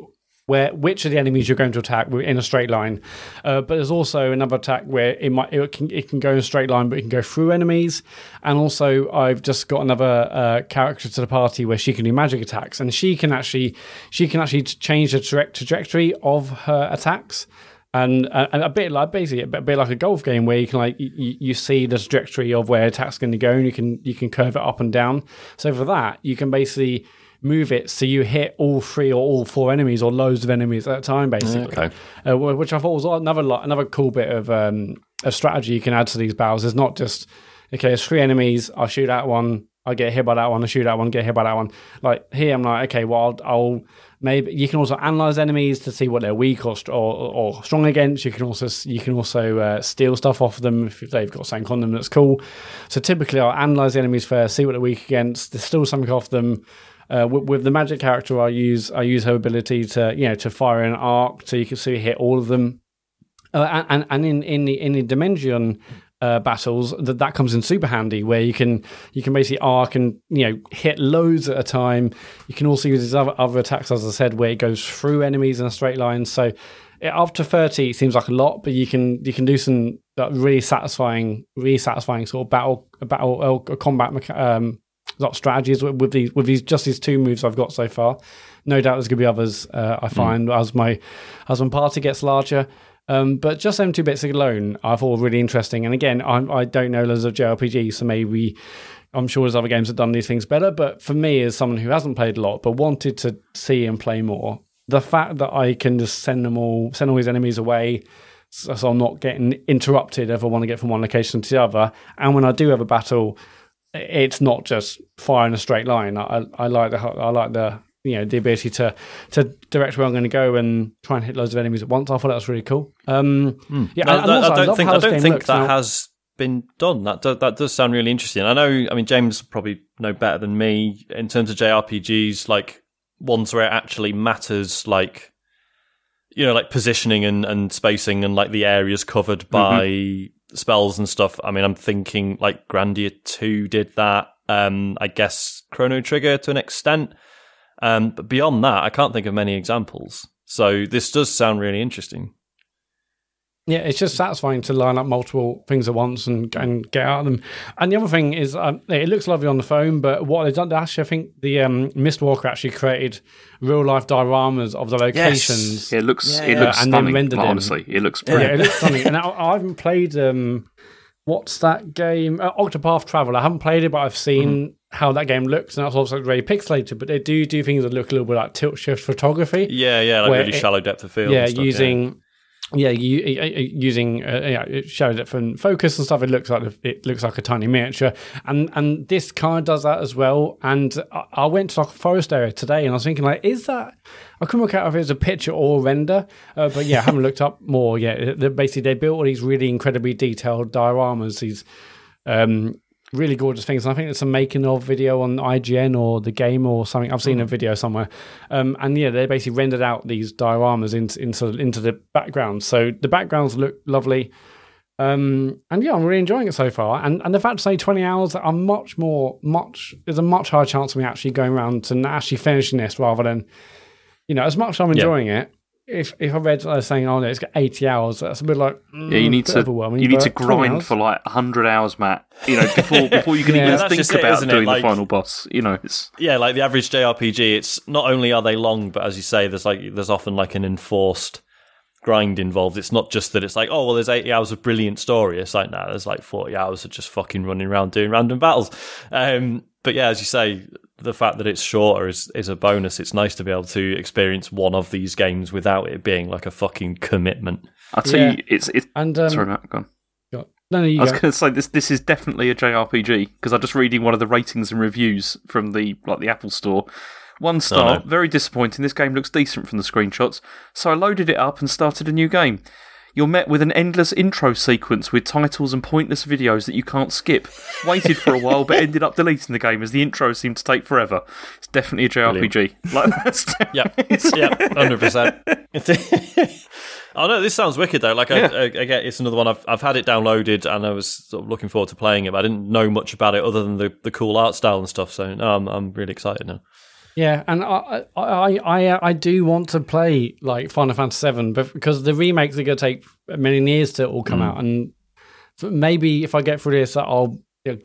where which of the enemies you're going to attack in a straight line. Uh, but there's also another attack where it might it can it can go in a straight line, but it can go through enemies. And also, I've just got another uh, character to the party where she can do magic attacks, and she can actually she can actually change the direct trajectory of her attacks. And, uh, and a bit like basically a bit like a golf game where you can like you, you see the trajectory of where attack's going to go and you can you can curve it up and down. So for that you can basically move it so you hit all three or all four enemies or loads of enemies at a time, basically. Okay. Uh, which I thought was another another cool bit of um, a strategy you can add to these battles. It's not just okay, there's three enemies. I'll shoot at one. I get hit by that one, I shoot that one, get hit by that one. Like here, I'm like, okay, well, I'll, I'll maybe you can also analyze enemies to see what they're weak or or, or strong against. You can also you can also uh, steal stuff off them if they've got something on them that's cool. So typically, I'll analyze the enemies first, see what they're weak against, there's still something off them. Uh, with, with, the magic character, I use I use her ability to you know to fire an arc, so you can see hit all of them. Uh, and and in in the in the dimension uh, battles that that comes in super handy where you can you can basically arc and you know hit loads at a time you can also use these other, other attacks as i said where it goes through enemies in a straight line so to 30 seems like a lot but you can you can do some really satisfying really satisfying sort of battle battle uh, combat um strategies with, with these with these just these two moves i've got so far no doubt there's going to be others uh, i hmm. find mm. as my as my party gets larger um, but just them two bits alone, I thought really interesting. And again, I'm, I do not know loads of JRPG, so maybe I'm sure there's other games that have done these things better. But for me, as someone who hasn't played a lot but wanted to see and play more, the fact that I can just send them all, send all these enemies away, so, so I'm not getting interrupted if I want to get from one location to the other, and when I do have a battle, it's not just fire in a straight line. I, I like the I like the you know the ability to to direct where I'm going to go and try and hit loads of enemies at once. I thought that was really cool. Um, mm. Yeah, no, also, I, don't think I don't think that now. has been done. That does, that does sound really interesting. I know. I mean, James probably know better than me in terms of JRPGs, like ones where it actually matters, like you know, like positioning and, and spacing and like the areas covered mm-hmm. by mm-hmm. Spells and stuff. I mean, I'm thinking like Grandia Two did that. Um, I guess Chrono Trigger to an extent. Um, but beyond that, I can't think of many examples. So this does sound really interesting. Yeah, it's just satisfying to line up multiple things at once and and get out of them. And the other thing is, um, it looks lovely on the phone, but what they've done, actually, I think the um, Mistwalker actually created real life dioramas of the locations. Yes. It looks, yeah, it looks uh, and stunning. Then rendered honestly, it looks brilliant. Yeah, it looks stunning. and I, I haven't played um, what's that game? Uh, Octopath Travel. I haven't played it, but I've seen mm-hmm. how that game looks, and that's also very pixelated. But they do do things that look a little bit like tilt shift photography. Yeah, yeah, like really it, shallow depth of field. Yeah, stuff, using yeah, you, using uh, yeah, it shows it from focus and stuff. It looks like it looks like a tiny miniature, and and this car does that as well. And I, I went to like a forest area today, and I was thinking like, is that? I couldn't work out if it was a picture or a render, uh, but yeah, I haven't looked up more yet. Basically, they built all these really incredibly detailed dioramas, these um, really gorgeous things. And I think it's a making of video on IGN or the game or something. I've seen mm. a video somewhere. Um, and yeah, they basically rendered out these dioramas into, into, into the background. So the backgrounds look lovely. Um, and yeah, I'm really enjoying it so far. And and the fact to say 20 hours, I'm much more, much, there's a much higher chance of me actually going around and actually finishing this rather than, you know, as much as I'm enjoying yeah. it, if if I read uh, saying, "Oh no, it's got eighty hours," that's a bit like mm, yeah. You need to you need to grind for like hundred hours, Matt. You know, before before you can yeah, even think about it, doing like, the final boss. You know, it's yeah, like the average JRPG. It's not only are they long, but as you say, there's like there's often like an enforced grind involved. It's not just that it's like, oh well, there's eighty hours of brilliant story. It's like, no, nah, there's like forty hours of just fucking running around doing random battles. Um, but yeah, as you say, the fact that it's shorter is is a bonus. It's nice to be able to experience one of these games without it being like a fucking commitment. I'll tell yeah. you, it's it's. And, um, sorry, Matt, go on. No, no, I was going to say this. This is definitely a JRPG because I'm just reading one of the ratings and reviews from the like the Apple Store. One star, oh, no. very disappointing. This game looks decent from the screenshots, so I loaded it up and started a new game. You're met with an endless intro sequence with titles and pointless videos that you can't skip. Waited for a while, but ended up deleting the game as the intro seemed to take forever. It's definitely a JRPG. Brilliant. Like that's yep, yep, hundred percent. Oh no, this sounds wicked though. Like yeah. I, I, I, get it's another one I've I've had it downloaded and I was sort of looking forward to playing it, but I didn't know much about it other than the, the cool art style and stuff. So no, I'm I'm really excited now. Yeah, and I, I I I do want to play like Final Fantasy VII, but because the remakes are going to take many years to all come mm. out, and maybe if I get through this, I'll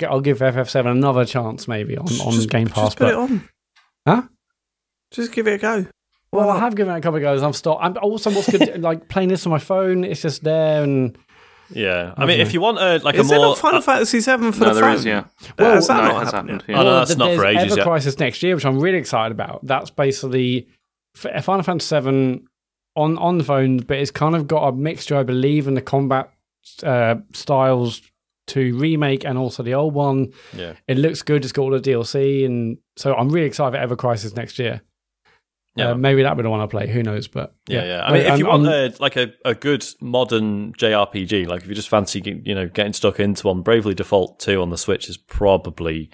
I'll give FF7 another chance, maybe on, on just, Game Pass. Just put but, it on, huh? Just give it a go. Well, I have given it a couple of goes. I'm stopped. I'm also what's good, like playing this on my phone. It's just there and yeah, I mean, if you want a like is a more not Final uh, Fantasy Seven for no, the there phone? Is, yeah. Well, has that no, not has happened? happened yeah. Oh, no, that's not for ages Ever yet. Crisis next year, which I'm really excited about. That's basically Final Fantasy Seven on on the phone, but it's kind of got a mixture, I believe, in the combat uh, styles to remake and also the old one. Yeah. It looks good. It's got all the DLC, and so I'm really excited for Ever Crisis next year. Yeah. Uh, maybe that would want I play. Who knows? But Yeah, yeah. I mean, if you want a, like a, a good modern JRPG, like if you just fancy you know getting stuck into one, Bravely Default Two on the Switch is probably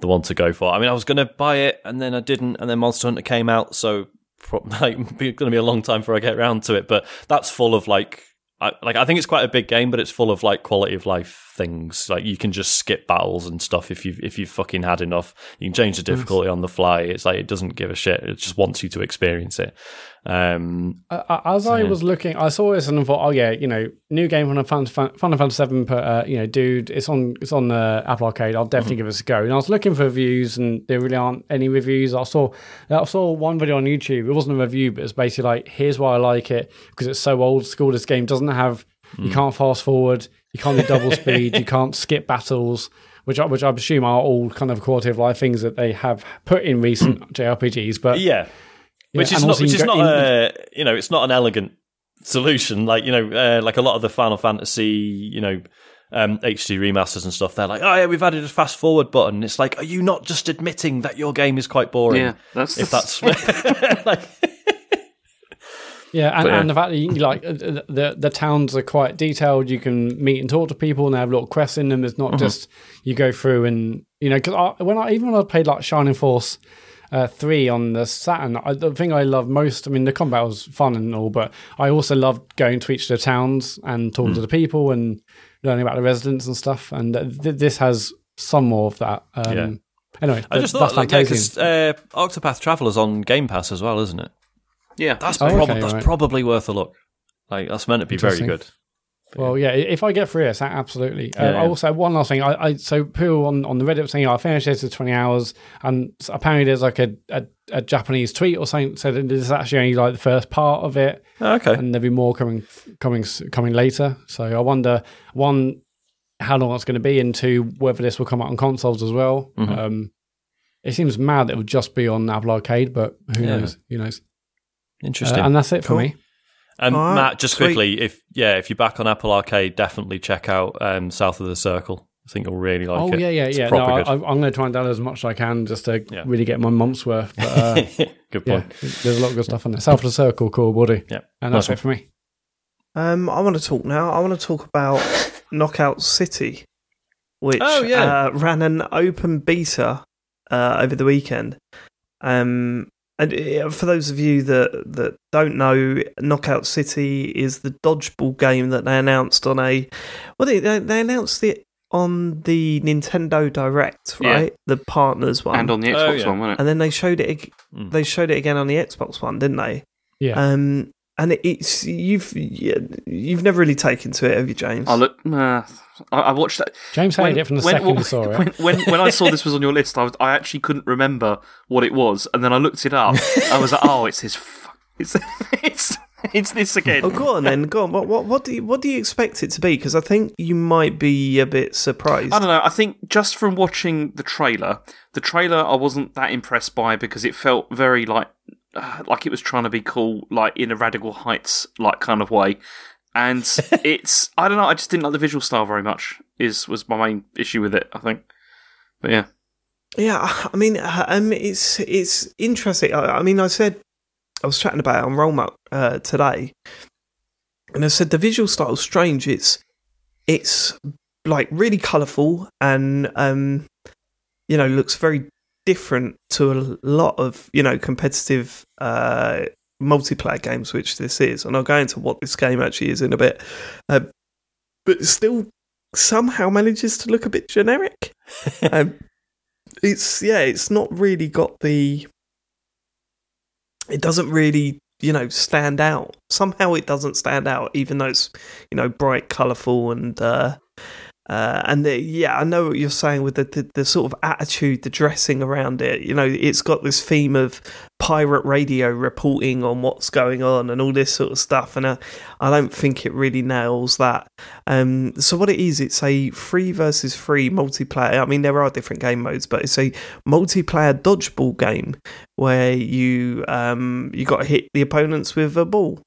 the one to go for. I mean, I was going to buy it and then I didn't, and then Monster Hunter came out, so like it's going to be a long time before I get around to it. But that's full of like, I, like I think it's quite a big game, but it's full of like quality of life things. Like you can just skip battles and stuff if you've if you've fucking had enough. You can change the difficulty on the fly. It's like it doesn't give a shit. It just wants you to experience it. Um, Uh, as I yeah. was looking, I saw this and I thought, oh yeah, you know, new game from Final Fan- Final Fantasy Seven, but uh, you know, dude, it's on it's on the Apple Arcade. I'll definitely give it a go. And I was looking for reviews, and there really aren't any reviews. I saw I saw one video on YouTube. It wasn't a review, but it's basically like, here's why I like it because it's so old school. This game doesn't have you can't fast forward, you can't do double speed, you can't skip battles. Which I, which I presume are all kind of quality of life things that they have put in recent JRPGs, but yeah, which and is not which is go not in- a you know it's not an elegant solution. Like you know, uh, like a lot of the Final Fantasy, you know. Um, HD remasters and stuff. They're like, oh yeah, we've added a fast forward button. It's like, are you not just admitting that your game is quite boring? Yeah, that's if that's like, Yeah, and, But, yeah. and the fact that you, like uh, the, the the towns are quite detailed. You can meet and talk to people, and they have little quests in them. It's not just you go through and you know. Because when I even when I played like Shining Force uh, three on the Saturn, I, the thing I love most. I mean, the combat was fun and all, but I also loved going to each of the towns and talking to the people and learning about the residents and stuff. And uh, th- this has some more of that. Um, Yeah. Anyway, I just that's thought, like, yeah, Fantasian. 'cause, uh, Octopath Traveler's on Game Pass as well, isn't it? Yeah. That's Oh, prob- okay, that's right. probably worth a look. Like that's meant to be very Interesting. good. Well, yeah, if I get through this, absolutely. Uh, Yeah, yeah. Also, one last thing. I, I so people on, on the Reddit were saying, "I finished this in twenty hours," and apparently there's like a, a, a Japanese tweet or something said that this is actually only like the first part of it, Oh, Okay. and there'll be more coming coming coming later. So I wonder one how long it's going to be, and two whether this will come out on consoles as well. Mhm. Um, it seems mad that it would just be on Apple Arcade, but who Yeah. knows? Who knows? Uh, Interesting. and that's it for me. And All right, Matt, just sweet. quickly, if yeah, if you're back on Apple Arcade, definitely check out um, South of the Circle. I think you'll really like oh it. Oh yeah, yeah, It's yeah. No, I, good. I, I'm going to try and download as much as I can just to Yeah. really get my month's worth. But, uh, good yeah, point. there's a lot of good stuff on there. South of the Circle, cool body. Yeah. and that's Nice it for me. Um, I want to talk now. I want to talk about Knockout City, which Oh, yeah. uh, ran an open beta uh, over the weekend. Um, and uh, for those of you that that don't know, Knockout City is the dodgeball game that they announced on a. Well, they they, they announced it on the Nintendo Direct, Yeah. right? The partners one, and on the Oh, Xbox yeah. one, wasn't it? and then they showed it. Mm. They showed it again on the Xbox one, didn't they? Yeah. Um, and it, it's you've yeah, you've never really taken to it, have you, James? I look. Uh, I, I watched that. James hated it from the second he saw it. When, when, when I saw this was on your list, I was I actually couldn't remember what it was, and then I looked it up. I was like, oh, it's his. F- it's it's it's this again. Oh, go on then. Go on. What, what, what do you what do you expect it to be? Because I think you might be a bit surprised. I don't know. I think just from watching the trailer, the trailer I wasn't that impressed by because it felt very like uh, like it was trying to be cool, like in a Radical Heights like kind of way. And it's I don't know. I just didn't like the visual style very much. Is was my main issue with it. I think. But yeah, Yeah, I mean, uh, um, it's it's interesting. I, I mean, I said I was chatting about it on Roll Up uh, today, and I said the visual style's strange. It's it's like really colourful and um, you know looks very different to a lot of you know competitive uh, multiplayer games, which this is. And I'll go into what this game actually is in a bit, uh, but still somehow manages to look a bit generic. um, it's yeah, it's not really got the. It doesn't really, you know, stand out. Somehow it doesn't stand out, even though it's, you know, bright, colourful, and uh, uh, and the, yeah, I know what you're saying with the, the the sort of attitude, the dressing around it. You know, it's got this theme of pirate radio reporting on what's going on and all this sort of stuff, and I, I don't think it really nails that. Um, so what it is, it's a free versus free multiplayer. I mean, there are different game modes, but it's a multiplayer dodgeball game where you um you got to hit the opponents with a ball,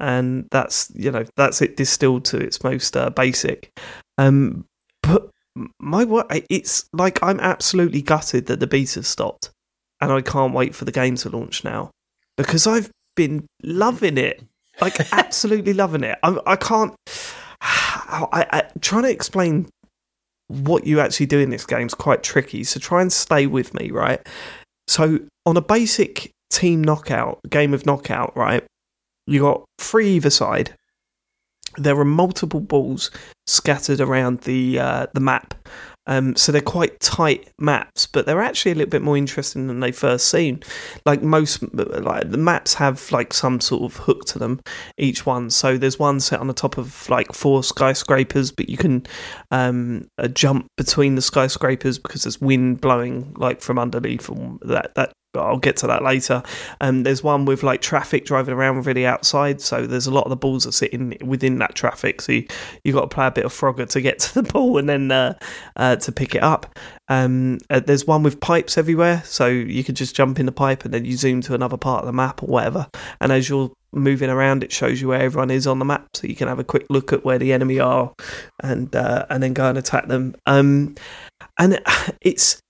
and that's you know that's it distilled to its most uh, basic. Um, but my what it's like I'm absolutely gutted that the beta stopped, and I can't wait for the game to launch now because I've been loving it, like absolutely loving it. I, I can't. I, I trying to explain what you actually do in this game is quite tricky. So try and stay with me, right? So on a basic team knockout game of knockout, right? You got three either side. There are multiple balls scattered around the uh, the map, um, so they're quite tight maps, but they're actually a little bit more interesting than they first seem. Like most, like the maps have like some sort of hook to them, each one. So there's one set on the top of like four skyscrapers, but you can um, uh, jump between the skyscrapers because there's wind blowing like from underneath. That that I'll get to that later. Um, there's one with like traffic driving around really outside, so there's a lot of the balls are sitting within that traffic. So you you got to play a bit of Frogger to get to the ball and then uh, uh, to pick it up. Um, uh, there's one with pipes everywhere, so you could just jump in the pipe and then you zoom to another part of the map or whatever. And as you're moving around, it shows you where everyone is on the map, so you can have a quick look at where the enemy are and uh, and then go and attack them. Um, and it's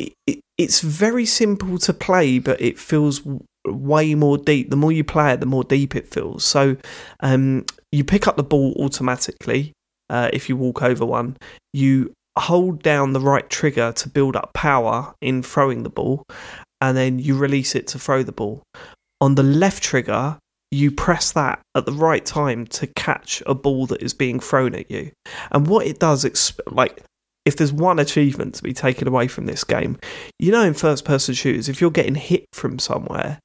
it, it, it's very simple to play, but it feels way more deep. The more you play it, the more deep it feels. So um, you pick up the ball automatically uh, if you walk over one. You hold down the right trigger to build up power in throwing the ball, and then you release it to throw the ball. On the left trigger, you press that at the right time to catch a ball that is being thrown at you. And what it does, like if there's one achievement to be taken away from this game, you know, in first person shooters, if you're getting hit from somewhere,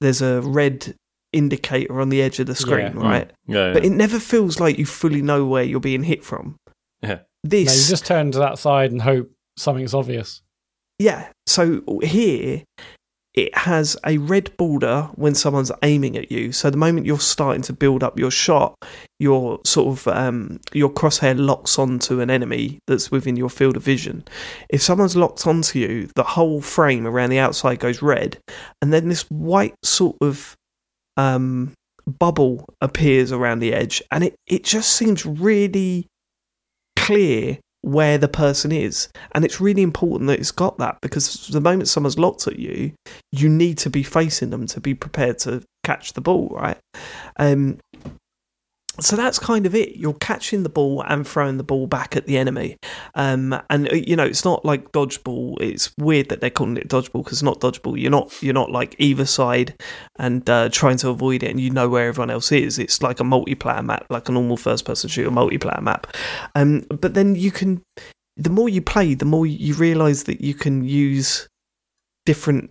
there's a red indicator on the edge of the screen, yeah. right? Mm. Yeah, yeah, But it never feels like you fully know where you're being hit from. Yeah. This, no, you just turn to that side and hope something's obvious. yeah. So here, it has a red border when someone's aiming at you. So the moment you're starting to build up your shot, your sort of um, your crosshair locks onto an enemy that's within your field of vision. If someone's locked onto you, the whole frame around the outside goes red, and then this white sort of um, bubble appears around the edge, and it, it just seems really clear where the person is. And it's really important that it's got that because the moment someone's locked at you, you need to be facing them to be prepared to catch the ball, right? Um, so that's kind of it. You're catching the ball and throwing the ball back at the enemy. Um, and uh, you know, it's not like dodgeball. It's weird that they're calling it dodgeball because it's not dodgeball. You're not you're not like either side and uh, trying to avoid it, and you know where everyone else is. It's like a multiplayer map, like a normal first person shooter multiplayer map. Um, but then you can, the more you play, the more you realise that you can use different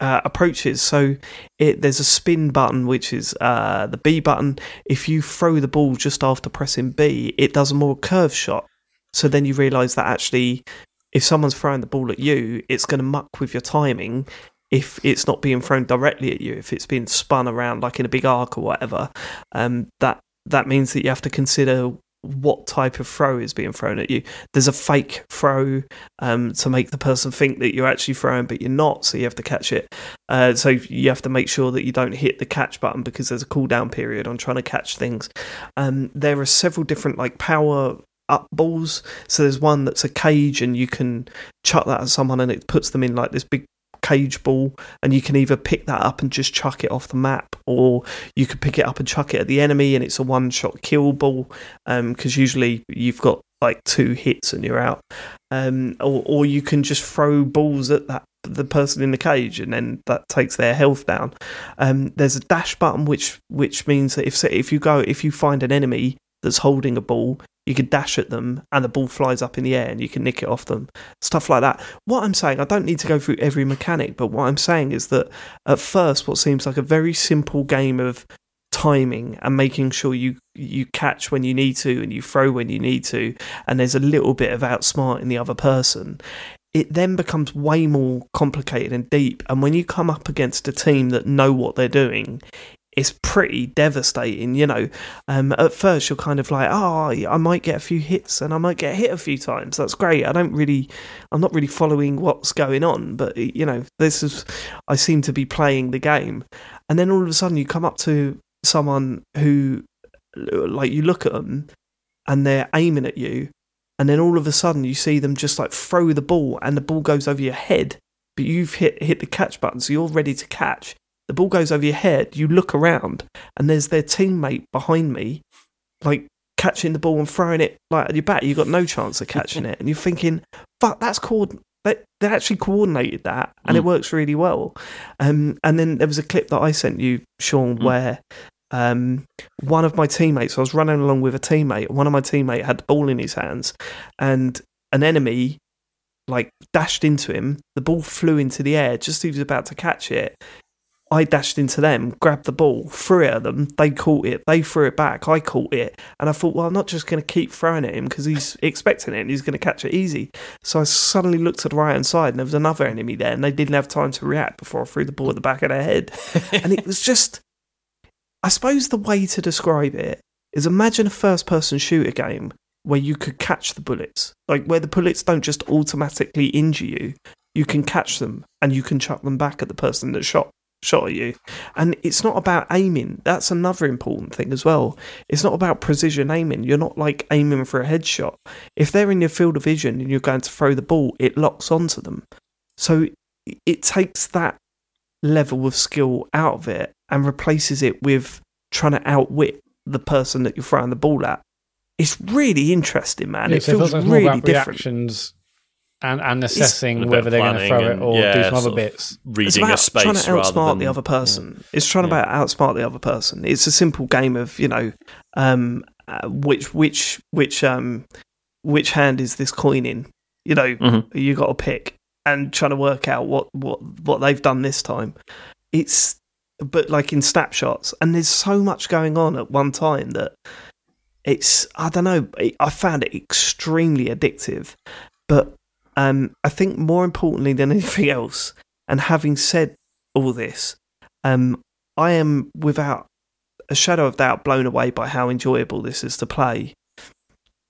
uh, approaches. So it, there's a spin button, which is uh, the B button. If you throw the ball just after pressing B, it does a more curve shot. So then you realise that actually, if someone's throwing the ball at you, it's going to muck with your timing. If it's not being thrown directly at you, if it's being spun around like in a big arc or whatever, um, that that means that you have to consider what type of throw is being thrown at you. There's a fake throw um, to make the person think that you're actually throwing, but you're not, so you have to catch it. Uh, so you have to make sure that you don't hit the catch button because there's a cooldown period on trying to catch things. Um, there are several different like power up balls. So there's one that's a cage, and you can chuck that at someone, and it puts them in like this big cage ball and you can either pick that up and just chuck it off the map or you could pick it up and chuck it at the enemy and it's a one shot kill ball because um, usually you've got like two hits and you're out. Um, or, or you can just throw balls at that the person in the cage and then that takes their health down. Um, there's a dash button which which means that if if you go if you find an enemy that's holding a ball you can dash at them and the ball flies up in the air and you can nick it off them. Stuff like that. What I'm saying, I don't need to go through every mechanic, but what I'm saying is that at first, what seems like a very simple game of timing and making sure you you catch when you need to and you throw when you need to and there's a little bit of outsmarting the other person it then becomes way more complicated and deep and when you come up against a team that know what they're doing it's pretty devastating, you know. Um, at first, you're kind of like, oh, I might get a few hits and I might get hit a few times. That's great. I don't really, I'm not really following what's going on, but you know, this is, I seem to be playing the game. And then all of a sudden, you come up to someone who, like, you look at them and they're aiming at you and then all of a sudden you see them just like throw the ball, and the ball goes over your head, but you've hit hit the catch button, so you're ready to catch. The ball goes over your head. You look around, and there's their teammate behind me, like catching the ball and throwing it like at your back. You've got no chance of catching it, and you're thinking, "Fuck, that's called." They, they actually coordinated that, and mm. it works really well. Um, and then there was a clip that I sent you, Sean, mm. where um, one of my teammates, I was running along with a teammate, one of my teammate had the ball in his hands, and an enemy like dashed into him. The ball flew into the air just as he was about to catch it. I dashed into them, grabbed the ball, threw it at them. They caught it. They threw it back. I caught it. And I thought, well, I'm not just going to keep throwing at him because he's expecting it and he's going to catch it easy. So I suddenly looked to the right hand side and there was another enemy there and they didn't have time to react before I threw the ball at the back of their head. and it was just, I suppose the way to describe it is imagine a first person shooter game where you could catch the bullets, like where the bullets don't just automatically injure you. You can catch them and you can chuck them back at the person that shot shot at you. And it's not about aiming. That's another important thing as well. It's not about precision aiming. You're not like aiming for a headshot. If they're in your field of vision and you're going to throw the ball, it locks onto them. So it takes that level of skill out of it and replaces it with trying to outwit the person that you're throwing the ball at. It's really interesting, man. Yeah, it so feels really different. Reactions and and assessing whether they're going to throw it or yeah, do some other bits. Reading a space trying to outsmart than, the other person. Yeah. It's trying yeah. to outsmart the other person. It's a simple game of you know, um, uh, which which which um, which hand is this coin in? You know, mm-hmm. you got to pick and trying to work out what what what they've done this time. It's but like in snapshots, and there's so much going on at one time that it's I don't know. I found it extremely addictive, but um, I think more importantly than anything else, and having said all this, um, I am without a shadow of doubt blown away by how enjoyable this is to play.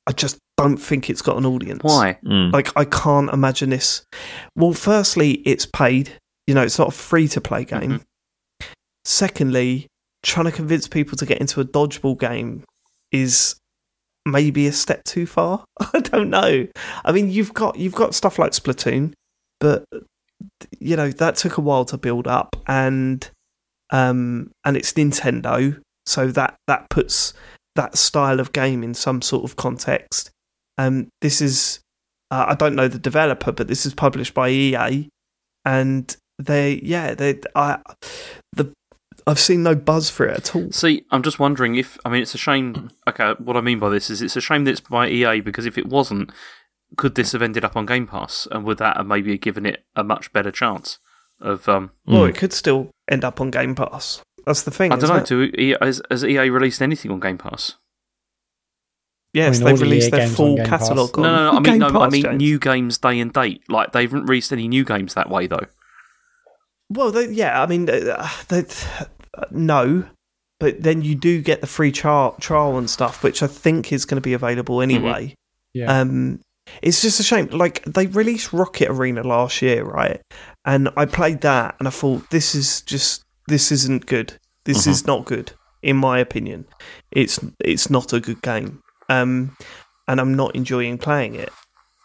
I just don't think it's got an audience. Why? Mm. Like, I can't imagine this. Well, firstly, it's paid. You know, it's not a free to play game. Mm-hmm. Secondly, trying to convince people to get into a dodgeball game is maybe a step too far. I don't know. I mean, you've got you've got stuff like Splatoon, but you know that took a while to build up, and um, and it's Nintendo, so that that puts that style of game in some sort of context. Um, this is uh, I don't know the developer, but this is published by EA, and they yeah they I the I've seen no buzz for it at all. See, I'm just wondering if I mean it's a shame. Okay, what I mean by this is it's a shame that it's by EA because if it wasn't, could this have ended up on Game Pass and would that have maybe given it a much better chance of? Um, well, mm. it could still end up on Game Pass. That's the thing. I don't know. Do EA, has, has, EA released anything on Game Pass? Yes, I mean, they've released their full catalogue. No, no, no. I mean, no, Pass, I mean James. new games day and date. Like they haven't released any new games that way though. Well, they, yeah, I mean, uh, they, no, but then you do get the free trial, trial and stuff, which I think is going to be available mm-hmm. anyway. Mm-hmm. Yeah. Um, it's just a shame. Like they released Rocket Arena last year, right? And I played that, and I thought this is just this isn't good. This mm-hmm. is not good, in my opinion. It's it's not a good game. Um, and I'm not enjoying playing it.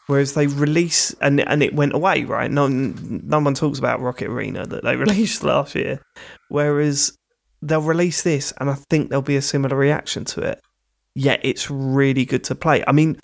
Whereas they release and and it went away, right? No, no one talks about Rocket Arena that they released last year. Whereas they'll release this, and I think there'll be a similar reaction to it. Yet it's really good to play. I mean,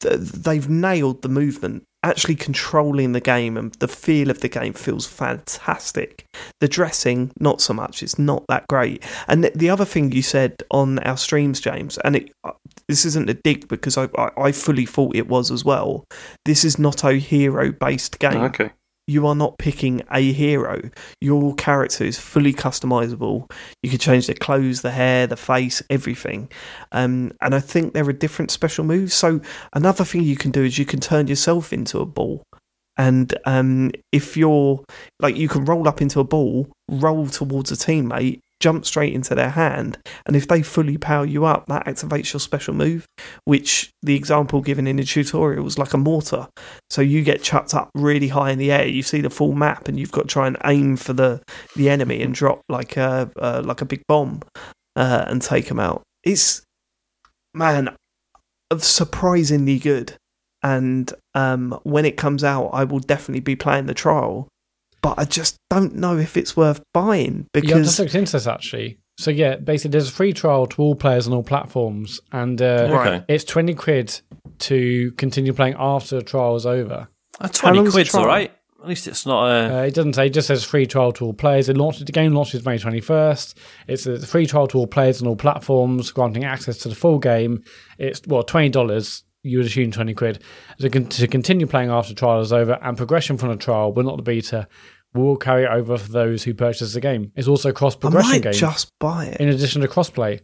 th- they've nailed the movement. Actually, controlling the game and the feel of the game feels fantastic. The dressing, not so much. It's not that great. And the other thing you said on our streams, James, and it, uh, this isn't a dig because I, I, I fully thought it was as well. This is not a hero based game. Okay you are not picking a hero. Your character is fully customizable. You can change the clothes, the hair, the face, everything. Um, and I think there are different special moves. So another thing you can do is you can turn yourself into a ball. And um, if you're like, you can roll up into a ball, roll towards a teammate, jump straight into their hand. And if they fully power you up, that activates your special move, which the example given in the tutorial was like a mortar. So you get chucked up really high in the air. You see the full map, and you've got to try and aim for the, the enemy and drop like a uh, like a big bomb uh, and take them out. It's man, surprisingly good. and um, when it comes out, I will definitely be playing the trial. But I just don't know if it's worth buying because yeah, I just looked into this actually. So yeah, basically, there's a free trial to all players on all platforms, and uh, Okay. it's twenty quid to continue playing after the trial is over. Uh, 20 long's the quid's all right. At least it's not a. Uh, it doesn't say; it just says free trial to all players. It launched the game launches May twenty first. It's a free trial to all players on all platforms, granting access to the full game. It's well twenty dollars. You would assume twenty quid to, con- to continue playing after trial is over, and progression from the trial, but not the beta, will carry over for those who purchase the game. It's also a cross I progression might game just buy it. in addition to crossplay.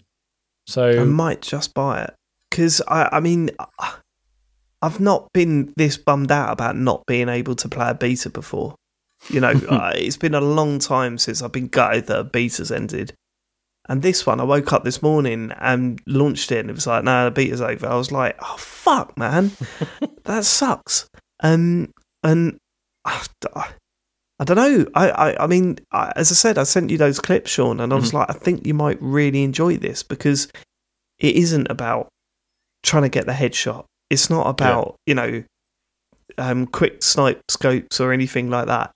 So I might just buy it because I, I mean, I've not been this bummed out about not being able to play a beta before. You know, uh, it's been a long time since I've been gutted that a beta's ended. And this one, I woke up this morning and launched it, and it was like, "No, the beta's over." I was like, "Oh fuck, man, that sucks." Um, and I, I don't know. I, I, I mean, I, as I said, I sent you those clips, Sean, and I was like, I think you might really enjoy this because it isn't about trying to get the headshot. It's not about you know, um, quick snipe scopes or anything like that.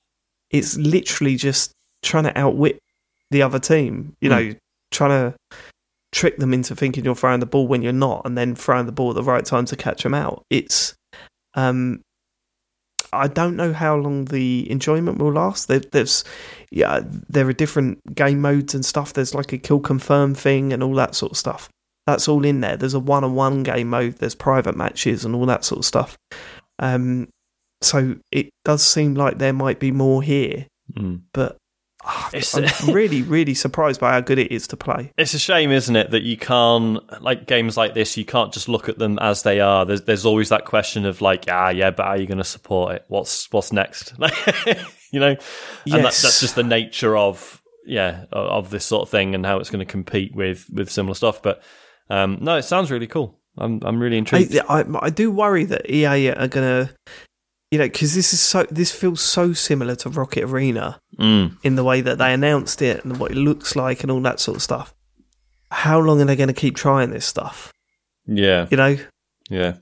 It's literally just trying to outwit the other team. You know, trying to trick them into thinking you're throwing the ball when you're not, and then throwing the ball at the right time to catch them out. It's, um, I don't know how long the enjoyment will last. There, there's, yeah, there are different game modes and stuff. There's like a kill confirm thing and all that sort of stuff. That's all in there. There's a one-on-one game mode. There's private matches and all that sort of stuff. Um, so it does seem like there might be more here, Mm. but It's- I'm really, really surprised by how good it is to play. It's a shame, isn't it, that you can't like games like this. You can't just look at them as they are. There's there's always that question of like, ah, yeah, but are you going to support it? What's what's next? you know, and that, that's just the nature of yeah of this sort of thing and how it's going to compete with with similar stuff. But um, no, it sounds really cool. I'm I'm really intrigued. I, I, I do worry that EA are gonna, you know, because this is so this feels so similar to Rocket Arena Mm. in the way that they announced it and what it looks like and all that sort of stuff. How long are they going to keep trying this stuff? Yeah, You know, yeah.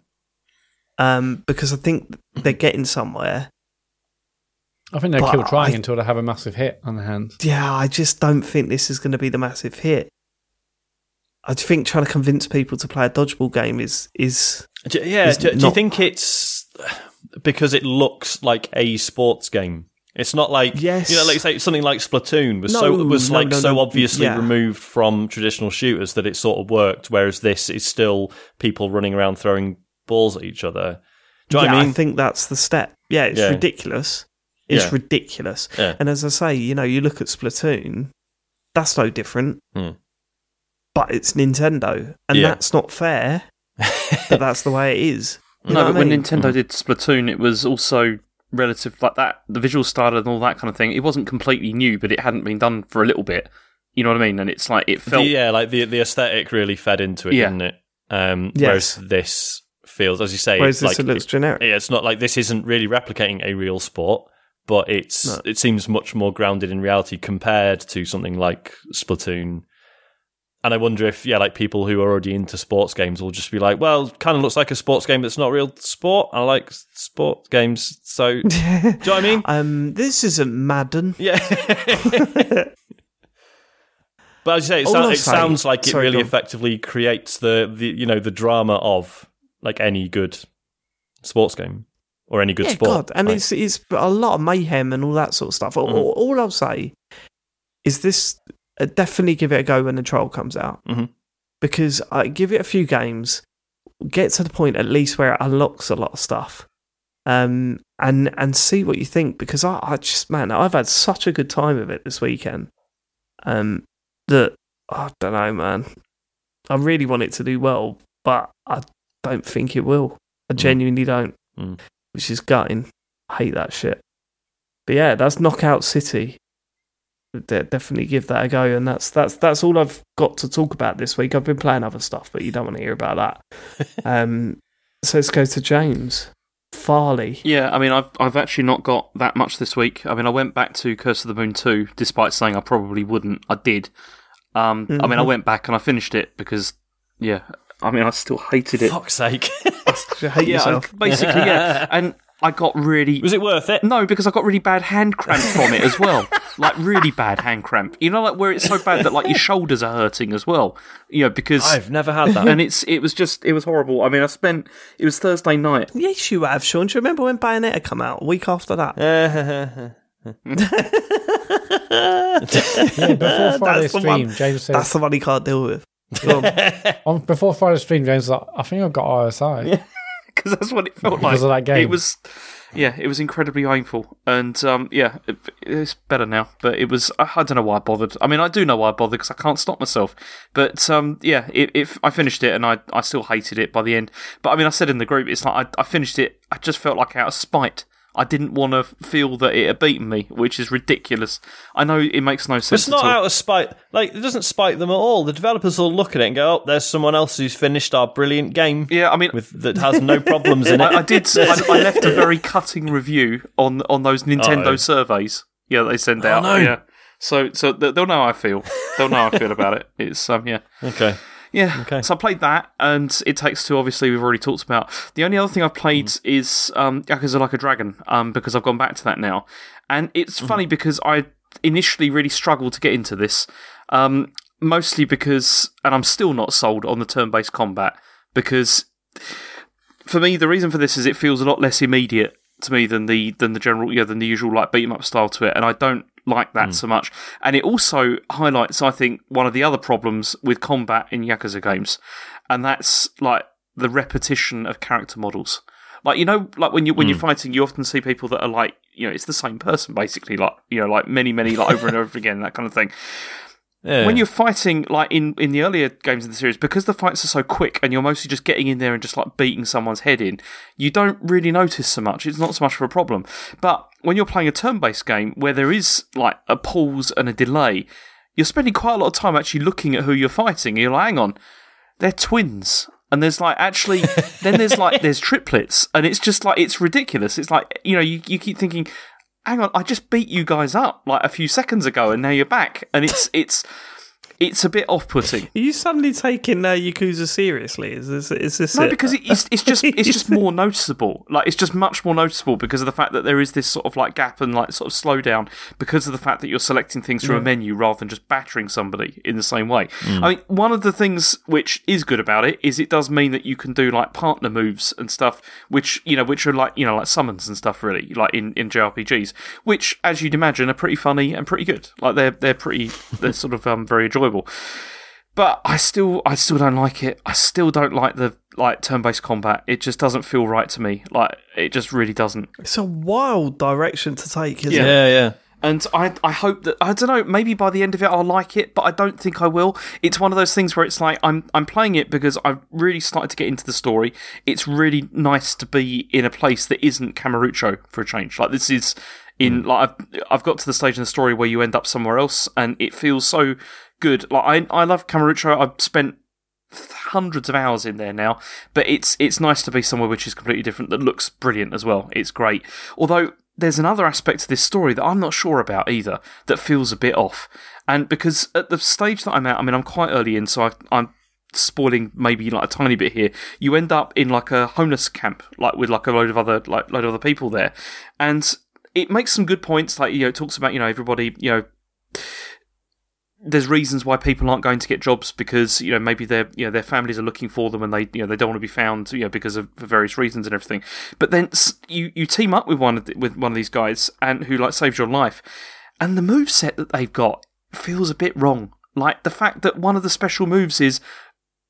um, because I think they're getting somewhere. I think they'll But keep trying I- until they have a massive hit on their hands. Yeah, I just don't think this is going to be the massive hit. I think trying to convince people to play a dodgeball game is is Do, yeah, It's do, do you think it's because it looks like a sports game? It's not like Yes. you know, like say something like Splatoon was No, so was no, like no, so obviously yeah. removed from traditional shooters that it sort of worked. Whereas this is still people running around throwing balls at each other. Do you know yeah, what I mean? think that's the step. Yeah, it's Yeah. ridiculous. It's ridiculous. And as I say, you know, you look at Splatoon, that's no different. Hmm. But it's Nintendo, and that's not fair. but that's the way it is. You no, but what I when mean? Nintendo did Splatoon, it was also relative like that. The visual style and all that kind of thing. It wasn't completely new, but it hadn't been done for a little bit. You know what I mean? And it's like it The- felt. yeah, like the the aesthetic really fed into it, Yeah. didn't it? Um, Yes. Whereas this feels, as you say, Whereas it's this like looks generic. Yeah, it's not like this isn't really replicating a real sport, but it's No. it seems much more grounded in reality compared to something like Splatoon. And I wonder if yeah, like people who are already into sports games will just be like, well, kind of looks like a sports game that's not real sport. I like sports games, so do you know what I mean? um, this isn't Madden. Yeah. but as you say, it, All it sounds like it sorry, really go on. effectively creates the, the you know the drama of like any good sports game or any good yeah, sport. God, and it's it's a lot of mayhem and all that sort of stuff. All, Mhm. all I'll say is this: definitely give it a go when the trial comes out, Mhm. because I give it a few games, get to the point at least where it unlocks a lot of stuff, um, and and see what you think. Because I, I just man, I've had such a good time with it this weekend, um, that I don't know, man. I really want it to do well, but I don't think it will. I Mm. genuinely don't Mm. which is gutting. I hate that shit. But yeah, that's Knockout City. De- definitely give that a go, and that's that's that's all I've got to talk about this week. I've been playing other stuff, but you don't want to hear about that. um, so let's go to James Farley. Yeah, I mean, I've I've actually not got that much this week. I mean, I went back to Curse of the Moon two, despite saying I probably wouldn't. I did. Um, I mean, I Mhm. went back and I finished it because, yeah, I mean, I still hated it. Fuck's sake. You hate yeah, yourself. basically, yeah. And I got really Was it worth it? no because I got really bad hand cramp from it as well. like really bad hand cramp. You know, like where it's so bad that like your shoulders are hurting as well. You know, because I've never had that. and it's it was just it was horrible. I mean, I spent it was Thursday night. Yes, you have, Sean. Do you remember when Bayonetta come out a week after that? Yeah, before Friday's the one- stream, James said That's the one he can't deal with. Go on. on, before Friday's stream, James was like, I think I've got RSI. because that's what it felt Because like. of that game. It was, yeah, it was incredibly painful, and um, yeah, it, it's better now. But it was, I, I don't know why I bothered. I mean, I do know why I bothered because I can't stop myself. But um, yeah, it, if I finished it and I, I still hated it by the end. But I mean, I said in the group, it's like I, I finished it. I just felt like out of spite. I didn't want to feel that it had beaten me, which is ridiculous. I know it makes no sense. It's not at all. out of spite. Like, it doesn't spite them at all. The developers will look at it and go, oh, there's someone else who's finished our brilliant game Yeah, I mean, with that has no problems in it. I, I did. I, I left a very cutting review on on those Nintendo Uh-oh. surveys. Yeah, they send out. Oh, no. Yeah. So so they- they'll know how I feel. They'll know how I feel about it. It's um yeah. okay. Yeah. Okay. So I played that, and It Takes Two. Obviously, we've already talked about. The only other thing I've played Mm. is um, Yakuza Like a Dragon, um, because I've gone back to that now, and it's Mm-hmm. funny because I initially really struggled to get into this, um, mostly because, and I'm still not sold on the turn-based combat because for me, the reason for this is it feels a lot less immediate to me than the than the general, yeah, than the usual like beat 'em up style to it, and I don't like that hmm. so much. And it also highlights, I think, one of the other problems with combat in Yakuza hmm. games, and that's like the repetition of character models. Like you know, like when you when you're hmm. fighting, you often see people that are like, you know, it's the same person basically, like you know, like many many like over and over again, that kind of thing Yeah. when you're fighting like in in the earlier games in the series because the fights are so quick and you're mostly just getting in there and just like beating someone's head in you don't really notice so much. It's not so much of a problem. But when you're playing a turn-based game where there is like a pause and a delay you're spending quite a lot of time actually looking at who you're fighting. You're like hang on they're twins. And there's like actually then there's like there's triplets. And it's just like it's ridiculous. It's like you know you, you keep thinking hang on, I just beat you guys up like a few seconds ago, and now you're back, and it's it's it's a bit off-putting. Are you suddenly taking uh, Yakuza seriously? Is this is this No, it? because it's it's just it's just more noticeable. Like it's just much more noticeable because of the fact that there is this sort of like gap and like sort of slowdown because of the fact that you're selecting things from a menu rather than just battering somebody in the same way. I mean, one of the things which is good about it is it does mean that you can do like partner moves and stuff, which you know, which are like you know like summons and stuff really, like in in JRPGs, which as you'd imagine are pretty funny and pretty good. Like they're they're pretty they're sort of um very enjoyable but I still I still don't like it. I still don't like the like turn-based combat. It just doesn't feel right to me. Like it just really doesn't. it's a wild direction to take, isn't it? yeah, yeah. And I I hope that I don't know, maybe by the end of it I'll like it, but I don't think I will. It's one of those things where it's like I'm I'm playing it because I've really started to get into the story. It's really nice to be in a place that isn't Kamurocho for a change. Like this is in mm. like I've, I've got to the stage in the story where you end up somewhere else and it feels so good. Like I I love Kamurocho. I've spent hundreds of hours in there now, but it's it's nice to be somewhere which is completely different that looks brilliant as well. It's great. Although there's another aspect to this story that I'm not sure about either that feels a bit off. And because at the stage that I'm at, I mean, I'm quite early in, so I, I'm spoiling maybe like a tiny bit here. You end up in like a homeless camp, like with like a load of other like load of other people there, and it makes some good points. Like you know, it talks about you know everybody you know there's reasons why people aren't going to get jobs because you know maybe their you know their families are looking for them and they you know they don't want to be found you know because of for various reasons and everything. But then you you team up with one of the, with one of these guys and who like saves your life, and the move set that they've got feels a bit wrong. Like the fact that one of the special moves is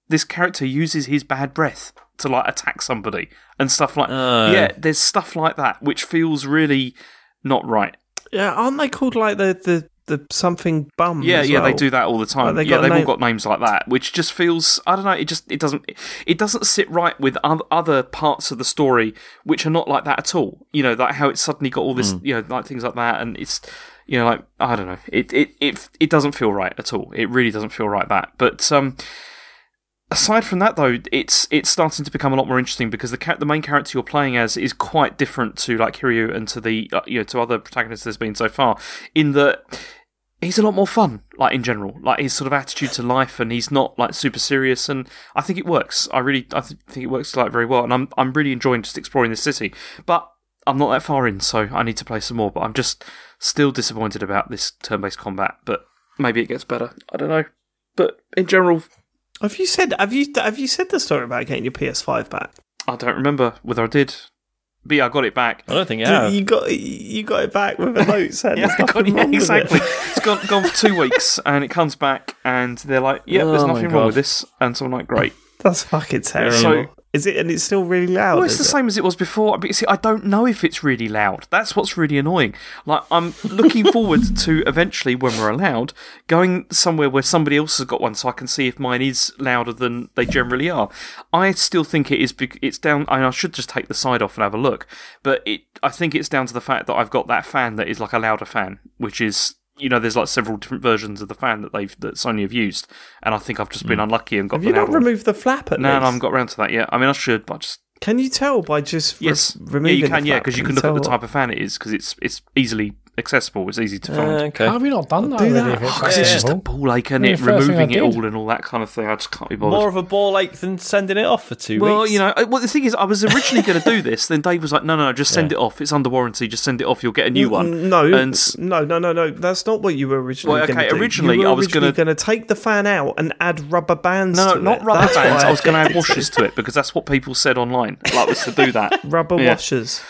this character uses his bad breath to like attack somebody and stuff like Oh. yeah. There's stuff like that which feels really not right. Yeah, aren't they called like the the, the something bum? Yeah, yeah, they do that all the time. Like, they yeah, they've all got names like that, which just feels I don't know. It just it doesn't it doesn't sit right with other parts of the story which are not like that at all. You know, like how it's suddenly got all this, you know, like things like that, and it's you know, like I don't know. It it it it doesn't feel right at all. It really doesn't feel right that. But um. Aside from that, though, it's it's starting to become a lot more interesting because the ca- the main character you're playing as is quite different to like Kiryu and to the uh, you know to other protagonists there's been so far. In that he's a lot more fun, like in general, like his sort of attitude to life, and he's not like super serious, and I think it works. I really, I th- think it works like very well, and I'm, I'm really enjoying just exploring the city. But I'm not that far in, so I need to play some more. But I'm just still disappointed about this turn-based combat. But maybe it gets better. I don't know. But in general, have you said have you have you said the story about getting your PS5 back? I don't remember whether I did. But yeah, I got it back. I don't think you have. You got you got it back with a note saying yeah, there's nothing yeah, wrong with exactly. it. it's gone gone for two weeks, and it comes back, and they're like, "Yeah, there's Oh my nothing wrong with this," and so I'm like, "Great." That's fucking terrible. So- is it and it's still really loud? Well, it's the it? same as it was before. But see, I don't know if it's really loud. That's what's really annoying. Like, I'm looking forward to eventually, when we're allowed, going somewhere where somebody else has got one, so I can see if mine is louder than they generally are. I still think it is. It's down. I, mean, I should just take the side off and have a look. But it, I think it's down to the fact that I've got that fan that is like a louder fan, which is. You know, there's like several different versions of the fan that they've that Sony have used, and I think I've just been hmm. unlucky and got Have you not removed the flap at No, least? no, I haven't got around to that yet. I mean, I should, but I just Can you tell by just re- Yes, yeah, you can, yeah, because you can look at the type of fan it is, because it's it's easily accessible. It's easy to Uh, find. okay. How have we not done that do that. if it's Oh, Because it's just a ball ache and Yeah, it, first thing I removing it all and all that kind of thing. I just can't be bothered. More of a ball ache than sending it off for two well, weeks. Well, you know, uh, well, the thing is, I was originally going to do this. Then Dave was like, "No, no, no, just send Yeah. it off. It's under warranty. Just send it off. You'll get a new one." No, And no, no, no, no. That's not what you were originally Well, going to okay, do. originally you were I was gonna- going to take the fan out and add rubber bands. No, to not it. rubber That's bands. I was going to add washers to it because that's what people said online. Like was to do that. Rubber Yeah. washers.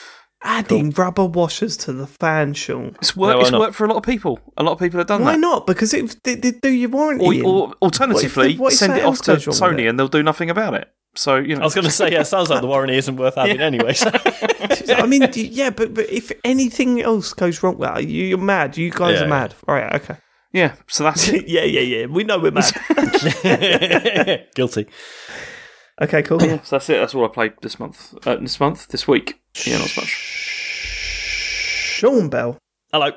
Adding rubber washers to the fan, Sean. It's work. No, it's not? worked for a lot of people. A lot of people have done Why that. Why not? Because it they, they do your warranty. Or, or alternatively, What if- what send it off to goes Sony it? and they'll do nothing about it. So you know, I was going to say, yeah, it sounds like the warranty isn't worth having anyway. so- I mean, yeah, but, but if anything else goes wrong, with that, you- you're mad. You guys Yeah, are mad. All right, okay. yeah. So that's it. yeah, yeah, yeah. We know we're mad. Guilty. Okay, cool. Yeah, so that's it. That's all I played this month. Uh, this month, this week. Yeah, not as much. Sean Bell. Hello.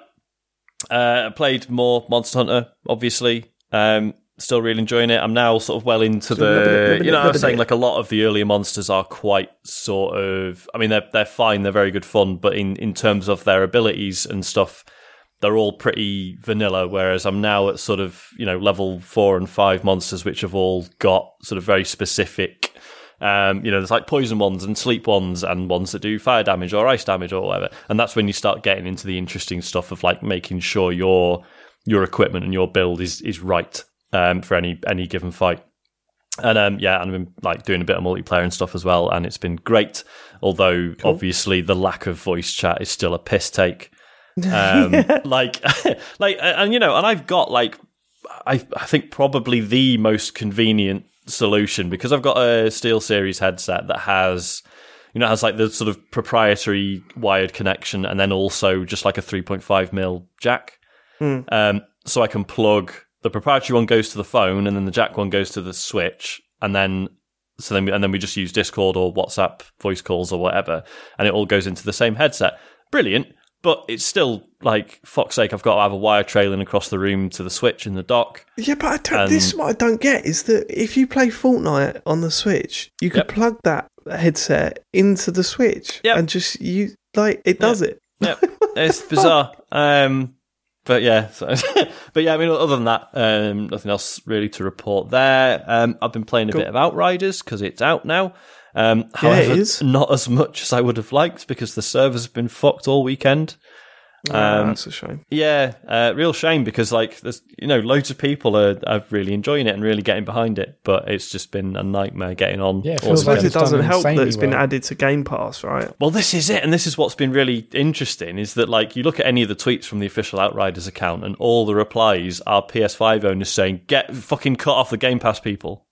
Uh, I played more Monster Hunter, obviously. Um, still really enjoying it. I'm now sort of well into So the. rub it, You know, I rub was saying like a lot of the earlier monsters are quite sort of. I mean, they're they're fine. They're very good fun, but in in terms of their abilities and stuff, they're all pretty vanilla. Whereas I'm now at sort of you know level four and five monsters, which have all got sort of very specific. Um, you know, there's like poison ones and sleep ones and ones that do fire damage or ice damage or whatever. And that's when you start getting into the interesting stuff of like making sure your your equipment and your build is is right um, for any any given fight. And um, yeah, and I've been like doing a bit of multiplayer and stuff as well, and it's been great. Although obviously the lack of voice chat is still a piss take. Um, like, like, and you know, and I've got like, I I think probably the most convenient solution because I've got a SteelSeries headset that has, you know, has like the sort of proprietary wired connection, and then also just like a 3.5 mil jack. Um, so I can plug the proprietary one goes to the phone, and then the jack one goes to the switch, and then so then we, and then we just use Discord or WhatsApp voice calls or whatever, and it all goes into the same headset. Brilliant, but it's still like fuck's sake. I've got to have a wire trailing across the room to the switch in the dock. Yeah, but I don't, this is what I don't get is that if you play Fortnite on the Switch, you could Yep. plug that headset into the Switch Yep. and just you like it does it. Yeah, it's bizarre. Um, but yeah, so, but yeah. I mean, other than that, um, nothing else really to report there. Um, I've been playing a Cool. bit of Outriders because it's out now. Um, Yeah, it however, is. not as much as I would have liked because the servers have been fucked all weekend. Ah, Um, that's a shame. Yeah, uh, real shame because like there's you know loads of people are, are really enjoying it and really getting behind it, but it's just been a nightmare getting on. Yeah, it feels like it doesn't help that insanely it's been added to Game Pass, right? Well, this is it, and this is what's been really interesting is that like you look at any of the tweets from the official Outriders account, and all the replies are PS5 owners saying, "Get fucking cut off the Game Pass, people,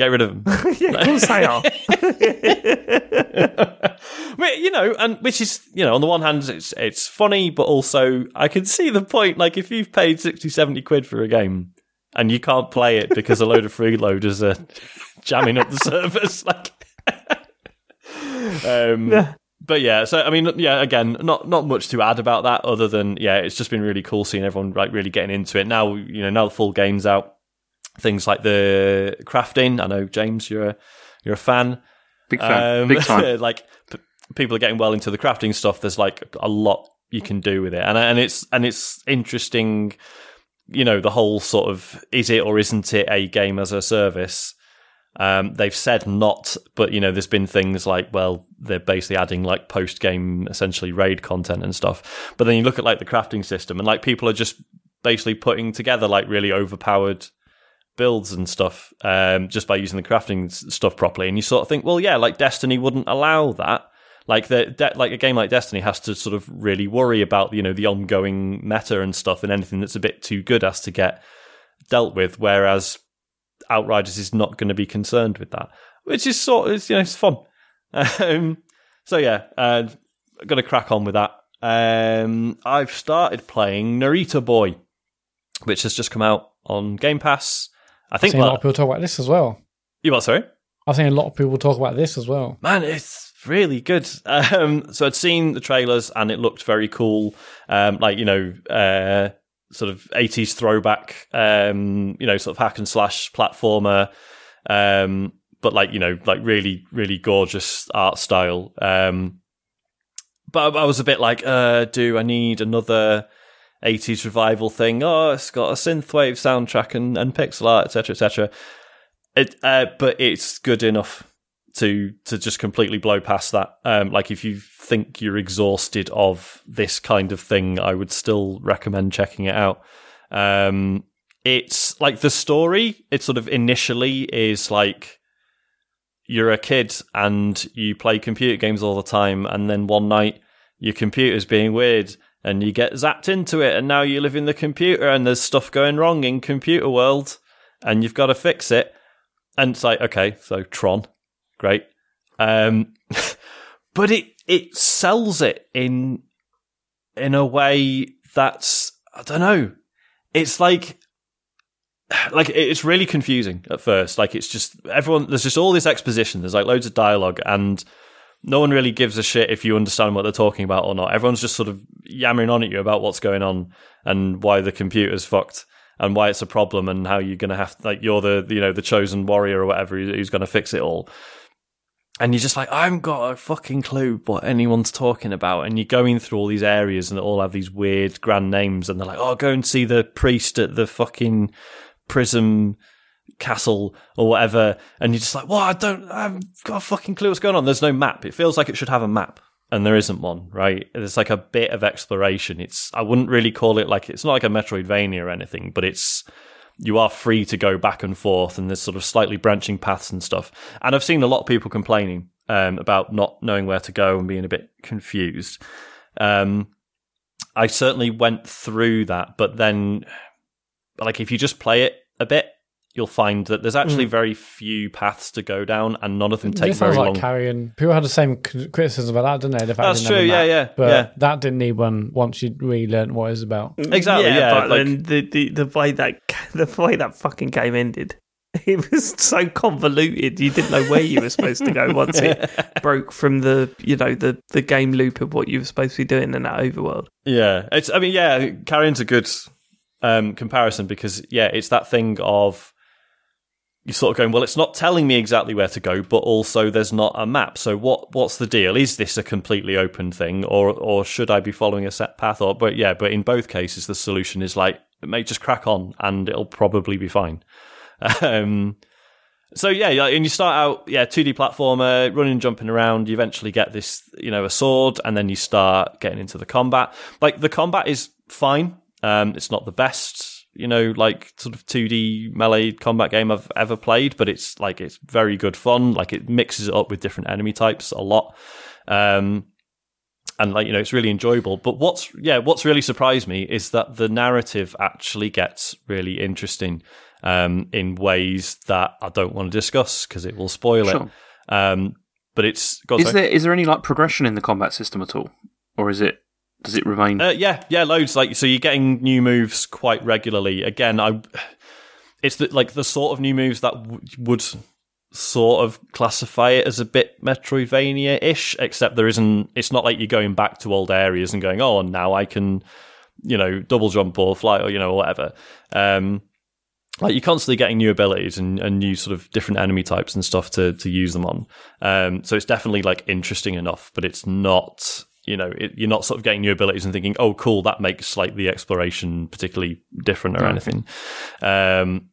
get rid of them." yeah, of course they are. Well, you know, and which is you know on the one hand it's it's funny, but also I can see the point. Like if you've paid 60, 70 quid for a game and you can't play it because a load of freeloaders are jamming up the servers, like. um, Yeah. But yeah, so I mean, yeah, again, not not much to add about that, other than yeah, it's just been really cool seeing everyone like really getting into it. Now, you know, now the full game's out. Things like the crafting. I know James, you're a you're a fan. Big fan. Um, Big time. like p- people are getting well into the crafting stuff. There's like a lot you can do with it, and and it's and it's interesting you know the whole sort of is it or isn't it a game as a service um, they've said not, but you know, there's been things like, well, they're basically adding like post game, essentially raid content and stuff. But then you look at like the crafting system, and like people are just basically putting together like really overpowered builds and stuff um, just by using the crafting stuff properly. And you sort of think, well, yeah, like Destiny wouldn't allow that. Like the de- like a game like Destiny has to sort of really worry about you know the ongoing meta and stuff, and anything that's a bit too good has to get dealt with. Whereas Outriders is not going to be concerned with that, which is sort of you know it's fun. Um, so yeah, uh, got to crack on with that. Um, I've started playing Narita Boy, which has just come out on Game Pass. I think a lot of people talk about this as well. You what? Sorry, I've seen a lot of people talk about this as well. Man, it's really good. Um, so I'd seen the trailers and it looked very cool. Um, like you know, uh, sort of 80s throwback, um, you know, sort of hack and slash platformer. Um, but like, you know, like really, really gorgeous art style. Um, but I was a bit like, uh, do I need another 80s revival thing? Oh, it's got a synthwave soundtrack and, and pixel art, etc., etc. It, uh, but it's good enough to to just completely blow past that. Um, like if you think you're exhausted of this kind of thing, I would still recommend checking it out. Um, it's like the story. It sort of initially is like you're a kid and you play computer games all the time, and then one night your computer's being weird and you get zapped into it, and now you live in the computer and there's stuff going wrong in computer world, and you've got to fix it. And it's like, okay, so Tron, great. Um, but it it sells it in in a way that's I don't know. It's like like it's really confusing at first. Like it's just everyone there's just all this exposition. There's like loads of dialogue and no one really gives a shit if you understand what they're talking about or not. Everyone's just sort of yammering on at you about what's going on and why the computer's fucked and why it's a problem and how you're going to have like you're the you know the chosen warrior or whatever who's going to fix it all and you're just like, I haven't got a fucking clue what anyone's talking about. And you're going through all these areas and they all have these weird grand names. And they're like, oh, go and see the priest at the fucking prism castle or whatever. And you're just like, well, I don't, I've got a fucking clue what's going on. There's no map. It feels like it should have a map. And there isn't one, right? There's like a bit of exploration. It's, I wouldn't really call it like, it's not like a Metroidvania or anything, but it's, you are free to go back and forth, and there's sort of slightly branching paths and stuff. And I've seen a lot of people complaining um, about not knowing where to go and being a bit confused. Um, I certainly went through that, but then, like, if you just play it a bit, you'll find that there's actually mm. very few paths to go down, and none of them take very long. like long. Carrion. People had the same criticism about that, didn't they? The fact That's true. Yeah, yeah. But yeah. that didn't need one once you really learned what it's about. Mm, exactly. Yeah, yeah but like, then the, the the way that the way that fucking game ended. It was so convoluted. You didn't know where you were supposed to go once it broke from the, you know, the, the game loop of what you were supposed to be doing in that overworld. Yeah, it's. I mean, yeah, Carrion's a good um, comparison because yeah, it's that thing of you're sort of going, well, it's not telling me exactly where to go, but also there's not a map. So what what's the deal? Is this a completely open thing, or or should I be following a set path? Or but yeah, but in both cases, the solution is like, it may just crack on, and it'll probably be fine. Um, so yeah, and you start out, yeah, 2D platformer, running, and jumping around. You eventually get this, you know, a sword, and then you start getting into the combat. Like the combat is fine. Um, it's not the best you know, like sort of 2D melee combat game I've ever played, but it's like it's very good fun. Like it mixes it up with different enemy types a lot. Um, and like you know it's really enjoyable but what's yeah what's really surprised me is that the narrative actually gets really interesting um, in ways that I don't want to discuss because it will spoil sure. it um, but it's is there is there any like progression in the combat system at all or is it does it remain? Uh, yeah, yeah, loads. Like so, you're getting new moves quite regularly. Again, I it's the, like the sort of new moves that w- would sort of classify it as a bit Metroidvania-ish, except there isn't. It's not like you're going back to old areas and going, "Oh, now I can, you know, double jump or fly or you know, whatever." Um, like you're constantly getting new abilities and, and new sort of different enemy types and stuff to to use them on. Um, so it's definitely like interesting enough, but it's not you know, it, you're not sort of getting new abilities and thinking, oh, cool, that makes like the exploration particularly different or anything. Um,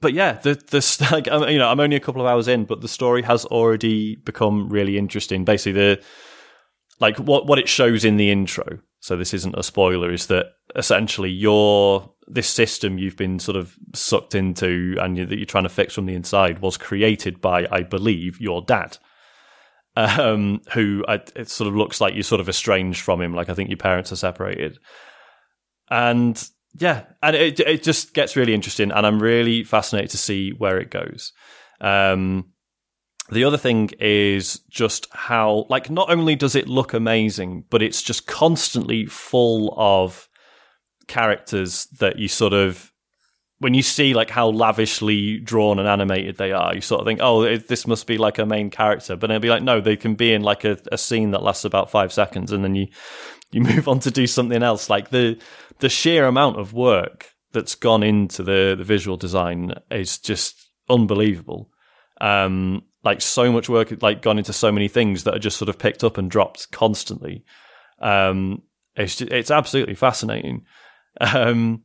but yeah, the the like you know, I'm only a couple of hours in, but the story has already become really interesting. Basically, the like what what it shows in the intro. So this isn't a spoiler. Is that essentially your this system you've been sort of sucked into and you, that you're trying to fix from the inside was created by, I believe, your dad um, who I, it sort of looks like you're sort of estranged from him. Like I think your parents are separated, and yeah, and it it just gets really interesting, and I'm really fascinated to see where it goes. Um, the other thing is just how, like, not only does it look amazing, but it's just constantly full of characters that you sort of when you see like how lavishly drawn and animated they are, you sort of think, oh, it, this must be like a main character. But it'll be like, no, they can be in like a, a, scene that lasts about five seconds, and then you you move on to do something else. Like the the sheer amount of work that's gone into the the visual design is just unbelievable. Um, like so much work, like gone into so many things that are just sort of picked up and dropped constantly. Um, it's just, it's absolutely fascinating. Um,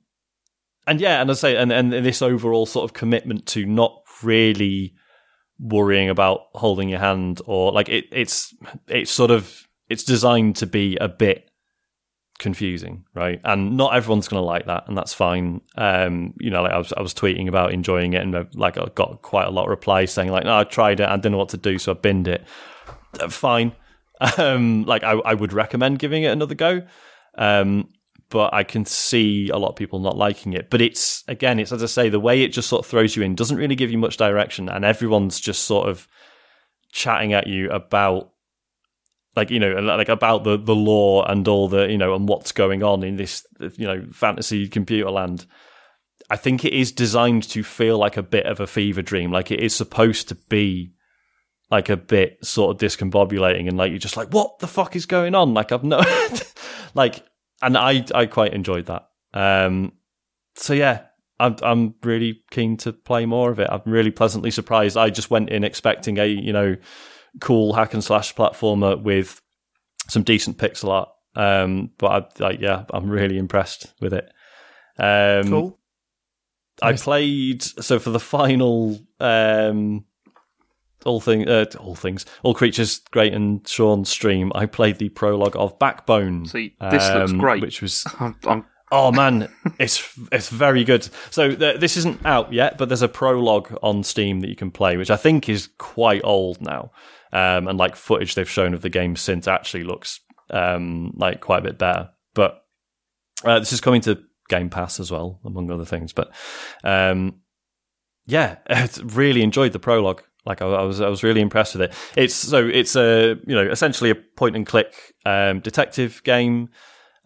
and yeah, and I say, and, and this overall sort of commitment to not really worrying about holding your hand or like it, it's it's sort of it's designed to be a bit confusing, right? And not everyone's going to like that, and that's fine. Um, you know, like I was I was tweeting about enjoying it, and uh, like I got quite a lot of replies saying like, "No, I tried it, I didn't know what to do, so I binned it." Uh, fine. Um, like I, I would recommend giving it another go. Um, but I can see a lot of people not liking it. But it's again, it's as I say, the way it just sort of throws you in doesn't really give you much direction, and everyone's just sort of chatting at you about like you know like about the the law and all the you know and what's going on in this you know fantasy computer land. I think it is designed to feel like a bit of a fever dream. Like it is supposed to be like a bit sort of discombobulating and like you're just like what the fuck is going on? Like i've no like and I I quite enjoyed that. Um, so yeah, I'm I'm really keen to play more of it. I'm really pleasantly surprised. I just went in expecting a you know cool hack and slash platformer with some decent pixel art. Um, but I, like yeah, I'm really impressed with it. Um, cool. I played so for the final um, all thing, uh, all things, all creatures great and Sean stream. I played the prologue of Backbone. See, this um, looks great. Which was, I'm, I'm... oh man, it's it's very good. So th- this isn't out yet, but there's a prologue on Steam that you can play, which I think is quite old now. Um, and like footage they've shown of the game since actually looks um, like quite a bit better. But uh, this is coming to Game Pass as well, among other things. But um, yeah, really enjoyed the prologue. Like I, I, was, I was really impressed with it. It's so it's a you know essentially a point and click um, detective game,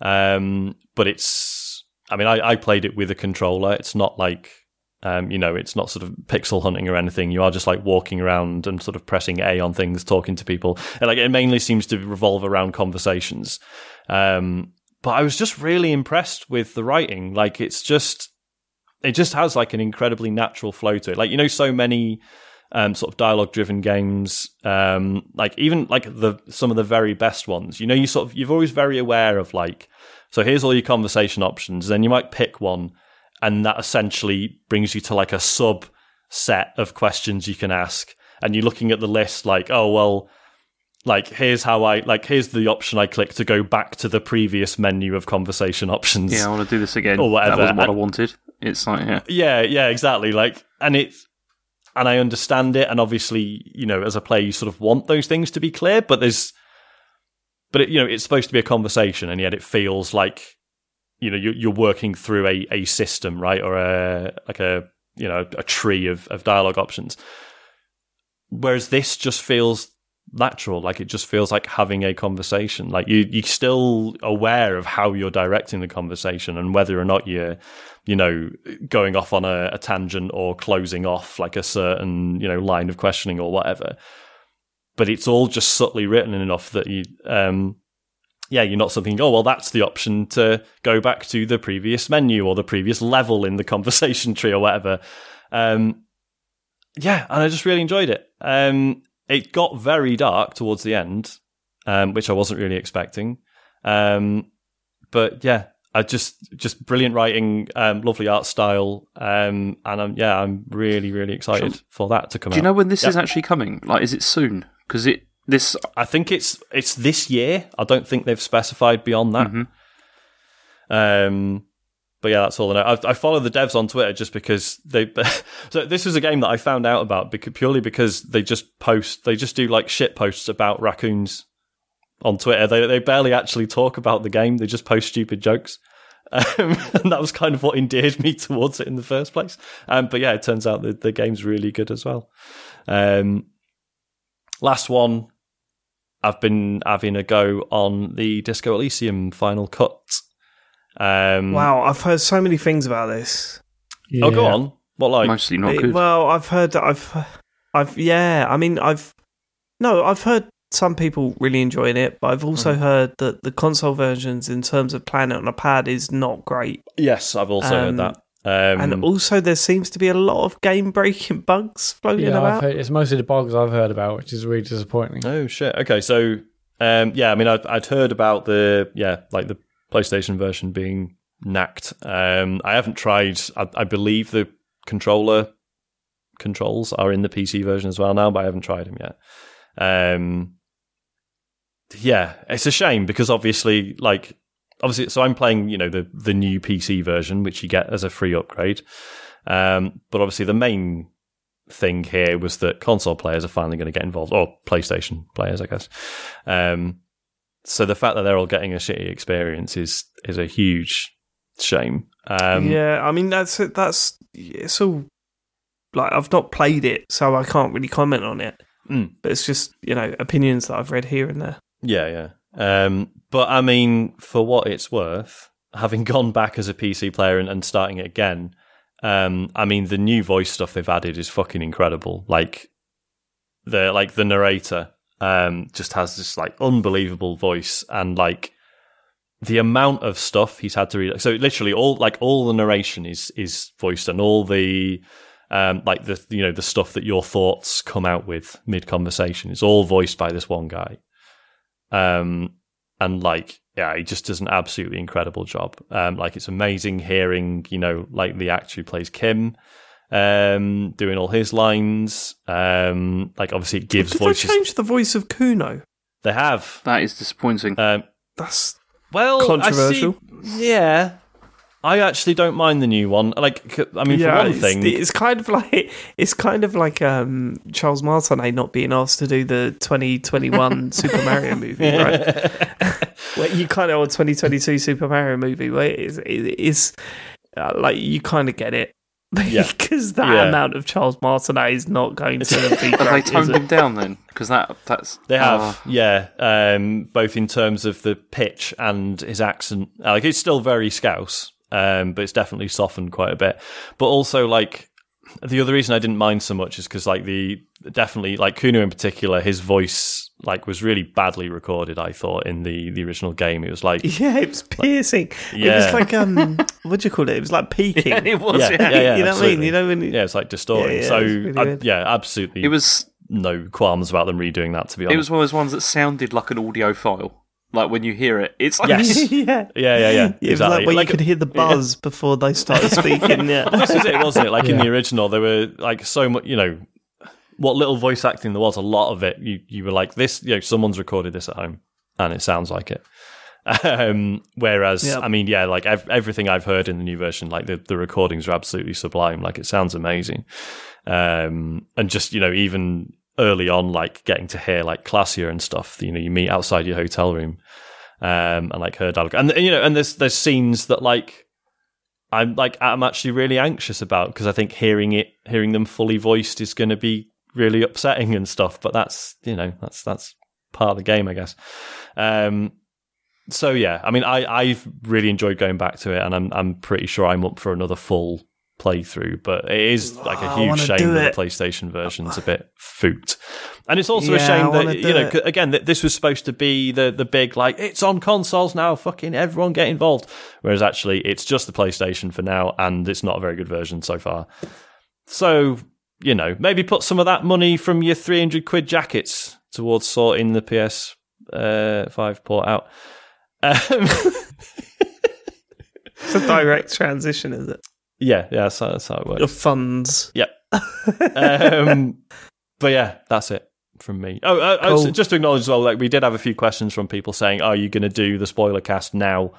um, but it's. I mean, I, I played it with a controller. It's not like um, you know, it's not sort of pixel hunting or anything. You are just like walking around and sort of pressing A on things, talking to people. And like it mainly seems to revolve around conversations. Um, but I was just really impressed with the writing. Like it's just, it just has like an incredibly natural flow to it. Like, you know, so many um, sort of dialogue driven games, um, like even like the some of the very best ones. You know, you sort of you're always very aware of like, so here's all your conversation options. Then you might pick one, and that essentially brings you to like a sub set of questions you can ask. And you're looking at the list like, oh well, like here's how I like here's the option I click to go back to the previous menu of conversation options. Yeah, I want to do this again. Or whatever. That wasn't what I wanted. It's like yeah, yeah, yeah, exactly. Like, and it's and I understand it. And obviously, you know, as a player, you sort of want those things to be clear, but there's, but it, you know, it's supposed to be a conversation, and yet it feels like, you know, you're, you're working through a, a system, right, or a like a you know a tree of of dialogue options. Whereas this just feels natural, like it just feels like having a conversation. Like you you're still aware of how you're directing the conversation and whether or not you're you know, going off on a, a, tangent or closing off like a certain, you know, line of questioning or whatever. But it's all just subtly written enough that you, um, yeah, you're not something, oh, well, that's the option to go back to the previous menu or the previous level in the conversation tree or whatever. Um, yeah, and I just really enjoyed it. Um, it got very dark towards the end, um, which I wasn't really expecting. Um, but yeah, I just just brilliant writing, um, lovely art style, um, and I'm yeah, I'm really really excited sure. for that to come. Out. Do you know when this is actually coming? Like, is it soon? Because it this I think it's it's this year. I don't think they've specified beyond that. Mm-hmm. Um, but yeah, that's all I know. I, I, follow the devs on Twitter just because they. so this was a game that I found out about because, purely because they just post, they just do like shit posts about raccoons on Twitter. They they barely actually talk about the game. They just post stupid jokes. Um, and that was kind of what endeared me towards it in the first place. Um, but yeah, it turns out that the game's really good as well. Um, last one, I've been having a go on the Disco Elysium Final Cut. Um, wow, I've heard so many things about this. Yeah. Oh, go on. What like? Mostly not good. Well, I've heard that I've, I've yeah. I mean, I've no, I've heard some people really enjoying it, but I've also mm. heard that the console versions, in terms of playing it on a pad, is not great. Yes, I've also um, heard that. Um, and also, there seems to be a lot of game breaking bugs floating yeah, about. Heard, it's mostly the bugs I've heard about, which is really disappointing. Oh shit! Okay, so um, yeah, I mean, I'd, I'd, heard about the yeah, like the PlayStation version being knacked. Um, I haven't tried. I, I, believe the controller controls are in the PC version as well now, but I haven't tried them yet. Um, yeah, it's a shame because obviously, like, obviously, so I'm playing, you know, the the new PC version, which you get as a free upgrade. Um, but obviously, the main thing here was that console players are finally going to get involved, or PlayStation players, I guess. Um, so the fact that they're all getting a shitty experience is is a huge shame. Um, yeah, I mean that's that's it's all like I've not played it, so I can't really comment on it. Mm. But it's just you know opinions that I've read here and there. Yeah, yeah. Um, but I mean, for what it's worth, having gone back as a PC player and, and starting it again, um, I mean, the new voice stuff they've added is fucking incredible. Like the like the narrator um, just has this like unbelievable voice and like the amount of stuff he's had to read. So literally all like all the narration is is voiced and all the um, like the you know the stuff that your thoughts come out with mid conversation is all voiced by this one guy. Um, and like, yeah, he just does an absolutely incredible job. Um, like it's amazing hearing, you know, like the actor who plays Kim, um, doing all his lines. Um, like obviously it gives Did voices. They change the voice of Cuno. They have. That is disappointing. Um, That's well controversial. See, yeah, I actually don't mind the new one. Like, I mean, yeah, for one it's, thing, it's kind of like it's kind of like um, Charles Martinet not being asked to do the 2021 Super Mario movie, right? where you kind of or 2022 Super Mario movie, where it is, it is uh, like you kind of get it. because that yeah. amount of Charles Martinet is not going to be. Have they toned him down then? Because that that's they have, uh, yeah. Um, both in terms of the pitch and his accent. Like it's still very Scouse, um, but it's definitely softened quite a bit. But also, like the other reason I didn't mind so much is because, like, the definitely like Cuno in particular, his voice like was really badly recorded. I thought in the the original game, it was like yeah, it was piercing. Like, yeah, it was like um, what do you call it? It was like peaking. Yeah, it was. Yeah, yeah, yeah, yeah you know absolutely. what I mean? You know when you... yeah, it's like distorting. Yeah, so really I, yeah, absolutely. It was no qualms about them redoing that. To be honest, it was one of those ones that sounded like an audio file. Like when you hear it, it's like yes, yeah, yeah, yeah, yeah. yeah exactly. like where like, you could hear the buzz yeah. before they started speaking. Yeah, well, this is it, wasn't it? Like yeah. in the original, there were like so much, you know, what little voice acting there was. A lot of it, you you were like, this, you know, someone's recorded this at home, and it sounds like it. Um, whereas, yep. I mean, yeah, like ev- everything I've heard in the new version, like the the recordings are absolutely sublime. Like it sounds amazing, um, and just you know, even early on, like getting to hear like Klaasje and stuff. You know, you meet outside your hotel room, um, and like her dialogue, and you know, and there's there's scenes that like I'm like I'm actually really anxious about because I think hearing it, hearing them fully voiced is going to be really upsetting and stuff. But that's you know that's that's part of the game, I guess. Um, so yeah, I mean, I I've really enjoyed going back to it, and I'm I'm pretty sure I'm up for another full playthrough, but it is like a huge shame that the PlayStation version's a bit foot. And it's also yeah, a shame that you know it. again that this was supposed to be the the big like it's on consoles now, fucking everyone get involved. Whereas actually it's just the PlayStation for now, and it's not a very good version so far. So you know maybe put some of that money from your three hundred quid jackets towards sorting the PS uh, five port out. Um, It's a direct transition, is it? Yeah, yeah, that's, how- that's how it works. Your funds. Yeah. um, but yeah, that's it from me. Oh, uh, uh, Cool. so just to acknowledge as well, like we did have a few questions from people saying, "Are you going to do the spoiler cast now?"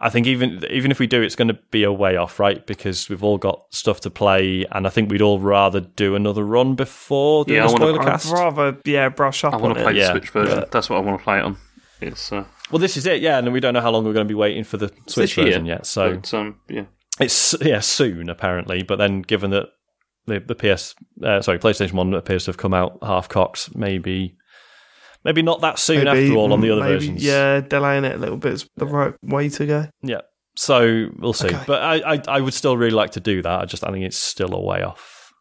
I think even even if we do, it's going to be a way off, right? Because we've all got stuff to play, and I think we'd all rather do another run before doing Yeah, the I wanna- spoiler I'd cast. rather, yeah, brush up I on want to play it. the Yeah. Switch version. Yeah. That's what I want to play it on. It's uh, Well, this is it, yeah, and we don't know how long we're going to be waiting for the Switch version yet. So but, um, yeah, It's yeah soon apparently, but then given that the the PS uh, sorry PlayStation One appears to have come out half cocked, maybe maybe not that soon Maybe, after all on the other maybe, versions. Yeah, delaying it a little bit is the right way to go. yeah. So we'll see, Okay. but I, I I would still really like to do that. I just I think it's still a way off.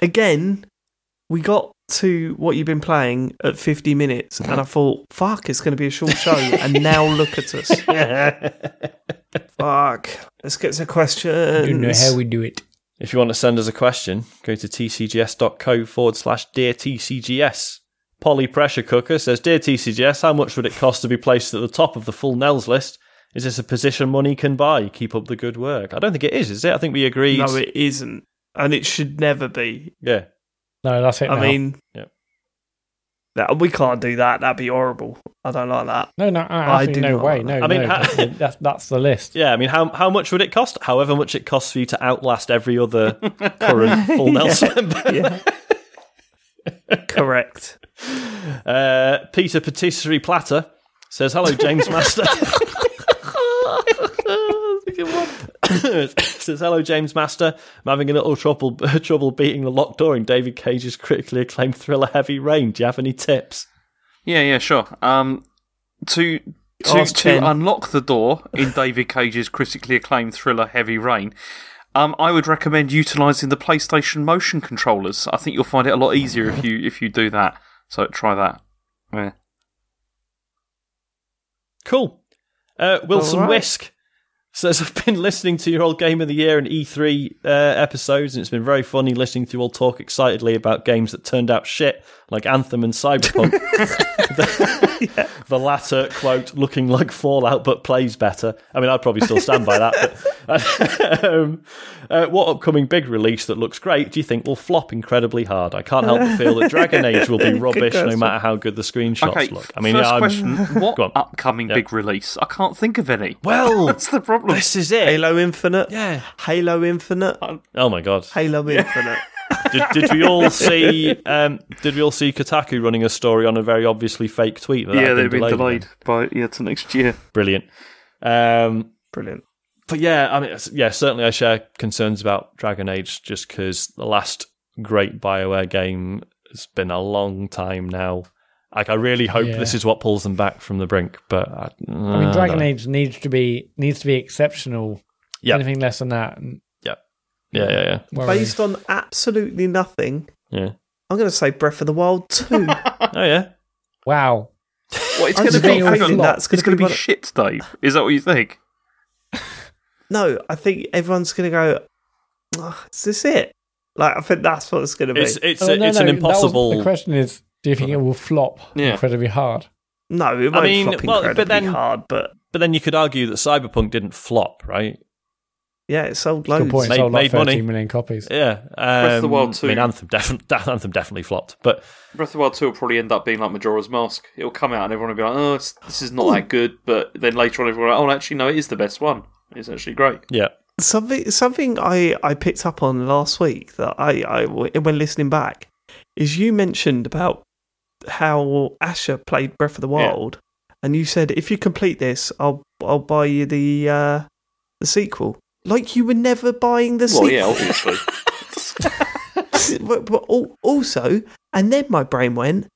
Again, we got to what you've been playing at 50 minutes, and I thought, fuck, it's going to be a short show. and now look at us. fuck. Let's get to questions. You know how we do it. If you want to send us a question, go to tcgs.co forward slash dear TCGS. Polly Pressure Cooker says, Dear TCGS, how much would it cost to be placed at the top of the full Nels list? Is this a position money can buy? Keep up the good work. I don't think it is, is it? I think we agreed. No, it isn't. And it should never be. yeah. No, that's it. I now. mean, Yep. That, we can't do that. That'd be horrible. I don't like that. no, no, I I, do no way. like No, I mean, no, ha- that- that's, that's the list. Yeah, I mean, how how much would it cost? However much it costs for you to outlast every other current full Nelson member. Yeah. Correct. Uh, Peter Patisserie Platter says, "Hello, James Master." says, "Hello, James Master. I'm having a little trouble trouble beating the locked door in David Cage's critically acclaimed thriller Heavy Rain. Do you have any tips?" yeah, yeah, sure. Um, to to, Ask to unlock the door in David Cage's critically acclaimed thriller Heavy Rain, um, I would recommend utilising the PlayStation motion controllers. I think you'll find it a lot easier if you if you do that. So try that. Yeah. Cool. Uh, Wilson All right. Whisk says, I've been listening to your old Game of the Year and E3 uh, episodes, and it's been very funny listening to you all talk excitedly about games that turned out shit, like Anthem and Cyberpunk. the, the latter, quote, looking like Fallout but plays better. I mean, I'd probably still stand by that. But, um, uh, what upcoming big release that looks great do you think will flop incredibly hard? I can't help but feel that Dragon Age will be rubbish no matter how good the screenshots Okay. look. I mean, first yeah, I'm- question: What Go on. upcoming big release? I can't think of any. Well, That's the problem. this is it. Halo Infinite. Yeah. Halo Infinite. Oh my god. Halo Infinite. Did, did we all see? Um, did we all see Kotaku running a story on a very obviously fake tweet? That yeah, they've been delayed again? by yeah to next year. Brilliant. Um, Brilliant. but yeah, I mean, yeah, certainly I share concerns about Dragon Age just because the last great Bioware game has been a long time now. Like, I really hope Yeah. this is what pulls them back from the brink. But I, I mean, Dragon Age needs to be needs to be exceptional. Yeah. Anything less than that, and Yeah, yeah, yeah, worry. Based on absolutely nothing, yeah. I'm going to say Breath of the Wild 2. Oh yeah. wow. What it's going to be? I hang think on, that's gonna it's going be to be one shit, Dave. Is that what you think? no, I think everyone's going to go, "Oh, is this it? Like, I think that's what it's going to be. It's it's Oh, a, no, it's no, an that was- impossible. the question is, do you think it will flop Yeah. incredibly hard? no, it won't mean, flop well, but incredibly then- hard, but But then you could argue that Cyberpunk didn't flop, right? Yeah, it sold loads. Good point. Made- Sold like made money. 13 million copies. Yeah, um, of the Wild I mean, Anthem, definitely Anthem definitely flopped, but Breath of the Wild 2 will probably end up being like Majora's Mask. It'll come out and everyone will be like, oh, this is not that good. But then later on, everyone will be like, oh, actually, no, it is the best one. It's actually great. yeah, Something something I, I picked up on last week that I, I when listening back is you mentioned about how Asher played Breath of the Yeah. Wild, and you said if you complete this, I'll I'll buy you the uh, the sequel. Like you were never buying the Well, yeah, obviously. but, but also, and then my brain went,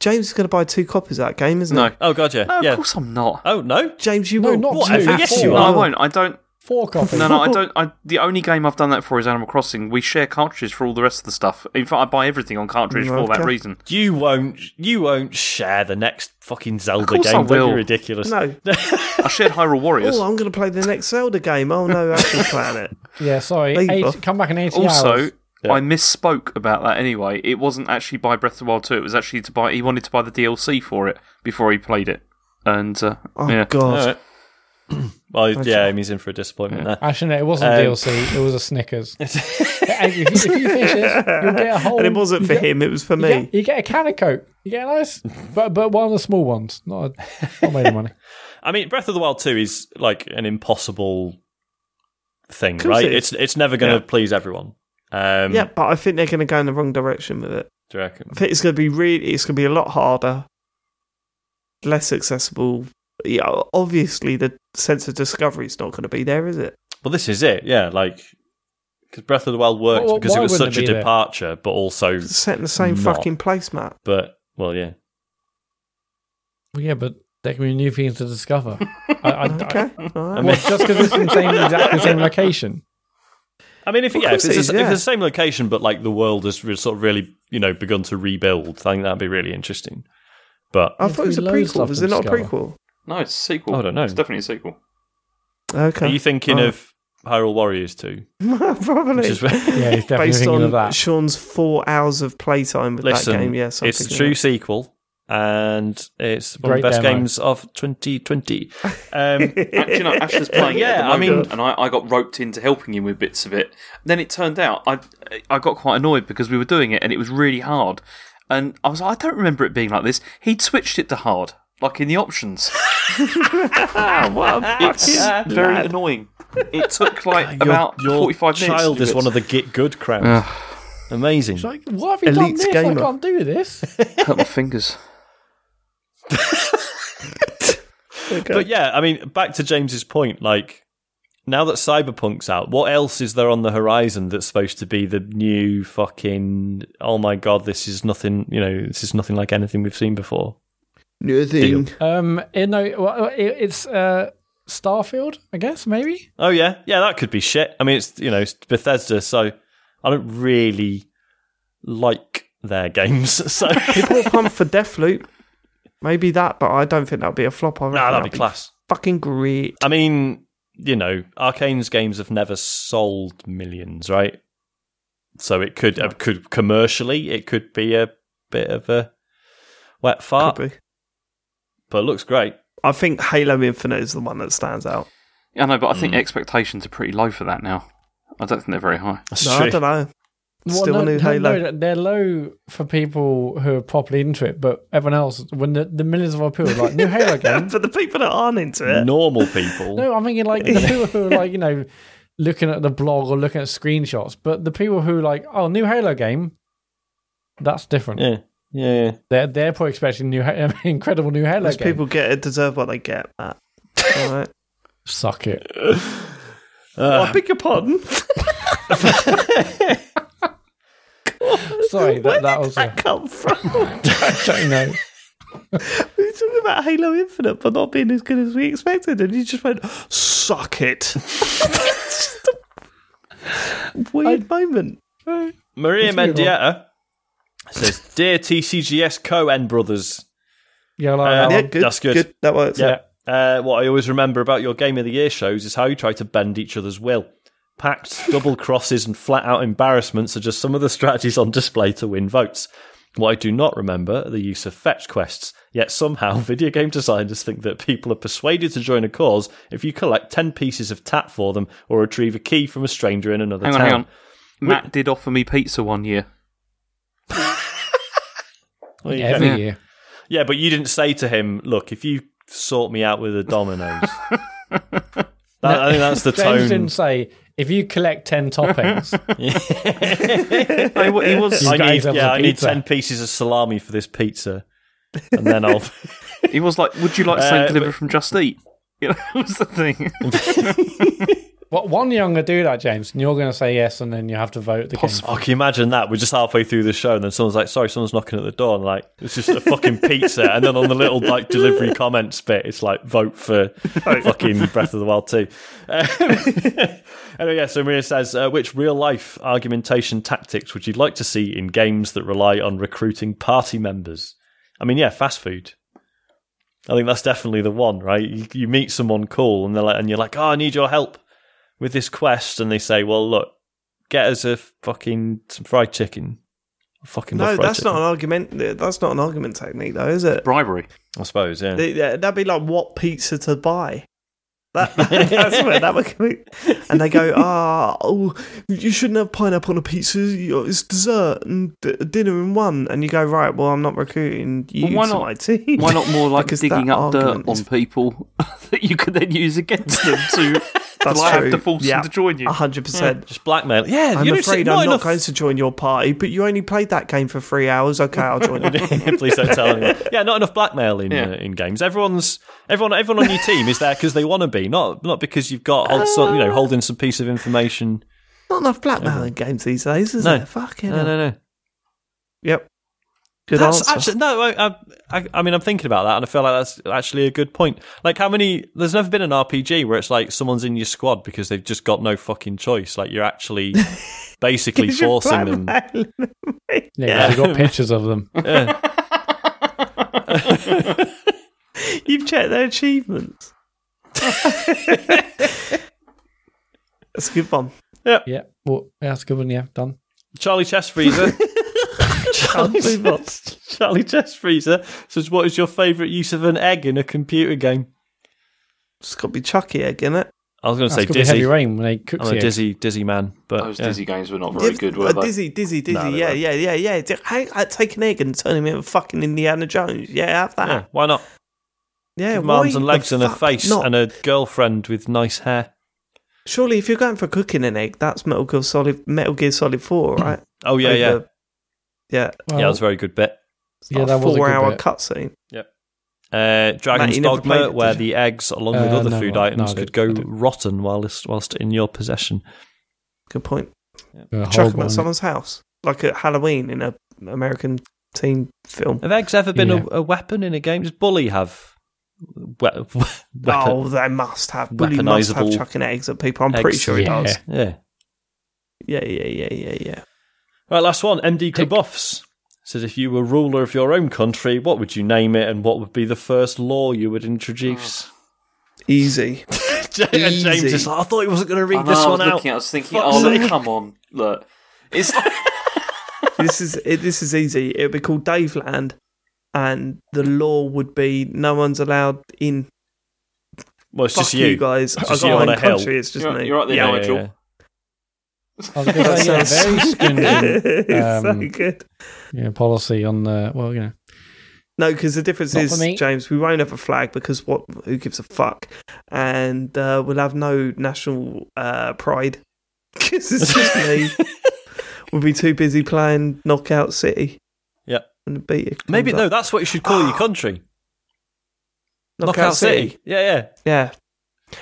James is going to buy two copies of that game, isn't no. he? oh god, yeah, No, of yeah. course I'm not. Oh no, James, you No, will. not Whatever, two. yes, four. you No, are. I won't. I don't. Four copies. No, no, I don't. I, the only game I've done that for is Animal Crossing. We share cartridges for all the rest of the stuff. In fact, I buy everything on cartridge for that reason. you won't, you won't share the next fucking Zelda course game. I Don't be ridiculous. No. I shared Hyrule Warriors. Oh, I'm going to play the next Zelda game. Oh no, Action Planet. Yeah, sorry. Leave Eight, off. come back in 80 also, hours. Yeah. I misspoke about that anyway. It wasn't actually buy Breath of the Wild 2. It was actually to buy. He wanted to buy the DLC for it before he played it. And uh, Oh yeah, god. All right. well, yeah, he's in for a disappointment there. Actually, no, it wasn't Um, DLC. It was a Snickers. If, you, if you finish this, you'll get a whole. And it wasn't for get- him, it was for You me. get, you get a can of Coke. You get a nice, but but one of the small ones, not a, not made of money. I mean, Breath of the Wild 2 is like an impossible thing, right? it is. It's it's never going to Yeah. please everyone. Um, Yeah, but I think they're going to go in the wrong direction with it. Do you reckon? I think it's going to be really, it's going to be a lot harder, less accessible. Yeah, obviously the sense of discovery is not going to be there, is it? Well, this is it. Yeah, like because Breath of the Wild worked Well, because it was such it a be there? departure, but also, It's set in the same Not. fucking place, Matt. but well, yeah. Well, yeah, but there can be new things to discover. I, I, Okay, all right. I mean- What, just because it's in the same exactly the same location? I mean, if Of yeah, if course it's, it is, the- if it's the same location, but like the world has re- sort of really, you know, begun to rebuild, I think that'd be really interesting. But I thought it was a gonna be loads of prequel. stuff Was it not a prequel? No, it's a sequel. I don't know. It's definitely a sequel. Okay. are you thinking Oh. of Hyrule Warriors too? Probably. Is Yeah, he's definitely Based thinking on of that. Sean's four hours of playtime with listen, that game, yes. I'm it's a true of it. sequel, and it's one Great of the best demo. games of 2020. Um, Actually, you know, Ash is playing it Yeah, I mean- and I, I got roped into helping him with bits of it. Then it turned out I I got quite annoyed because we were doing it and it was really hard. And I was like, I don't remember it being like this. He'd switched it to hard, like in the options. Ah, it's very annoying. It took like your, about your 45 minutes. child is one of the get good crowd. Amazing. It's like, what have you done this? gamer. I can't do this. Hurt my fingers. Okay. But yeah, I mean, back to James's point, like now that Cyberpunk's out, what else is there on the horizon that's supposed to be the new fucking oh my god, this is nothing, you know, this is nothing like anything we've seen before. New thing. Um, you know, it, it's uh, Starfield, I guess, maybe. Oh yeah, yeah, that could be shit. I mean, it's you know, it's Bethesda, so I don't really like their games. So People will pump for Deathloop. Maybe that, but I don't think that'll be a flop. I reckon nah, that'd that'll be class. Fucking great. I mean, you know, Arkane's games have never sold millions, right? So it could uh, could commercially it could be a bit of a wet fart, Could be. But it looks great. I think Halo Infinite is the one that stands out. I know, but I think hmm. expectations are pretty low for that now. I don't think they're very high. That's No, true. I don't know. Well, Still no, a new no, Halo. no, they're low for people who are properly into it, but everyone else, when the, the millions of other people are like new Halo game. For the people that aren't into it, Normal people. No, I'm thinking like the people who are like you know looking at the blog or looking at screenshots, but the people who are like oh new Halo game, that's different. Yeah, yeah, yeah. They're they're probably expecting new Ha- incredible new Halo those game. people get it, deserve what they get, Matt. All right. Suck it. oh, I beg your pardon. Sorry, Where that, that did was that a, come from? I don't know. we were talking about Halo Infinite, but not being as good as we expected, and you just went, "Suck it." Just a weird moment. Maria It's weird, says, "Dear TCGS Co-N brothers, Yeah, like Uh, that yeah, good. that's good. That works. Yeah. Uh, what I always remember about your Game of the Year shows is how you try to bend each other's will. Pacts, double crosses, and flat out embarrassments are just some of the strategies on display to win votes. What I do not remember are the use of fetch quests, yet somehow video game designers think that people are persuaded to join a cause if you collect 10 pieces of tat for them or retrieve a key from a stranger in another Hang on, town. hang on. Matt did offer me pizza one year. There you Every go. year. Yeah, but you didn't say to him, look, if you sort me out with a Domino's. that, I think that's the James tone. didn't say if you collect ten toppings. No, he wa- he was I need, yeah, a I need 10 pieces of salami for this pizza. And then I'll. he was like, "Would you like Uh, something delivered but- from Just Eat?" You know, that was the thing. What one younger do that, James, and you're going to say yes, and then you have to vote the game. Oh, can you imagine that? We're just halfway through the show, and then someone's like, "Sorry, someone's knocking at the door." And like, it's just a fucking pizza. And then on the little like delivery comments bit, it's like, "Vote for fucking Breath of the Wild 2. Um, anyway, yeah. So Maria says, uh, "Which real life argumentation tactics would you like to see in games that rely on recruiting party members?" I mean, yeah, fast food. I think that's definitely the one, right? You, you meet someone cool, and they're like, and you're like, "Oh, I need your help with this quest," and they say, "Well, look." get us a fucking some fried chicken. I fucking No, that's chicken. not an argument. That's not an argument technique, though, is it? Bribery. I suppose, yeah. Th- yeah, That'd be like what pizza to buy. That, that's where that would come in. And they go, ah, oh, you shouldn't have pineapple on a pizza. It's dessert and d- dinner in one. And you go, right, well, I'm not recruiting you Well, why to not- my team. Why not more like digging up dirt on people that you could then use against them to, to That's like, true. have to force Yeah. them to join you? A hundred percent. Just blackmail. Yeah, I'm you know, afraid not I'm not enough. going to join your party, but you only played that game for three hours. Okay, I'll join you. Please don't tell anyone. Yeah, not enough blackmail in Yeah. uh, in games. Everyone's everyone everyone on your team is there because they want to be, not not because you've got hold, some, you know holding some piece of information. not enough blackmail in games these days, is No. there? Fucking No, no, no. Yep. Good that's answer. actually no. I, I- I, I mean, I'm thinking about that, and I feel like that's actually a good point. Like, how many? There's never been an RPG where it's like someone's in your squad because they've just got no fucking choice. Like, you're actually basically forcing them. blackmailing them. Yeah, we've got pictures of them. Yeah. You've checked their achievements. That's a good one. Yeah, well, yeah, that's a good one. Yeah, done. Charlie Chest Freezer. Charlie, Move. Charlie Chest Freezer says, "What is your favourite use of an egg in a computer game?" It's got to be Chuckie Egg in it. I was going to say gonna be heavy dizzy. rain when they cook I'm a dizzy, dizzy man, but Those yeah. Dizzy games were not very Yeah, good, were uh, they? Dizzy, dizzy, dizzy. No, they yeah, yeah, yeah, yeah. D- Hey, I'd take an egg and turn him into fucking Indiana Jones. Yeah, have that. Yeah, why not? Yeah, Give him arms and legs and a face not? and a girlfriend with nice hair. Surely, if you're going for cooking an egg, that's Metal Gear Solid, Metal Gear Solid Four, right? Oh yeah, yeah, Over- yeah. Well, yeah. That was a very good bit. It's Yeah, that was a four-hour bit. cutscene. Uh, Dragon's you Dogma, it, where you? the eggs, along with Uh, other no, food no, items, I could go rotten whilst whilst in your possession. Good point. a Chuck them at someone's house, like at Halloween in a American teen film. Have eggs ever been Yeah. a, a weapon in a game? Does Bully have we- weapon? Oh, they must have. Bully must have chucking eggs at people. I'm pretty sure he Yeah. does. Yeah. Yeah, yeah, yeah, yeah, yeah. Right, last one. MD Krabuffs says, if you were ruler of your own country, what would you name it, and what would be the first law you would introduce? Easy. And James Easy. is like, I thought he wasn't going to read I know, this I was one out. looking, I was thinking, Fuck's oh, look, sake. come on, look. It's this is it, this is easy. It would be called Dave Land, and the law would be no one's allowed in. Well, it's Fuck just you, you. guys. It's I just got you my on own a hill. country. It's just You're- me. you're right there, Yeah, Nigel. Yeah, yeah. I was going to say, yeah, very stringent um, so good. yeah, policy on the well, you know, No, because the difference Not is. James, we won't have a flag because what? Who gives a fuck? And uh, we'll have no national uh, pride because it's just me. we'll be too busy playing Knockout City. Yep. And the beat comes Maybe, up. no, that's what you should call your country. Knockout, Knockout City. City. Yeah, yeah. Yeah,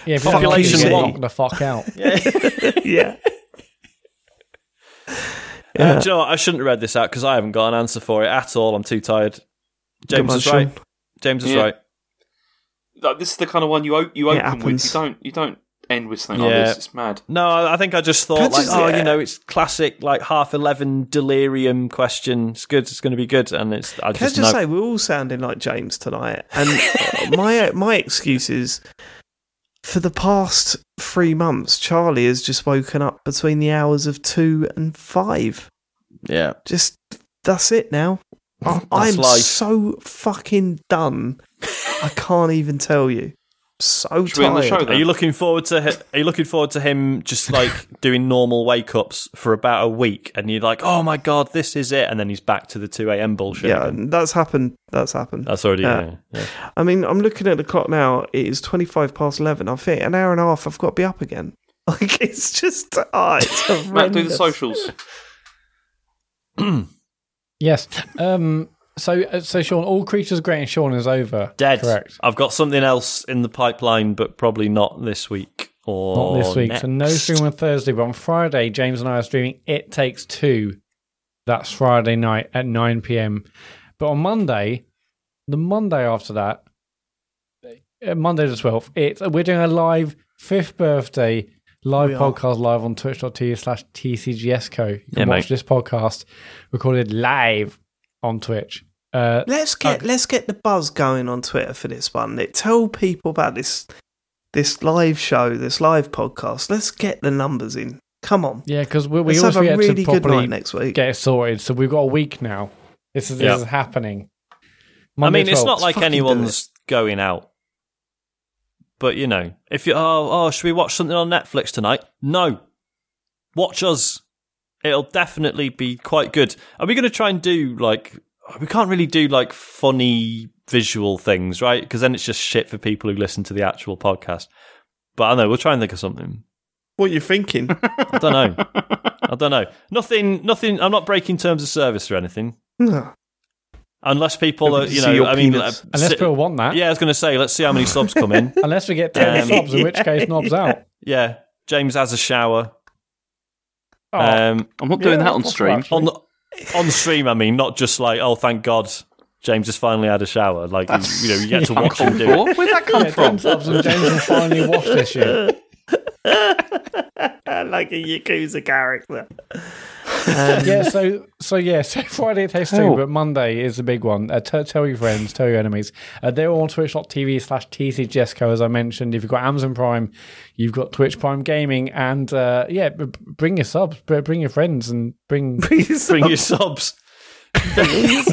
yeah, if Population you're one. the fuck out. yeah. Uh, Yeah. do you know what? I shouldn't have read this out because I haven't got an answer for it at all. I'm too tired. James is right. James is Yeah. right. like, this is the kind of one you o- you open with. happens. You don't you don't end with something Yeah. like this. It's mad. No, I I think I just thought, like, oh, yeah. you know, it's classic, like half eleven delirium question. It's good. It's going to be good, and it's. I Can I just, just know. say we're all sounding like James tonight, and uh, my my excuse is for the past three months, Charlie has just woken up between the hours of two and five. yeah, Just that's it now. I'm life. so fucking done. I can't even tell you. So Should we end the show tired. Are you looking forward to? hi- Are you looking forward to him just like doing normal wake ups for about a week, and you're like, oh my god, this is it, and then he's back to the two a.m. bullshit. Yeah, again? that's happened. That's happened. that's already. Yeah. Yeah. yeah. I mean, I'm looking at the clock now. It is 25 past 11. I think an hour and a half. I've got to be up again. Like it's just, ah, it's Matt, do the socials. Yes. Um. So, uh, so Sean, all creatures great and Sean is over. Dead. Correct. I've got something else in the pipeline, but probably not this week or Not this week. So no stream on Thursday, but on Friday, James and I are streaming It Takes Two. That's Friday night at 9 p.m. But on Monday, the Monday after that, uh, Monday the 12th, it's, we're doing a live fifth birthday live We are. podcast live on twitch.tv slash TCGSco. You can Yeah, watch mate. this podcast recorded live on Twitch. Uh, Let's get let's get the buzz going on Twitter for this one. Let tell people about this this live show, this live podcast. Let's get the numbers in. Come on. Yeah, because we, we always have a really to good night next week. get it sorted. So we've got a week now. This is, this is happening. I Monday mean, it's not like fucking do anyone's going out. But you know, if you oh oh, should we watch something on Netflix tonight? No, watch us. It'll definitely be quite good. Are we going to try and do like? We can't really do like funny visual things, right? Because then it's just shit for people who listen to the actual podcast. But I don't know. We'll try and think of something. What are you thinking? I don't know. I don't know. Nothing. Nothing. I'm not breaking terms of service or anything. No. Unless people are, you know, I mean, penis. uh, Unless sit- people want that. yeah, I was going to say, let's see how many subs come in. Unless we get 10 Um, subs, in which case, knobs out. Yeah, James has a shower. Oh, Um, I'm not doing Yeah, that on stream. on the, on stream, I mean, not just like, oh, thank God, James has finally had a shower. Like, you, you know, you get to watch him do it. What? Where'd that come yeah, 10 from? subs and James will finally washed this year. like a Yakuza character. yeah, so so yeah, so Friday it takes two, Oh. but Monday is the big one. Uh, t- tell your friends, tell your enemies. Uh, they're all on twitch.tv slash TCGSco, as I mentioned. If you've got Amazon Prime, you've got Twitch Prime Gaming, and uh, yeah, b- bring your subs, b- bring your friends, and bring Bring your subs. your subs. bring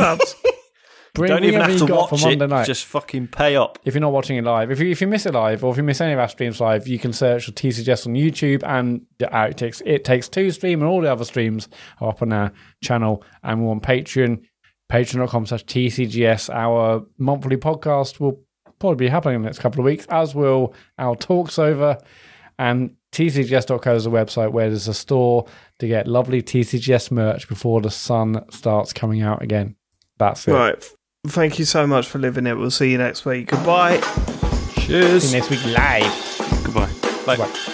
Don't even have to got watch for it. Monday night. Just fucking pay up. if you're not watching it live, if you if you miss it live, or if you miss any of our streams live, you can search for TCGS on YouTube and the It Takes It Takes Two stream and all the other streams are up on our channel. And we're on Patreon, patreon.com slash TCGS. Our monthly podcast will probably be happening in the next couple of weeks, as will our talks over. And TCGS.co is a website where there's a store to get lovely TCGS merch before the sun starts coming out again. That's it. Right. Thank you so much for living it. We'll see you next week. Goodbye. Cheers. See you next week live. Goodbye. Bye. Bye.